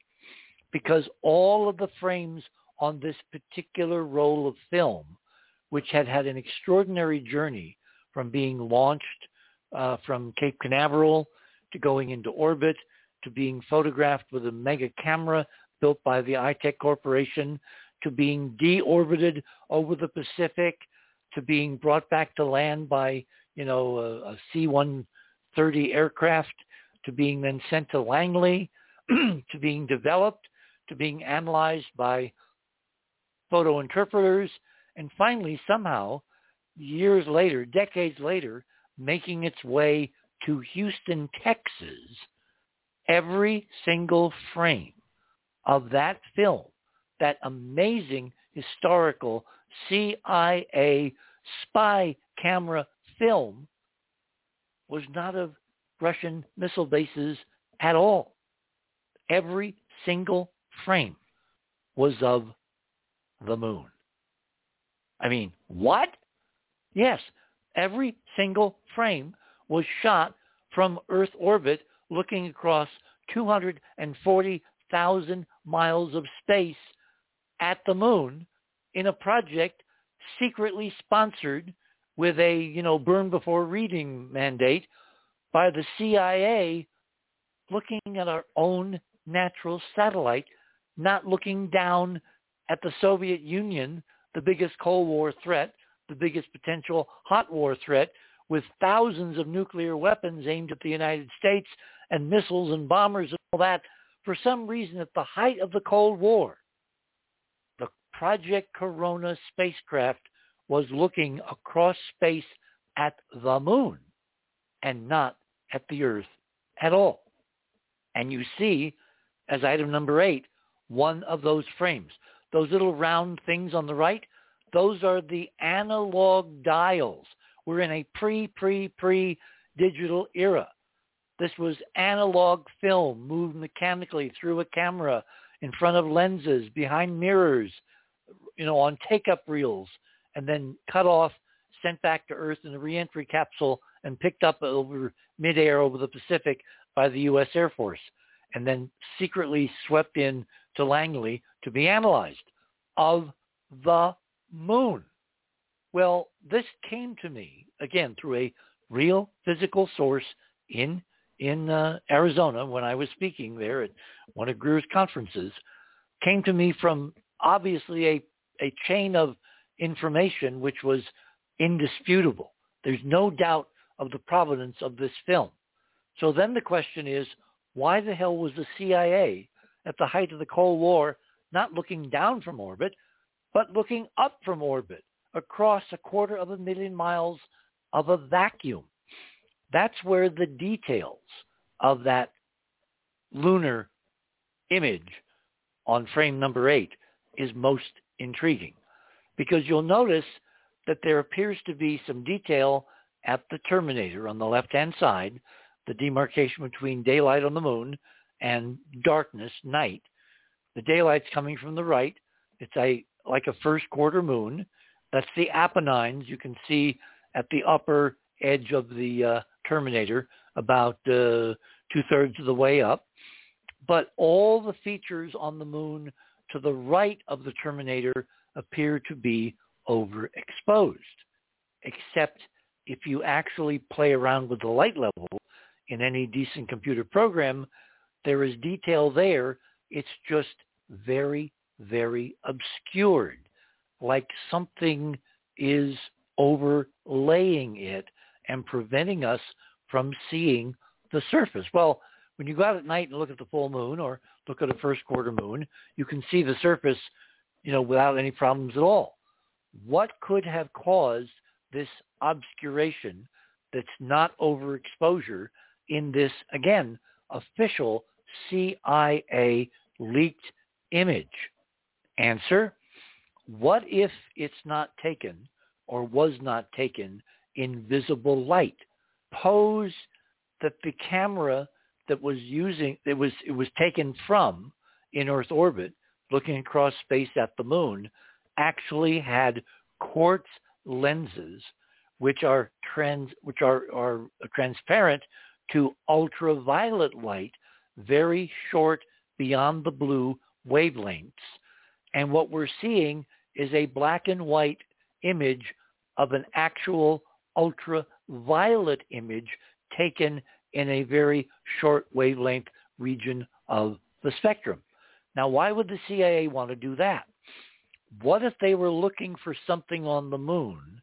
Speaker 1: Because all of the frames on this particular roll of film, which had had an extraordinary journey from being launched uh, from Cape Canaveral to going into orbit to being photographed with a mega camera built by the Itek Corporation to being deorbited over the Pacific to being brought back to land by, you know, a a C-130 aircraft to being then sent to Langley (clears throat) to being developed to being analyzed by photo interpreters, and finally somehow, years later, decades later, making its way to Houston, Texas, every single frame of that film, that amazing historical CIA spy camera film was not of Russian missile bases at all. Every single frame was of the moon. I mean, what? Yes, every single frame was shot from Earth orbit looking across 240,000 miles of space at the moon in a project secretly sponsored with a, you know, burn before reading mandate by the CIA looking at our own natural satellite, not looking down at the Soviet Union, the biggest Cold War threat, the biggest potential hot war threat, with thousands of nuclear weapons aimed at the United States and missiles and bombers and all that, for some reason at the height of the Cold War, the Project Corona spacecraft was looking across space at the moon and not at the Earth at all. And you see, as item number eight, one of those frames. Those little round things on the right, those are the analog dials. We're in a pre, pre, pre digital era. This was analog film moved mechanically through a camera in front of lenses, behind mirrors, you know, on take-up reels, and then cut off, sent back to Earth in a reentry capsule and picked up over midair over the Pacific by the U.S. Air Force, and then secretly swept in to Langley to be analyzed of the moon. Well, this came to me again through a real physical source in in uh, Arizona when I was speaking there at one of Greer's conferences. Came to me from obviously a a chain of information which was indisputable. There's no doubt of the provenance of this film. So then the question is, why the hell was the CIA at the height of the Cold War not looking down from orbit, but looking up from orbit across a quarter of a million miles of a vacuum. That's where the details of that lunar image on frame number eight is most intriguing because you'll notice that there appears to be some detail at the terminator on the left-hand side, the demarcation between daylight on the moon and darkness, night. The daylight's coming from the right. It's a like a first quarter moon. That's the Apennines you can see at the upper edge of the uh, terminator, about uh, two-thirds of the way up. But all the features on the moon to the right of the terminator appear to be overexposed, except if you actually play around with the light level in any decent computer program, there is detail there. It's just very, very obscured, like something is overlaying it and preventing us from seeing the surface. Well, when you go out at night and look at the full moon or look at a first quarter moon, you can see the surface, you know, without any problems at all. What could have caused this obscuration that's not overexposure in this, again, official CIA leaked image? Answer, what if it's not taken or was not taken in visible light? Pose that the camera that was using it was it was taken from in Earth orbit, looking across space at the moon, actually had quartz lenses which are trans which are, are transparent to ultraviolet light, very short beyond the blue wavelengths. And what we're seeing is a black and white image of an actual ultraviolet image taken in a very short wavelength region of the spectrum. Now, why would the CIA want to do that? What if they were looking for something on the moon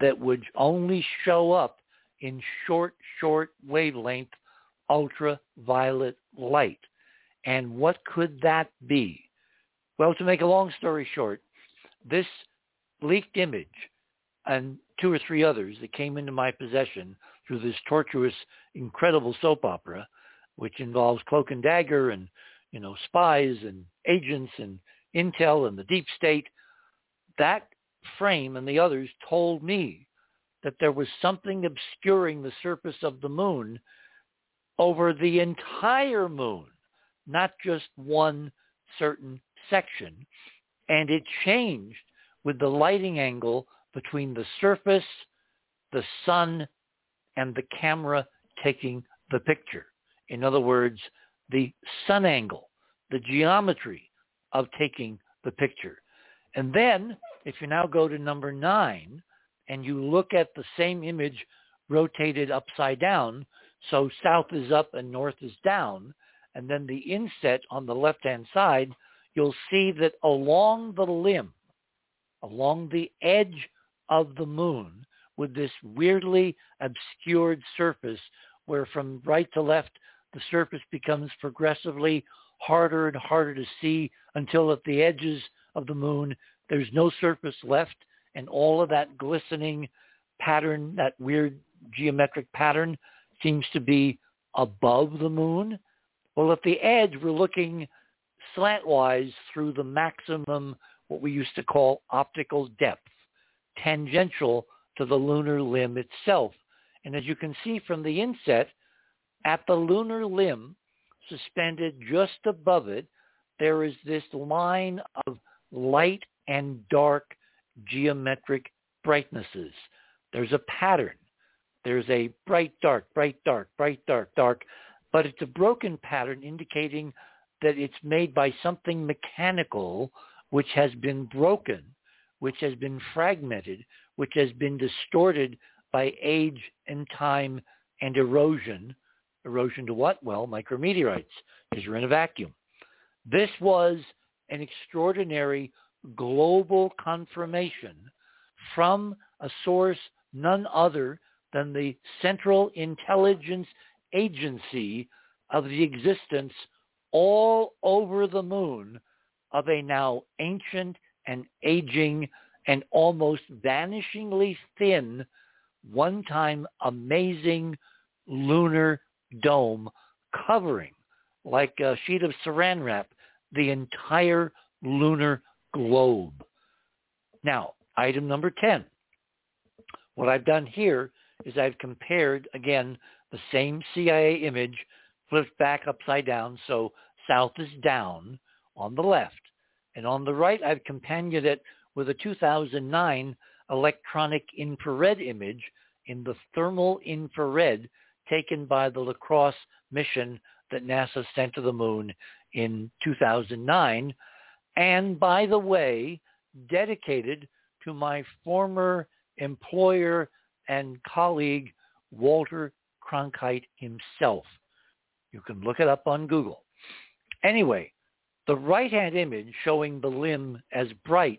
Speaker 1: that would only show up in short, short wavelength ultraviolet light? And what could that be? Well, to make a long story short, this leaked image and two or three others that came into my possession through this tortuous, incredible soap opera, which involves cloak and dagger and, you know, spies and agents and intel and the deep state. That frame and the others told me that there was something obscuring the surface of the moon over the entire moon, not just one certain section. And it changed with the lighting angle between the surface, the sun, and the camera taking the picture. In other words, the sun angle, the geometry of taking the picture. And then if you now go to number nine and you look at the same image rotated upside down, so south is up and north is down, and then the inset on the left-hand side, you'll see that along the limb, along the edge of the moon with this weirdly obscured surface where from right to left the surface becomes progressively harder and harder to see until at the edges of the moon there's no surface left and all of that glistening pattern, that weird geometric pattern seems to be above the moon. Well, at the edge, we're looking slantwise through the maximum, what we used to call optical depth tangential to the lunar limb itself. And as you can see from the inset, at the lunar limb, suspended just above it, there is this line of light and dark geometric brightnesses. There's a pattern. There's a bright, dark, bright, dark, bright, dark, dark, but it's a broken pattern indicating that it's made by something mechanical which has been broken which has been fragmented, which has been distorted by age and time and erosion. Erosion to what? Well, micrometeorites, because you're in a vacuum. This was an extraordinary global confirmation from a source none other than the Central Intelligence Agency of the existence all over the moon of a now ancient and aging an almost vanishingly thin, one-time amazing lunar dome covering like a sheet of saran wrap the entire lunar globe. Now, item number 10. What I've done here is I've compared, again, the same CIA image flipped back upside down, so south is down on the left. And on the right, I've companioned it with a 2009 electronic infrared image in the thermal infrared taken by the LCROSS mission that NASA sent to the moon in 2009. And by the way, dedicated to my former employer and colleague, Walter Cronkite himself. You can look it up on Google. Anyway, the right-hand image showing the limb as bright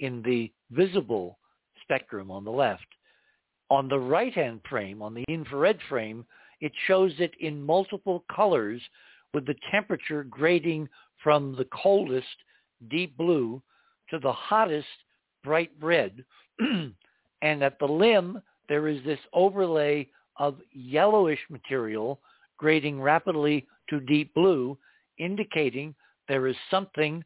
Speaker 1: in the visible spectrum on the left. On the right-hand frame, on the infrared frame, it shows it in multiple colors with the temperature grading from the coldest deep blue to the hottest bright red. (clears throat) and at the limb, there is this overlay of yellowish material grading rapidly to deep blue, indicating there is something,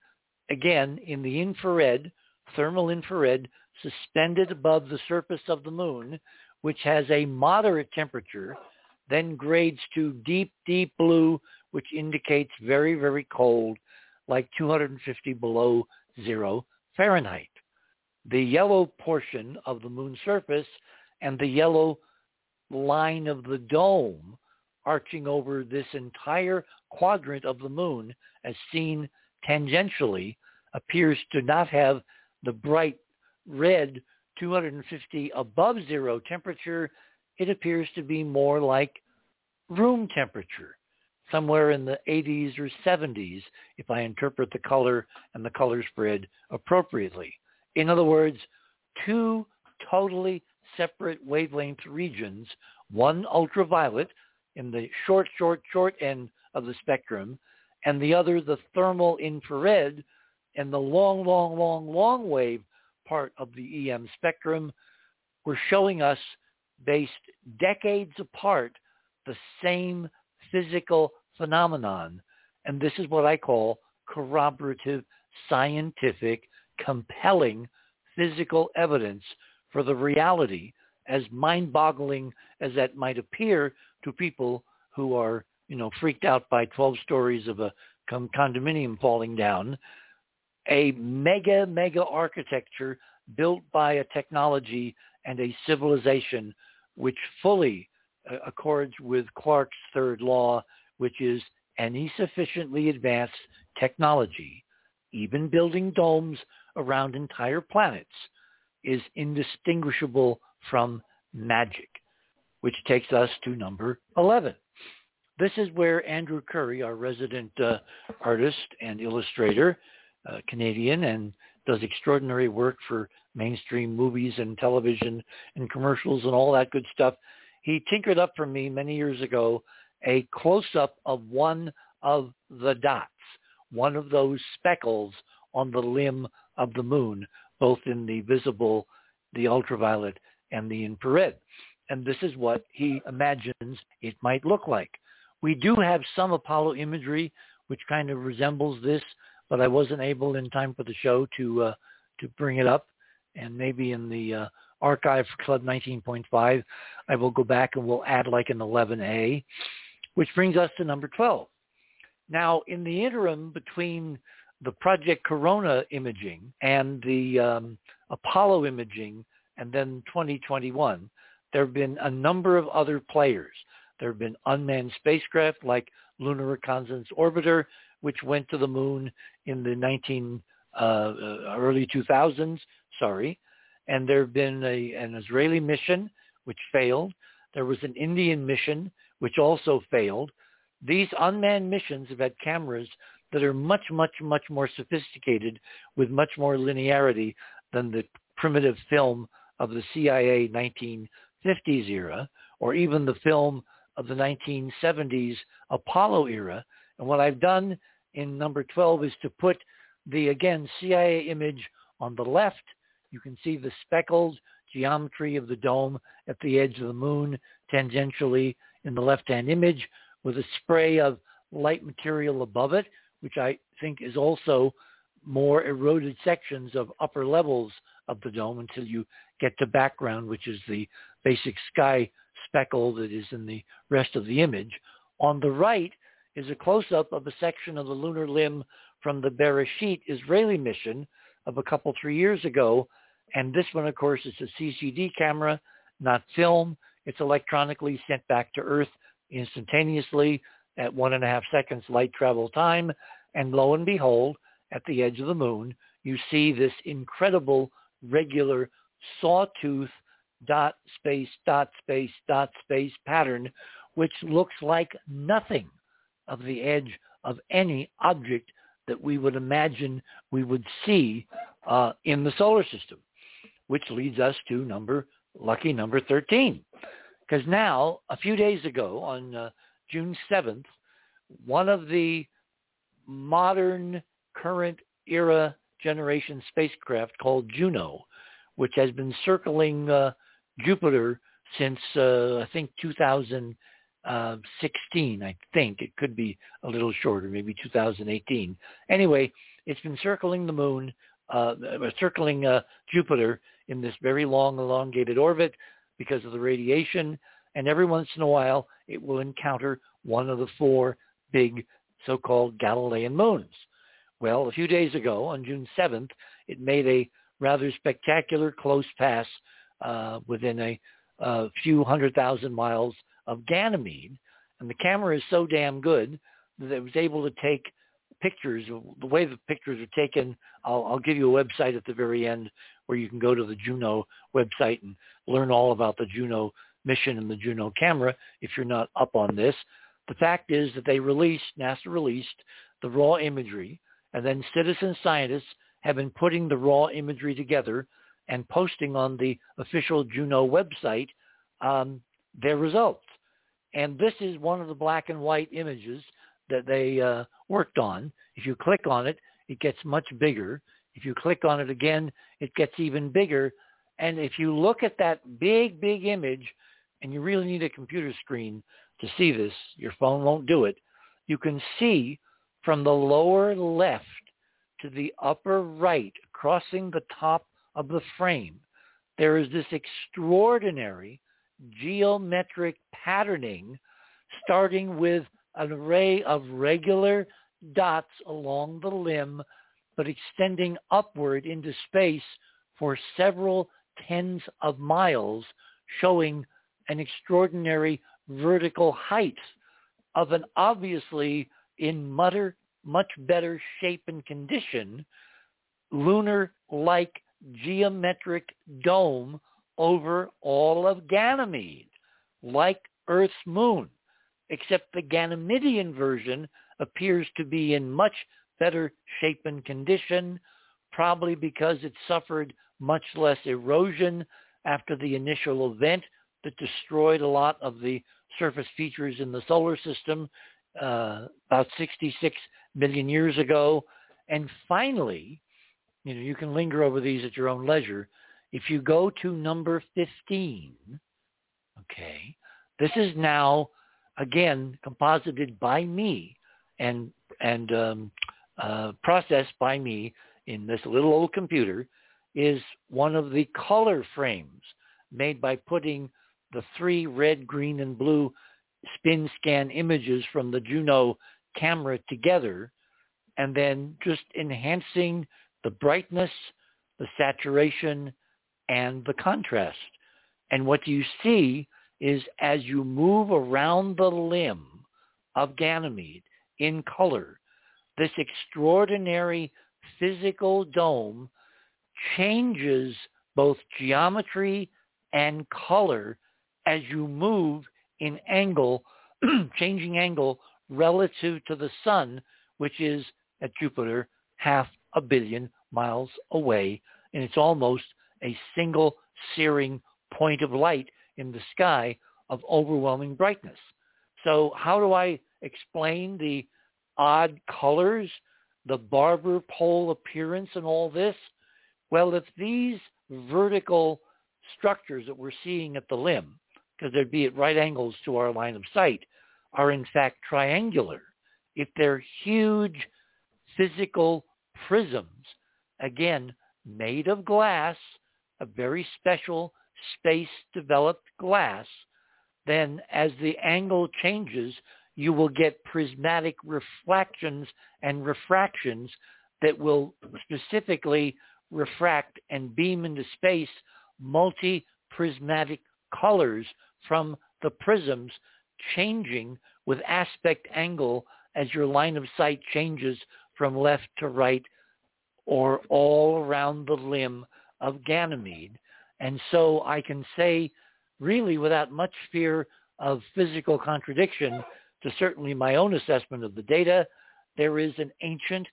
Speaker 1: again, in the infrared, thermal infrared, suspended above the surface of the moon, which has a moderate temperature then grades to deep, deep blue, which indicates very, very cold, like 250 below zero Fahrenheit. The yellow portion of the moon's surface and the yellow line of the dome arching over this entire quadrant of the moon as seen tangentially appears to not have the bright red 250 above zero temperature it appears to be more like room temperature, somewhere in the 80s or 70s, if I interpret the color and the color spread appropriately. In other words, two totally separate wavelength regions, one ultraviolet in the short, short, short end of the spectrum, and the other the thermal infrared and the long, long, long, long wave part of the EM spectrum were showing us based decades apart the same physical phenomenon. And this is what I call corroborative, scientific, compelling physical evidence for the reality, as mind-boggling as that might appear to people who are, you know, freaked out by 12 stories of a condominium falling down. A mega, mega architecture built by a technology and a civilization which fully uh, accords with Clarke's third law, which is any sufficiently advanced technology, even building domes around entire planets, is indistinguishable from magic, which takes us to number 11. This is where Andrew Curry, our resident uh, artist and illustrator, uh, Canadian, and does extraordinary work for mainstream movies and television and commercials and all that good stuff, he tinkered up for me many years ago a close-up of one of the dots, one of those speckles on the limb of the moon, both in the visible, the ultraviolet, and the infrared. And this is what he imagines it might look like. We do have some Apollo imagery which kind of resembles this, but I wasn't able in time for the show to uh, to bring it up. And maybe in the uh, archive for Club 19.5. I will go back and we'll add like an 11A, which brings us to number 12. Now, in the interim between the Project Corona imaging and the um, Apollo imaging and then 2021, there have been a number of other players. There have been unmanned spacecraft like Lunar Reconnaissance Orbiter, which went to the moon in the 19 uh, uh, early 2000s. Sorry, and there have been a, an Israeli mission which failed. There was an Indian mission which also failed. These unmanned missions have had cameras that are much, much, much more sophisticated with much more linearity than the primitive film of the CIA 1950s era or even the film of the 1970s Apollo era. And what I've done in number 12 is to put the, again, CIA image on the left You can see the speckled geometry of the dome at the edge of the moon tangentially in the left-hand image with a spray of light material above it, which I think is also more eroded sections of upper levels of the dome until you get to background, which is the basic sky speckle that is in the rest of the image. On the right is a close-up of a section of the lunar limb from the Bereshit Israeli mission of a couple, three years ago. And this one, of course, is a CCD camera, not film. It's electronically sent back to Earth instantaneously at one and a half seconds light travel time. And lo and behold, at the edge of the moon, you see this incredible regular sawtooth dot space dot space dot space pattern, which looks like nothing of the edge of any object that we would imagine we would see uh, in the solar system, which leads us to number lucky number 13. Because now, a few days ago, on uh, June 7th, one of the modern current era generation spacecraft called Juno, which has been circling uh, Jupiter since uh, I think 2016. I think it could be a little shorter, maybe 2018. Anyway, it's been circling the moon, uh, uh, circling uh, Jupiter in this very long, elongated orbit because of the radiation. And every once in a while, it will encounter one of the four big so-called Galilean moons. Well, a few days ago, on June 7th, it made a rather spectacular close pass uh, within a, a few hundred thousand miles of Ganymede. And the camera is so damn good that it was able to take pictures. The way the pictures are taken, I'll, I'll give you a website at the very end where you can go to the Juno website and learn all about the Juno mission and the Juno camera if you're not up on this. The fact is that they released, NASA released the raw imagery and then citizen scientists have been putting the raw imagery together and posting on the official Juno website um, their results. And this is one of the black and white images that they uh, worked on. If you click on it, it gets much bigger. If you click on it again, it gets even bigger. And if you look at that big, big image, and you really need a computer screen to see this, your phone won't do it, you can see from the lower left to the upper right, crossing the top of the frame, there is this extraordinary geometric patterning starting with an array of regular dots along the limb, but extending upward into space for several tens of miles, showing an extraordinary vertical height of an obviously in mutter, much better shape and condition, lunar-like geometric dome over all of Ganymede, like Earth's moon, except the Ganymedean version appears to be in much better shape and condition, probably because it suffered much less erosion after the initial event that destroyed a lot of the surface features in the solar system uh, about 66 million years ago. And finally, you know, you can linger over these at your own leisure. If you go to number 15, okay, this is now, again, composited by me and, and um, uh, processed by me in this little old computer, is one of the color frames made by putting the three red, green, and blue spin scan images from the Juno camera together and then just enhancing the brightness, the saturation, and the contrast. And what you see is as you move around the limb of Ganymede in color, this extraordinary physical dome changes both geometry and color as you move in angle, (clears throat) changing angle relative to the sun, which is at Jupiter half a billion miles away. And it's almost a single searing point of light in the sky of overwhelming brightness. So how do I explain the odd colors, the barber pole appearance and all this? Well, if these vertical structures that we're seeing at the limb, because they'd be at right angles to our line of sight, are in fact triangular. If they're huge physical prisms, again, made of glass, a very special space-developed glass, then as the angle changes, you will get prismatic reflections and refractions that will specifically refract and beam into space multi-prismatic colors from the prisms changing with aspect angle as your line of sight changes from left to right or all around the limb of Ganymede. And so I can say really without much fear of physical contradiction to certainly my own assessment of the data, there is an ancient,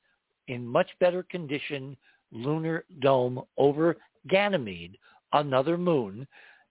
Speaker 1: in much better condition, lunar dome over Ganymede, another moon,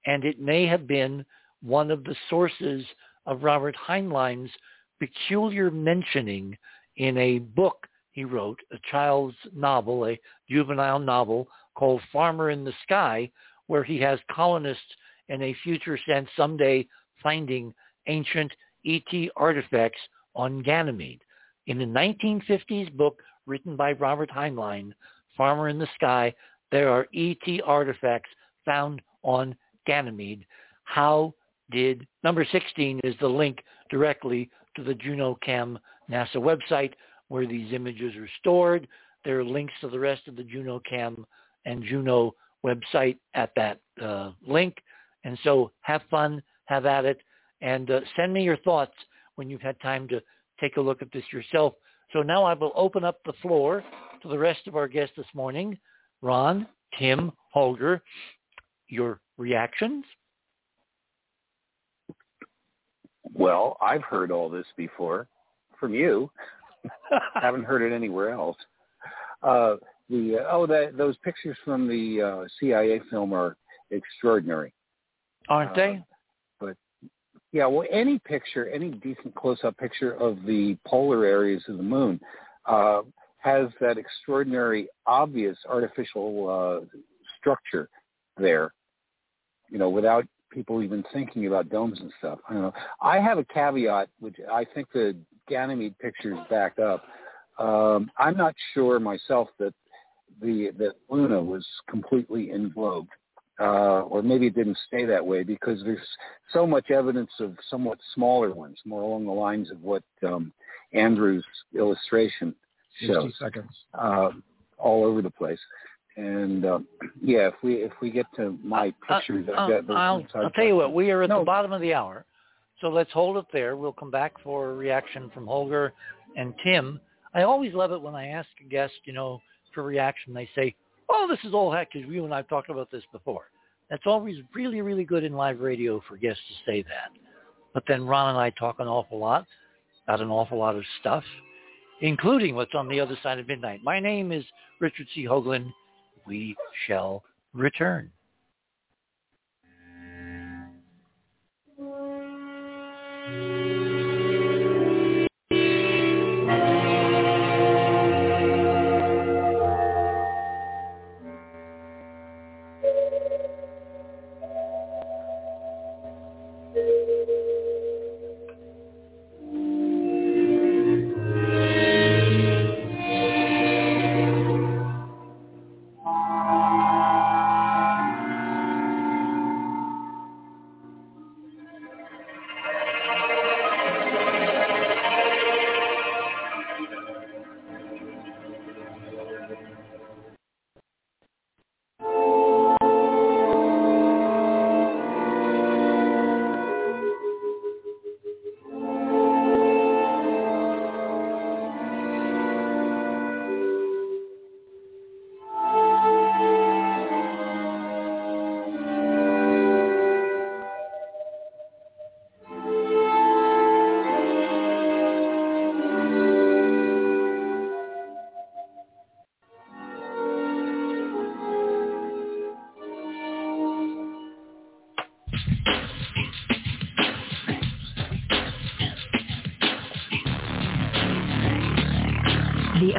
Speaker 1: and it may have been one of the sources of Robert Heinlein's peculiar mentioning in a book he wrote, a child's novel, a juvenile novel called Farmer in the Sky, where he has colonists in a future sense someday finding ancient ET artifacts on Ganymede. In the 1950s book written by Robert Heinlein, Farmer in the Sky, there are ET artifacts found on Ganymede. How did, number 16 is the link directly to the JunoCam NASA website where these images are stored. There are links to the rest of the JunoCam and Juno website at that uh, link. And so have fun, have at it, and uh, send me your thoughts when you've had time to take a look at this yourself. So now I will open up the floor to the rest of our guests this morning. Ron, Tim, Holger, your reactions?
Speaker 3: Well, I've heard all this before from you. (laughs) Haven't heard it anywhere else. Uh, the uh, oh, that those pictures from the uh, CIA film are extraordinary,
Speaker 1: aren't they?
Speaker 3: Uh, but yeah, well, any picture, any decent close-up picture of the polar areas of the moon uh, has that extraordinary, obvious artificial uh, structure there. You know, without people even thinking about domes and stuff. I don't know. I have a caveat, which I think the Ganymede pictures back up. Um, I'm not sure myself that the that Luna was completely englobed, uh, or maybe it didn't stay that way because there's so much evidence of somewhat smaller ones, more along the lines of what um, Andrew's illustration shows.
Speaker 6: 60 seconds.
Speaker 3: Uh, all over the place. And uh, yeah, if we if we get to my
Speaker 1: Uh,
Speaker 3: pictures,
Speaker 1: uh,
Speaker 3: I've got
Speaker 1: I'll, I'll tell you what, we are at
Speaker 3: No.
Speaker 1: the bottom of the hour. So let's hold it there. We'll come back for a reaction from Holger and Tim. I always love it when I ask a guest, you know, for reaction. They say, oh, this is all heck, because you and I have talked about this before. That's always really, really good in live radio for guests to say that. But then Ron and I talk an awful lot about an awful lot of stuff, including what's on the other side of midnight. My name is Richard C. Hoagland. We shall return.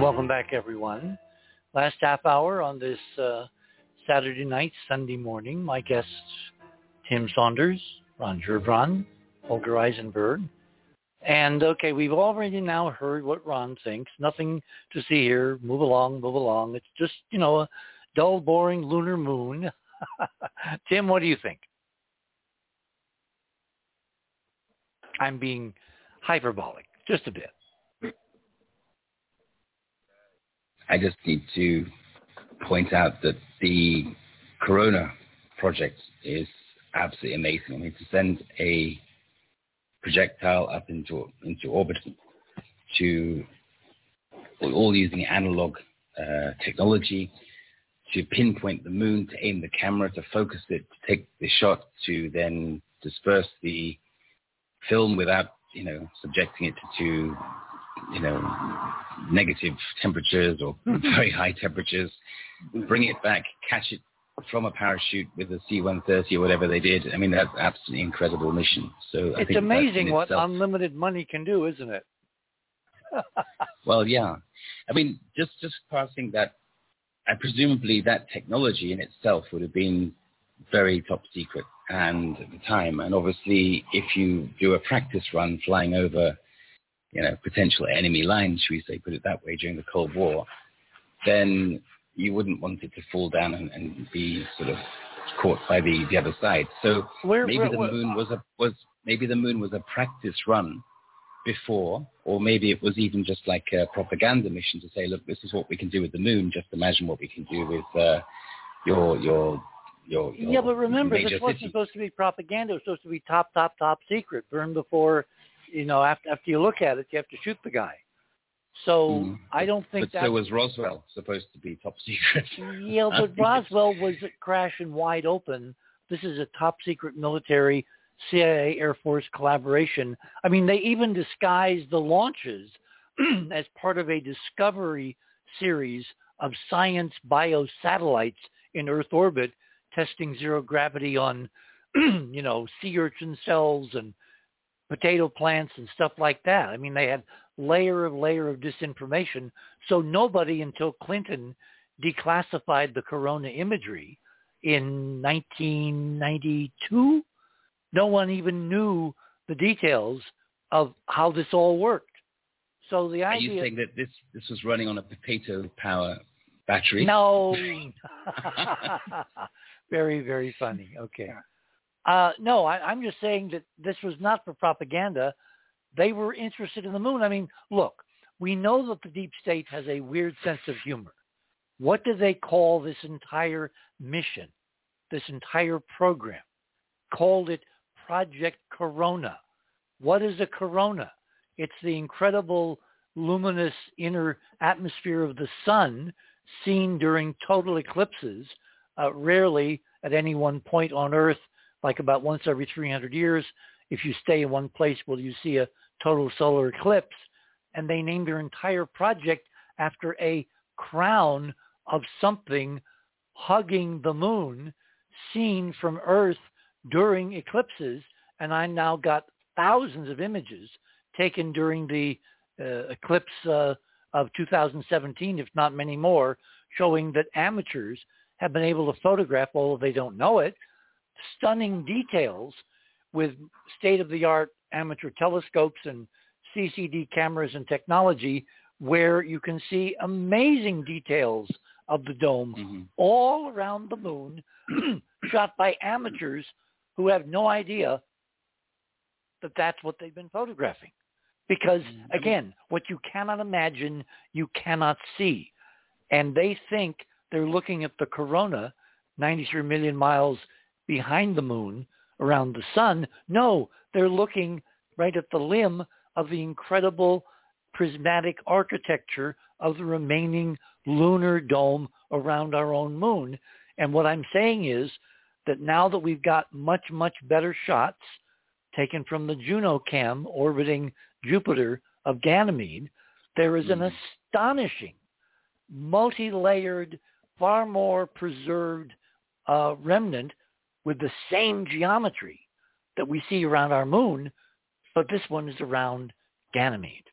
Speaker 1: Welcome back, everyone. Last half hour on this uh, Saturday night, Sunday morning. My guests, Tim Saunders, Ron Gerbron, Holger Isenberg. And okay, we've already now heard what Ron thinks. Nothing to see here. Move along, move along. It's just, you know, a dull, boring lunar moon. (laughs) Tim, what do you think? I'm being hyperbolic, just a bit.
Speaker 4: I just need to point out that the Corona project is absolutely amazing. I mean, to send a projectile up into into orbit to all using analog uh, technology to pinpoint the moon, to aim the camera, to focus it, to take the shot, to then disperse the film without, you know, subjecting it to, you know, negative temperatures or hmm. very high temperatures, bring it back, catch it from a parachute with a C-130 or whatever they did. I mean, that's absolutely incredible mission. So I
Speaker 1: it's amazing what
Speaker 4: itself,
Speaker 1: unlimited money can do, isn't it? (laughs)
Speaker 4: well, yeah. I mean, just just passing that, I presumably that technology in itself would have been very top secret and at the time. And obviously, if you do a practice run flying over, you know, potential enemy lines, should we say, put it that way, during the Cold War, then you wouldn't want it to fall down and, and be sort of caught by the, the other side. So
Speaker 1: Where-
Speaker 4: maybe
Speaker 1: where-
Speaker 4: the
Speaker 1: where-
Speaker 4: moon was a was maybe the moon was a practice run before, or maybe it was even just like a propaganda mission to say, look, this is what we can do with the moon. Just imagine what we can do with uh, your your your, your
Speaker 1: Yeah, but remember, this wasn't
Speaker 4: city.
Speaker 1: supposed to be propaganda. It was supposed to be top, top, top secret. Burn before, you know, after, after you look at it, you have to shoot the guy. So
Speaker 4: Mhm.
Speaker 1: I don't think
Speaker 4: But
Speaker 1: that.
Speaker 4: so was Roswell supposed to be top secret. (laughs)
Speaker 1: yeah, but (laughs) Roswell was crashing wide open. This is a top secret military CIA Air Force collaboration. I mean, they even disguised the launches (clears throat) as part of a discovery series of science biosatellites in Earth orbit testing zero gravity on, (clears throat) you know, sea urchin cells and potato plants and stuff like that. I mean, they had layer of layer of disinformation. So nobody until Clinton declassified the corona imagery in 1992, no one even knew the details of how this all worked. So the
Speaker 4: Are you
Speaker 1: idea
Speaker 4: saying that this this was running on a potato power battery?
Speaker 1: no, (laughs) (laughs) Very, very funny. Okay. Uh, no, I, I'm just saying that this was not for propaganda. They were interested in the moon. I mean, look, we know that the deep state has a weird sense of humor. What do they call this entire mission, this entire program? Called it Project Corona. What is a corona? It's the incredible luminous inner atmosphere of the sun seen during total eclipses, uh, rarely at any one point on Earth, like about once every 300 years. If you stay in one place, will you see a total solar eclipse? And they named their entire project after a crown of something hugging the moon seen from Earth during eclipses. And I now got thousands of images taken during the uh, eclipse uh, of 2017, if not many more, showing that amateurs have been able to photograph, although they don't know it, stunning details with state-of-the-art amateur telescopes and CCD cameras and technology where you can see amazing details of the dome
Speaker 4: Mm-hmm.
Speaker 1: all around the moon (clears throat) shot by amateurs who have no idea that that's what they've been photographing. Because
Speaker 4: Mm-hmm.
Speaker 1: again, what you cannot imagine, you cannot see. And they think they're looking at the corona 93 million miles behind the moon around the sun. No, they're looking right at the limb of the incredible prismatic architecture of the remaining lunar dome around our own moon. And what I'm saying is that now that we've got much, much better shots taken from the Juno cam orbiting Jupiter of Ganymede, there is an
Speaker 4: Mhm.
Speaker 1: astonishing, multi-layered, far more preserved uh, remnant with the same geometry that we see around our moon, but this one is around Ganymede.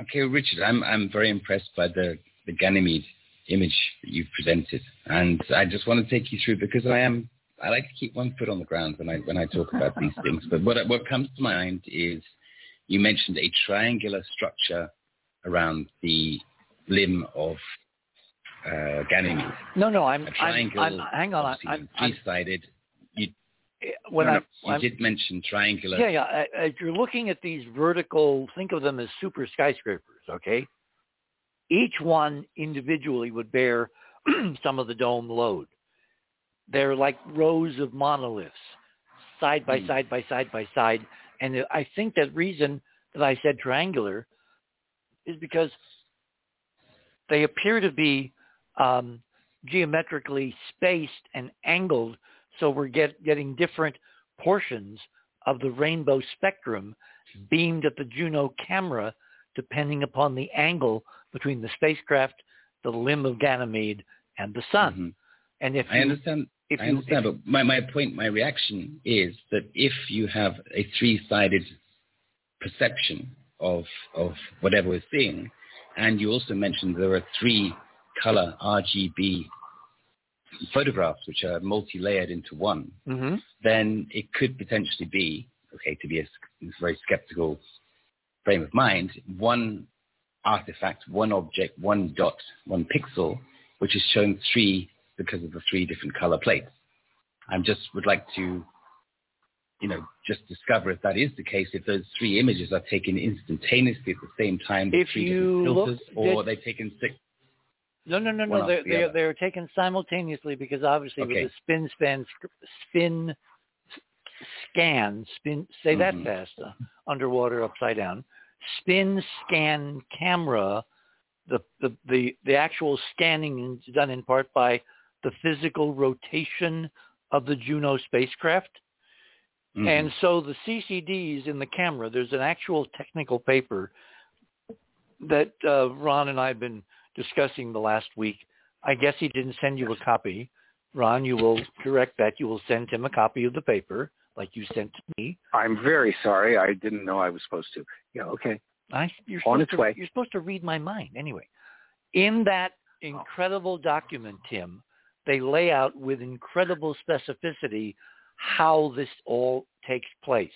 Speaker 4: Okay, Richard, I'm I'm very impressed by the the Ganymede image that you've presented, and I just want to take you through because I am I like to keep one foot on the ground when I when I talk about these (laughs) things. But what what comes to mind is you mentioned a triangular structure around the limb of uh, Ganymede.
Speaker 1: No, no, I'm,
Speaker 4: A
Speaker 1: I'm, I'm hang on, I'm, I'm,
Speaker 4: three-sided. You,
Speaker 1: when
Speaker 4: no,
Speaker 1: I,
Speaker 4: no, you
Speaker 1: I'm,
Speaker 4: did mention triangular.
Speaker 1: yeah, yeah, I- I- if you're looking at these vertical, think of them as super skyscrapers, okay? Each one individually would bear (clears throat) some of the dome load. They're like rows of monoliths, side by
Speaker 4: Hmm.
Speaker 1: side by side by side. And I think that reason that I said triangular is because they appear to be um, geometrically spaced and angled, so we're get, getting different portions of the rainbow spectrum beamed at the Juno camera, depending upon the angle between the spacecraft, the limb of Ganymede, and the sun.
Speaker 4: Mhm.
Speaker 1: And if
Speaker 4: I
Speaker 1: you,
Speaker 4: understand.
Speaker 1: if
Speaker 4: I
Speaker 1: you,
Speaker 4: understand, but my, my point, my reaction is that if you have a three-sided perception of of whatever we're seeing, and you also mentioned there are three color RGB photographs which are multi-layered into one,
Speaker 1: Mhm.
Speaker 4: then it could potentially be okay to be a, very skeptical frame of mind. One artifact, one object, one dot, one pixel, which is showing three because of the three different color plates. I just would like to, you know, just discover if that is the case, if those three images are taken instantaneously at the same time, with
Speaker 1: If
Speaker 4: three different filters, or they've taken six.
Speaker 1: No, no, no, no. They're
Speaker 4: the
Speaker 1: they're, they're taken simultaneously because obviously
Speaker 4: Okay.
Speaker 1: with the spin span, spin scan, spin say that
Speaker 4: Mhm.
Speaker 1: fast uh, underwater upside down spin scan camera the, the the the actual scanning is done in part by the physical rotation of the Juno spacecraft
Speaker 4: Mhm.
Speaker 1: and so the CCDs in the camera, there's an actual technical paper that uh, Ron and I have been discussing the last week. I guess he didn't send you a copy. Ron, you will correct that. You will send him a copy of the paper like you sent to me.
Speaker 3: I'm very sorry. I didn't know I was supposed to. Yeah, okay.
Speaker 1: I, you're
Speaker 3: On its
Speaker 1: to,
Speaker 3: way.
Speaker 1: You're supposed to read my mind anyway. In that oh. incredible document, Tim, they lay out with incredible specificity how this all takes place.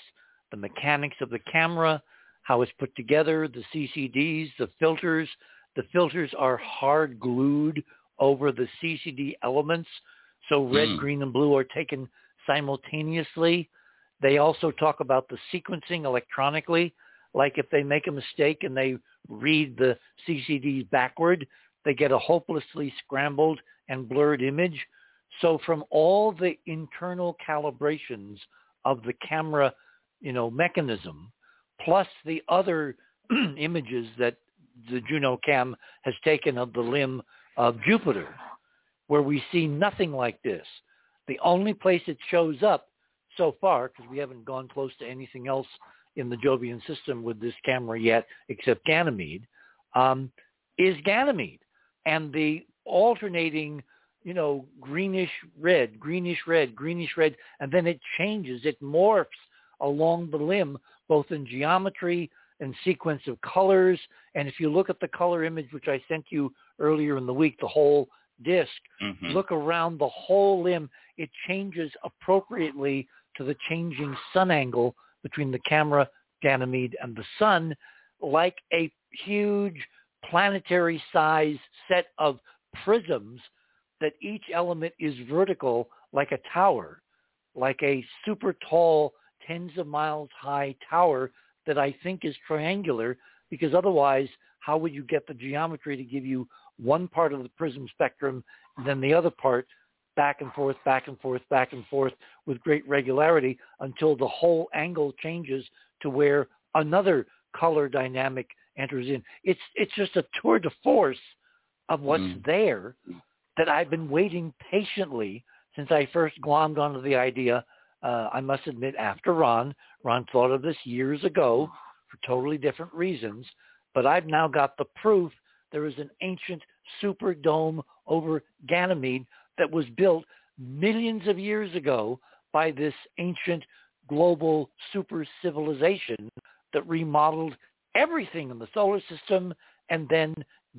Speaker 1: The mechanics of the camera, how it's put together, the CCDs, the filters. The filters are hard glued over the CCD elements So red,
Speaker 4: Mm.
Speaker 1: green, and blue are taken simultaneously. They also talk about the sequencing electronically. Like if they make a mistake and they read the CCDs backward, they get a hopelessly scrambled and blurred image. So from all the internal calibrations of the camera, you know, mechanism, plus the other (clears throat) images that the Juno Cam has taken of the limb of Jupiter, where we see nothing like this. The only place it shows up so far, because we haven't gone close to anything else in the Jovian system with this camera yet, except Ganymede, um, is Ganymede. And the alternating, you know, greenish red, greenish red, greenish red, and then it changes, it morphs along the limb, both in geometry and sequence of colors. And if you look at the color image, which I sent you earlier in the week, the whole disc,
Speaker 4: Mhm.
Speaker 1: look around the whole limb, it changes appropriately to the changing sun angle between the camera, Ganymede, and the sun, like a huge planetary size set of prisms that each element is vertical like a tower, like a super tall, tens of miles high tower that I think is triangular because otherwise how would you get the geometry to give you one part of the prism spectrum and then the other part back and forth, back and forth, back and forth with great regularity until the whole angle changes to where another color dynamic enters in. It's it's just a tour de force of what's
Speaker 4: Mm.
Speaker 1: there that I've been waiting patiently since I first glommed onto the idea. Uh, I must admit, after Ron, Ron thought of this years ago for totally different reasons, but I've now got the proof there is an ancient super dome over Ganymede that was built millions of years ago by this ancient global super civilization that remodeled everything in the solar system and then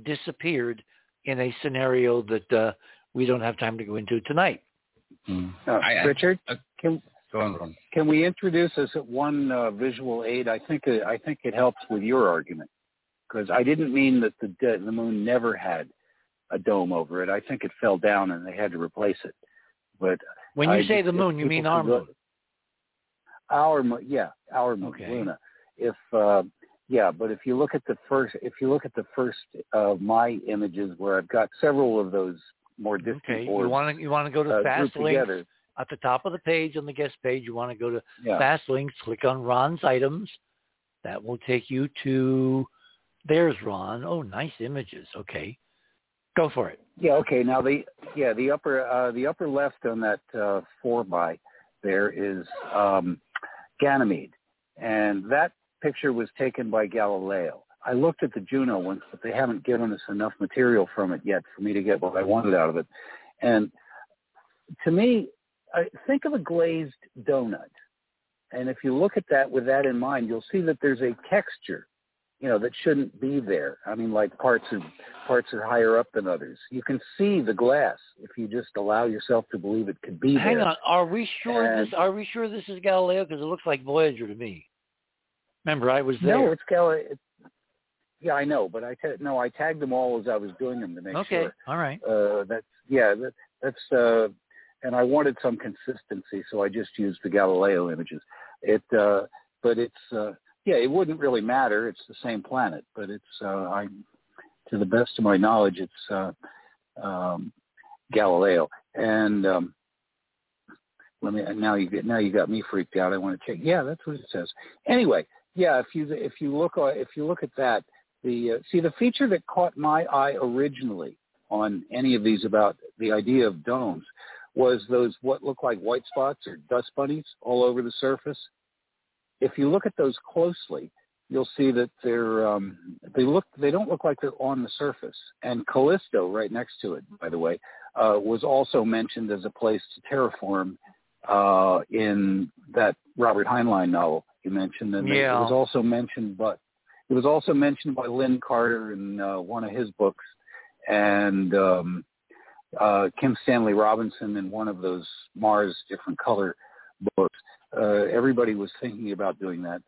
Speaker 1: disappeared in a scenario that uh, we don't have time to go into tonight.
Speaker 4: Mm.
Speaker 3: Uh,
Speaker 4: I- I-
Speaker 3: Richard,
Speaker 4: uh,
Speaker 3: can
Speaker 4: Go on, Ron.
Speaker 3: can we introduce as one uh, visual aid? I think uh, I think it helps with your argument because I didn't mean that the de- the moon never had a dome over it. I think it fell down and they had to replace it. But
Speaker 1: When you
Speaker 3: I
Speaker 1: say the moon, you mean
Speaker 3: could
Speaker 1: our
Speaker 3: look-
Speaker 1: moon.
Speaker 3: Our moon, yeah, our moon,
Speaker 1: Okay.
Speaker 3: Luna. If uh, yeah, but if you look at the first, if you look at the first of my images where I've got several of those more distant
Speaker 1: Okay, you
Speaker 3: orbs
Speaker 1: want to you want to go to
Speaker 3: uh,
Speaker 1: fast
Speaker 3: grouped
Speaker 1: links
Speaker 3: together.
Speaker 1: At the top of the page on the guest page. You want to go to
Speaker 3: Yeah.
Speaker 1: fast links, click on Ron's items. That will take you to there's Ron. Oh, nice images. Okay, go for it.
Speaker 3: Yeah. Okay. Now the yeah the upper uh, the upper left on that uh, four by there is um, Ganymede, and that picture was taken by Galileo. I looked at the Juno ones, but they haven't given us enough material from it yet for me to get what I wanted out of it. And to me, I think of a glazed donut, and if you look at that with that in mind, you'll see that there's a texture, you know, that shouldn't be there. I mean, like parts are parts are higher up than others. You can see the glass if you just allow yourself to believe it could be there.
Speaker 1: Hang
Speaker 3: there.
Speaker 1: on. Are we sure
Speaker 3: And-
Speaker 1: this? Are we sure this is Galileo? Because it looks like Voyager to me. Remember, I was there.
Speaker 3: No, it's Galileo. Yeah, I know, but I ta- no, I tagged them all as I was doing them to make
Speaker 1: okay.
Speaker 3: sure.
Speaker 1: All right.
Speaker 3: Uh, that's yeah, that, that's uh, and I wanted some consistency, so I just used the Galileo images. It, uh, but it's uh, yeah, it wouldn't really matter. It's the same planet, but it's uh, I, to the best of my knowledge, it's uh, um, Galileo. And um, let me now you get now you got me freaked out. I want to check. Yeah, that's what it says. Anyway, yeah, if you if you look uh, if you look at that, the uh, see the feature that caught my eye originally on any of these about the idea of domes was those what look like white spots or dust bunnies all over the surface. If you look at those closely, you'll see that they're um, they look they don't look like they're on the surface. And Callisto, right next to it, by the way, uh, was also mentioned as a place to terraform uh, in that Robert Heinlein novel you mentioned, and
Speaker 1: Yeah.
Speaker 3: it was also mentioned, but it was also mentioned by Lin Carter in uh, one of his books, and um, uh, Kim Stanley Robinson in one of those Mars different color books. Uh, everybody was thinking about doing that,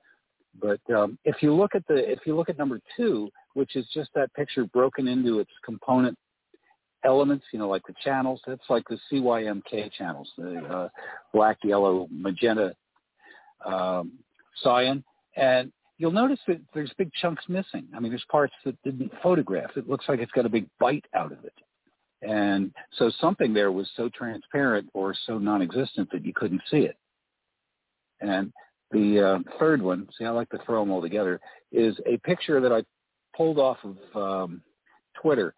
Speaker 3: but um, if you look at the if you look at number two, which is just that picture broken into its component elements, you know, like the channels. That's like the CYMK channels, the uh, black, yellow, magenta, um, cyan. And you'll notice that there's big chunks missing. I mean, there's parts that didn't photograph. It looks like it's got a big bite out of it. And so something there was so transparent or so non-existent that you couldn't see it. And the uh, third one, see, I like to throw them all together, is a picture that I pulled off of um, Twitter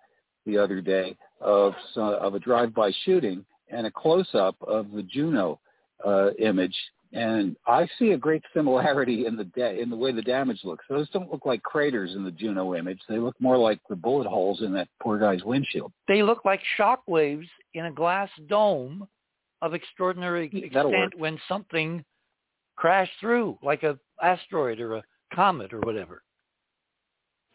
Speaker 3: the other day of of a drive-by shooting and a close-up of the Juno uh, image, and I see a great similarity in the da- in the way the damage looks. Those don't look like craters in the Juno image; they look more like the bullet holes in that poor guy's windshield.
Speaker 1: They look like shock waves in a glass dome of extraordinary mm, extent when something crashed through, like a asteroid or a comet or whatever.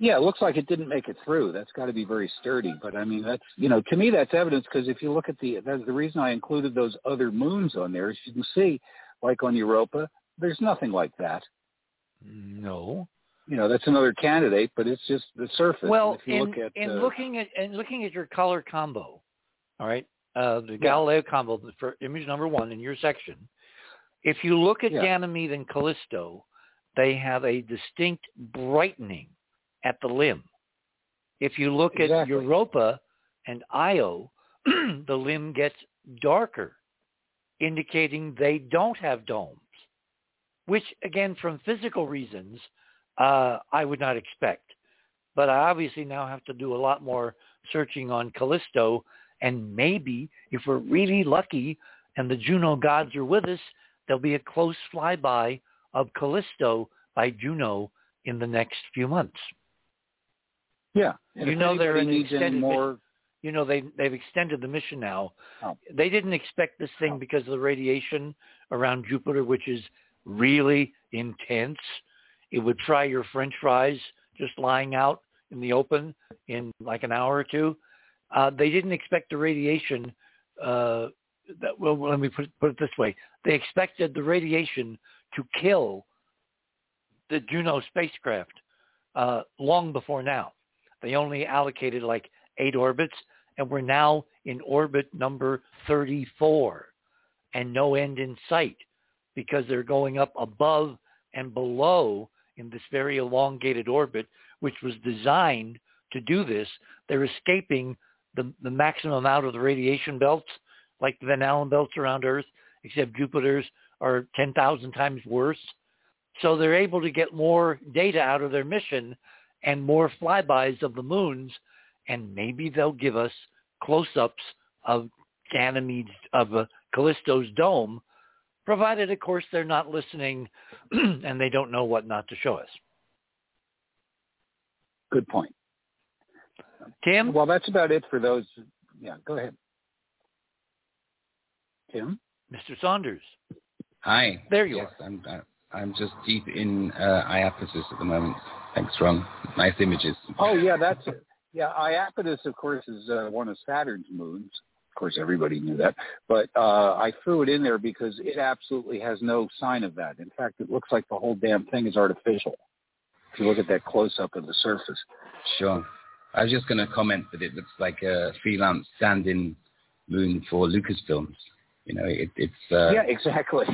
Speaker 3: Yeah, it looks like it didn't make it through. That's got to be very sturdy. But I mean, that's you know, to me, that's evidence because if you look at the that's the reason I included those other moons on there. As you can see, like on Europa, there's nothing like that.
Speaker 1: No.
Speaker 3: You know, that's another candidate, but it's just the surface.
Speaker 1: Well,
Speaker 3: in,
Speaker 1: look
Speaker 3: at,
Speaker 1: in
Speaker 3: uh,
Speaker 1: looking at and looking at your color combo, all right, uh, the Galileo combo for image number one in your section. If you look at
Speaker 3: Yeah.
Speaker 1: Ganymede and Callisto, they have a distinct brightening at the limb. If you look at Europa and Io, (clears throat) the limb gets darker, indicating they don't have domes, which again, from physical reasons, uh, I would not expect. But I obviously now have to do a lot more searching on Callisto, and maybe if we're really lucky and the Juno gods are with us, there'll be a close flyby of Callisto by Juno in the next few months.
Speaker 3: yeah, and
Speaker 1: you know they're an
Speaker 3: needs any
Speaker 1: extended
Speaker 3: more.
Speaker 1: You know they they've extended the mission now.
Speaker 3: Oh.
Speaker 1: They didn't expect this thing because of the radiation around Jupiter, which is really intense. It would fry your French fries just lying out in the open in like an hour or two. Uh, they didn't expect the radiation. Uh, that, well, let me put, put it this way: they expected the radiation to kill the Juno spacecraft uh, long before now. They only allocated like eight orbits, and we're now in orbit number 34 and no end in sight because they're going up above and below in this very elongated orbit, which was designed to do this. They're escaping the, the maximum out of the radiation belts, like the Van Allen belts around Earth, except Jupiter's are 10,000 times worse. So they're able to get more data out of their mission and more flybys of the moons, and maybe they'll give us close-ups of Ganymede's, of uh, Callisto's dome, provided, of course, they're not listening (clears throat) and they don't know what not to show us.
Speaker 3: Good point.
Speaker 1: Tim?
Speaker 3: Well, that's about it for those. Yeah, go ahead. Tim?
Speaker 1: Mr. Saunders.
Speaker 4: Hi.
Speaker 1: There you
Speaker 4: yes, I'm, uh, I'm just deep in uh, Iapetus at the moment. Thanks, Ron. Nice images.
Speaker 3: Oh, yeah, that's it. Yeah, Iapetus, of course, is uh, one of Saturn's moons. Of course, everybody knew that. But uh, I threw it in there because it absolutely has no sign of that. In fact, it looks like the whole damn thing is artificial. If you look at that close-up of the surface.
Speaker 4: Sure. I was just going to comment that it looks like a freelance stand-in moon for Lucasfilms. You know, it, it's uh,
Speaker 3: yeah, exactly.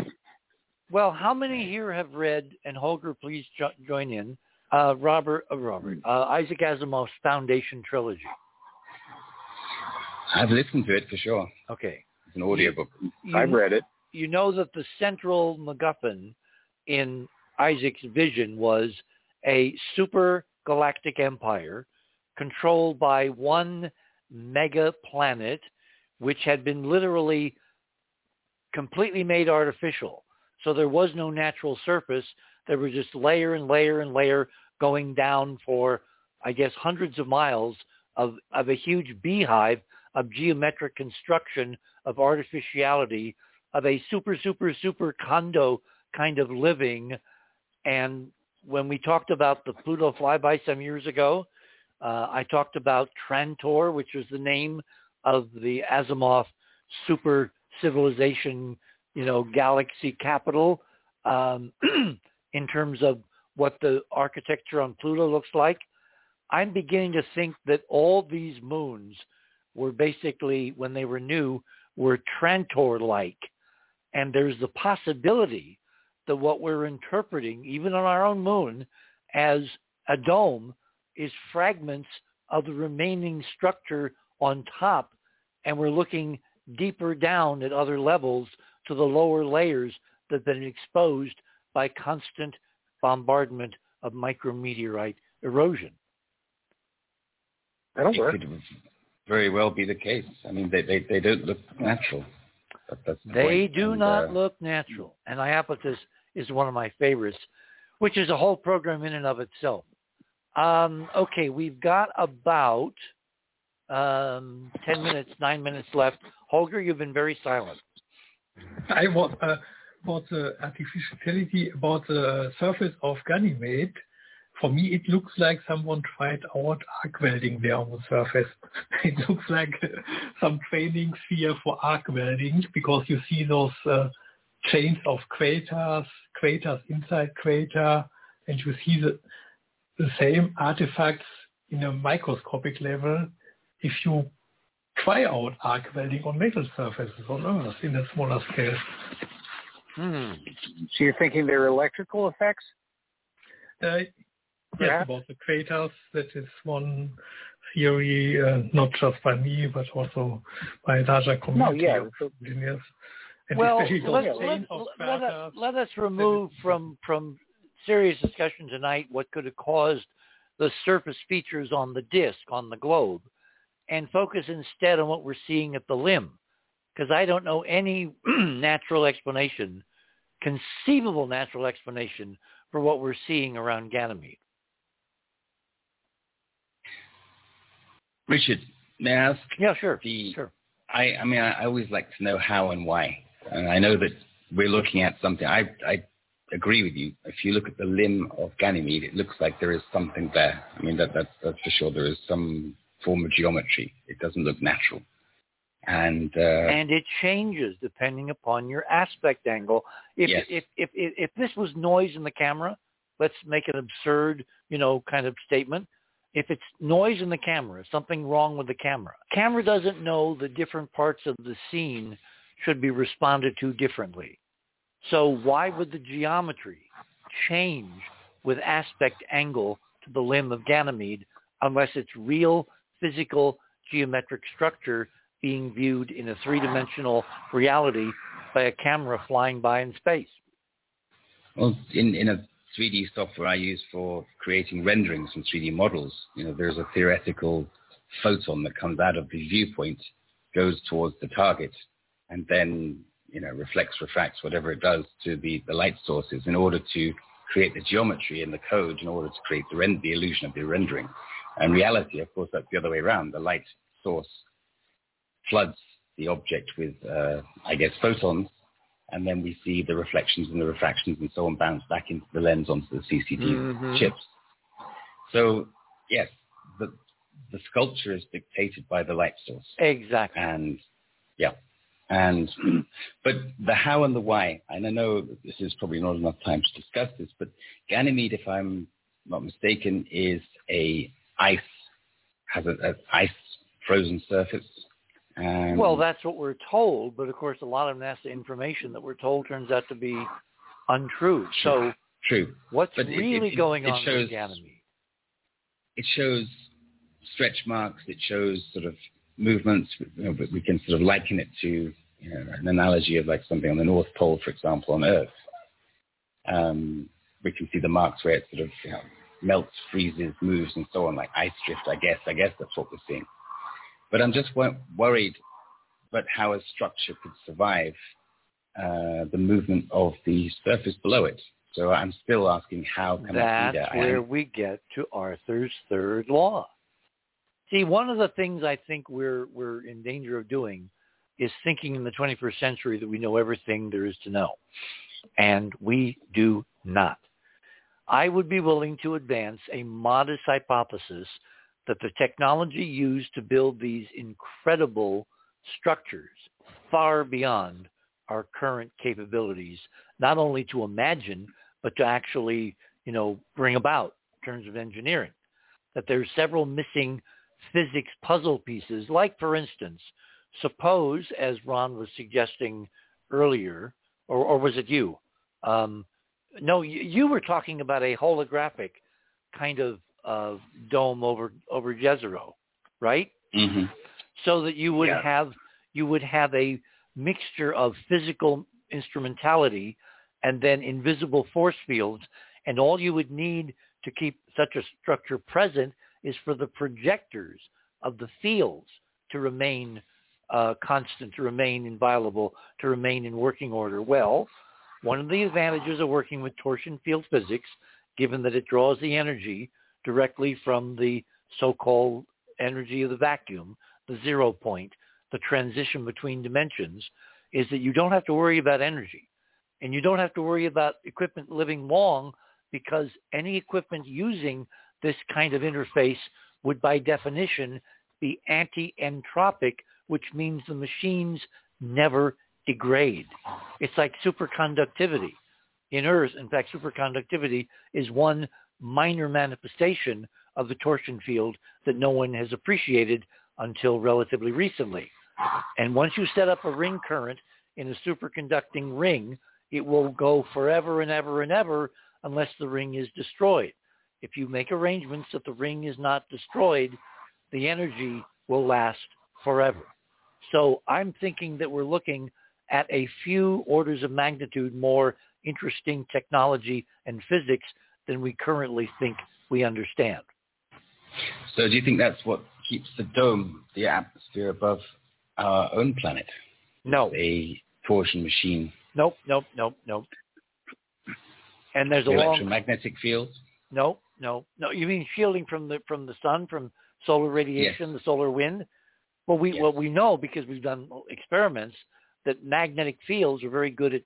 Speaker 1: Well, how many here have read, and Holger, please jo- join in, uh, Robert, uh, Robert, uh, Isaac Asimov's Foundation trilogy?
Speaker 4: I've listened to it for sure.
Speaker 1: Okay.
Speaker 4: It's an audiobook.
Speaker 1: You,
Speaker 3: I've read it.
Speaker 1: You know that the central MacGuffin in Isaac's vision was a super galactic empire controlled by one mega planet, which had been literally completely made artificial. So there was no natural surface. There was just layer and layer and layer going down for, I guess, hundreds of miles of, of a huge beehive of geometric construction, of artificiality, of a super, super, super condo kind of living. And when we talked about the Pluto flyby some years ago, uh, I talked about Trantor, which was the name of the Asimov super civilization, you know, galaxy capital um, (clears throat) in terms of what the architecture on Pluto looks like. I'm beginning to think that all these moons were basically, when they were new, were Trantor-like. And there's the possibility that what we're interpreting, even on our own moon, as a dome is fragments of the remaining structure on top. And we're looking deeper down at other levels to the lower layers that have been exposed by constant bombardment of micrometeorite erosion.
Speaker 2: That'll
Speaker 4: It
Speaker 2: work.
Speaker 4: could very well be the case. I mean, they, they, they don't look natural. But that's the
Speaker 1: They
Speaker 4: point.
Speaker 1: do
Speaker 4: And,
Speaker 1: not
Speaker 4: uh,
Speaker 1: look natural. And Iapetus is one of my favorites, which is a whole program in and of itself. Um, okay, we've got about um, 10 minutes, 9 minutes left. Holger, you've been very silent.
Speaker 5: I was uh, about the artificiality about the surface of Ganymede. For me, it looks like someone tried out arc welding there on the surface. (laughs) it looks like some training sphere for arc welding because you see those uh, chains of craters, craters inside crater, and you see the, the same artifacts in a microscopic level if you try out arc welding on metal surfaces on Earth in a smaller scale.
Speaker 1: Hmm.
Speaker 3: So you're thinking they're electrical effects?
Speaker 5: Uh, yes, about the craters. That is one theory, uh, not just by me, but also by a larger community
Speaker 3: yeah,
Speaker 5: of engineers. And
Speaker 1: Well,
Speaker 5: especially those
Speaker 1: let,
Speaker 5: chains
Speaker 1: let, let, us, let us remove from, from serious discussion tonight what could have caused the surface features on the disk, on the globe, and focus instead on what we're seeing at the limb. Because I don't know any (clears throat) natural explanation, conceivable natural explanation for what we're seeing around Ganymede.
Speaker 4: Richard, may I ask?
Speaker 1: Yeah, sure.
Speaker 4: The-
Speaker 1: Sure.
Speaker 4: I, I mean, I, I always like to know how and why. And I know that we're looking at something. I, I agree with you. If you look at the limb of Ganymede, it looks like there is something there. I mean, that, that's, that's for sure. There is some form of geometry. It doesn't look natural. And, uh,
Speaker 1: and it changes depending upon your aspect angle. If,
Speaker 4: Yes.
Speaker 1: if, if, if, if this was noise in the camera, let's make an absurd, you know, kind of statement. If it's noise in the camera, something wrong with the camera. Camera doesn't know the different parts of the scene should be responded to differently. So why would the geometry change with aspect angle to the limb of Ganymede unless it's real physical geometric structure being viewed in a three-dimensional reality by a camera flying by in space?
Speaker 4: Well, in, in a 3D software I use for creating renderings from 3D models, you know, there's a theoretical photon that comes out of the viewpoint, goes towards the target, and then, you know, reflects, refracts, whatever it does to the, the light sources in order to create the geometry in the code in order to create the, rend- the illusion of the rendering. And reality, of course, that's the other way around. The light source floods the object with, uh, I guess, photons, and then we see the reflections and the refractions and so on bounce back into the lens onto the CCD
Speaker 1: Mhm.
Speaker 4: chips. So yes, the the sculpture is dictated by the light source,
Speaker 1: Exactly.
Speaker 4: and yeah, and (clears throat) but the how and the why. And I know this is probably not enough time to discuss this, but Ganymede, if I'm not mistaken, is a ice has an ice frozen surface.
Speaker 1: Well, that's what we're told, but of course, a lot of NASA information that we're told turns out to be untrue. So,
Speaker 4: true.
Speaker 1: what's
Speaker 4: But
Speaker 1: really
Speaker 4: it-
Speaker 1: going
Speaker 4: it
Speaker 1: on
Speaker 4: shows-
Speaker 1: with Ganymede?
Speaker 4: it shows stretch marks. It shows sort of movements. You know, but we can sort of liken it to you know, an analogy of like something on the North Pole, for example, on Earth. Um, we can see the marks where it sort of you know, melts, freezes, moves, and so on, like ice drift. I guess. I guess that's what we're seeing. But I'm just worried about how a structure could survive uh, the movement of the surface below it. So I'm still asking how can
Speaker 1: That's
Speaker 4: that? I
Speaker 1: where we get to Arthur's third law. See, one of the things I think we're we're in danger of doing is thinking in the 21st century that we know everything there is to know, and we do not. I would be willing to advance a modest hypothesis that the technology used to build these incredible structures far beyond our current capabilities, not only to imagine, but to actually, you know, bring about in terms of engineering. That there's several missing physics puzzle pieces, like for instance, suppose, as Ron was suggesting earlier, or, or was it you? Um, no, you, you, were talking about a holographic kind of uh, dome over over Jezero, right?
Speaker 4: Mm-hmm.
Speaker 1: So that you would
Speaker 3: Yeah.
Speaker 1: have you would have a mixture of physical instrumentality and then invisible force fields, and all you would need to keep such a structure present is for the projectors of the fields to remain uh, constant, to remain inviolable, to remain in working order. Well, one of the advantages of working with torsion field physics, given that it draws the energy directly from the so-called energy of the vacuum, the zero point, the transition between dimensions, is that you don't have to worry about energy. And you don't have to worry about equipment living long because any equipment using this kind of interface would by definition be anti-entropic, which means the machines never degrade. It's like superconductivity in Earth. In fact, superconductivity is one minor manifestation of the torsion field that no one has appreciated until relatively recently. And once you set up a ring current in a superconducting ring, it will go forever and ever and ever unless the ring is destroyed. If you make arrangements that the ring is not destroyed, the energy will last forever. So I'm thinking that we're looking at a few orders of magnitude more interesting technology and physics than we currently think we understand.
Speaker 4: So do you think that's what keeps the dome, the atmosphere above our own planet?
Speaker 1: No.
Speaker 4: A torsion machine.
Speaker 1: Nope, nope, nope, nope. And there's a
Speaker 4: The
Speaker 1: long
Speaker 4: electromagnetic field.
Speaker 1: no, no, no. You mean shielding from the from the sun, from solar radiation, the solar wind? Well, we
Speaker 4: Yes.
Speaker 1: well we know because we've done experiments that magnetic fields are very good at,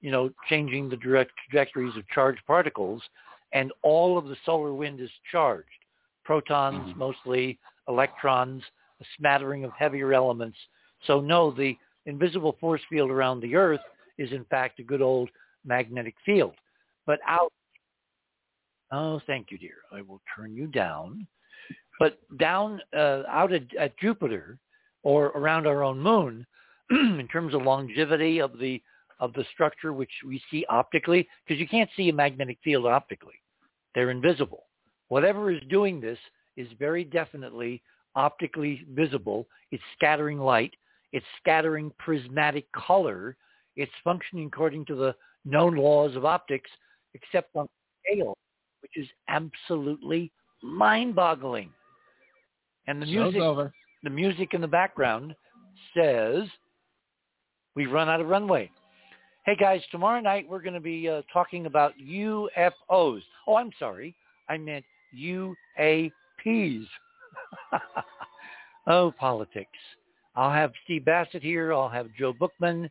Speaker 1: you know, changing the direct trajectories of charged particles, and all of the solar wind is charged. Protons
Speaker 4: Mhm.
Speaker 1: mostly, electrons, a smattering of heavier elements. So no, the invisible force field around the Earth is in fact a good old magnetic field. But out Oh, thank you, dear. I will turn you down. But down uh, out at, at Jupiter or around our own moon, (clears throat) in terms of longevity of the of the structure which we see optically, because you can't see a magnetic field optically. They're invisible. Whatever is doing this is very definitely optically visible. It's scattering light. It's scattering prismatic color. It's functioning according to the known laws of optics, except on scale which is absolutely mind-boggling. And the
Speaker 6: Show's
Speaker 1: music,
Speaker 6: over.
Speaker 1: the music in the background says, "We've run out of runway." Hey guys, tomorrow night we're going to be uh, talking about UFOs. Oh, I'm sorry, I meant UAPs. (laughs) oh, politics. I'll have Steve Bassett here. I'll have Joe Bookman.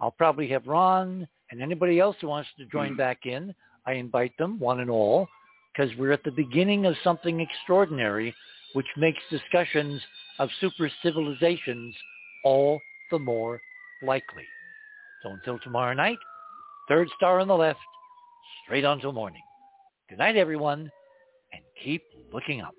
Speaker 1: I'll probably have Ron and anybody else who wants to join back in. I invite them, one and all, because we're at the beginning of something extraordinary, which makes discussions of super civilizations all the more likely. Until tomorrow night, third star on the left, straight on till morning. Good night, everyone, and keep looking up.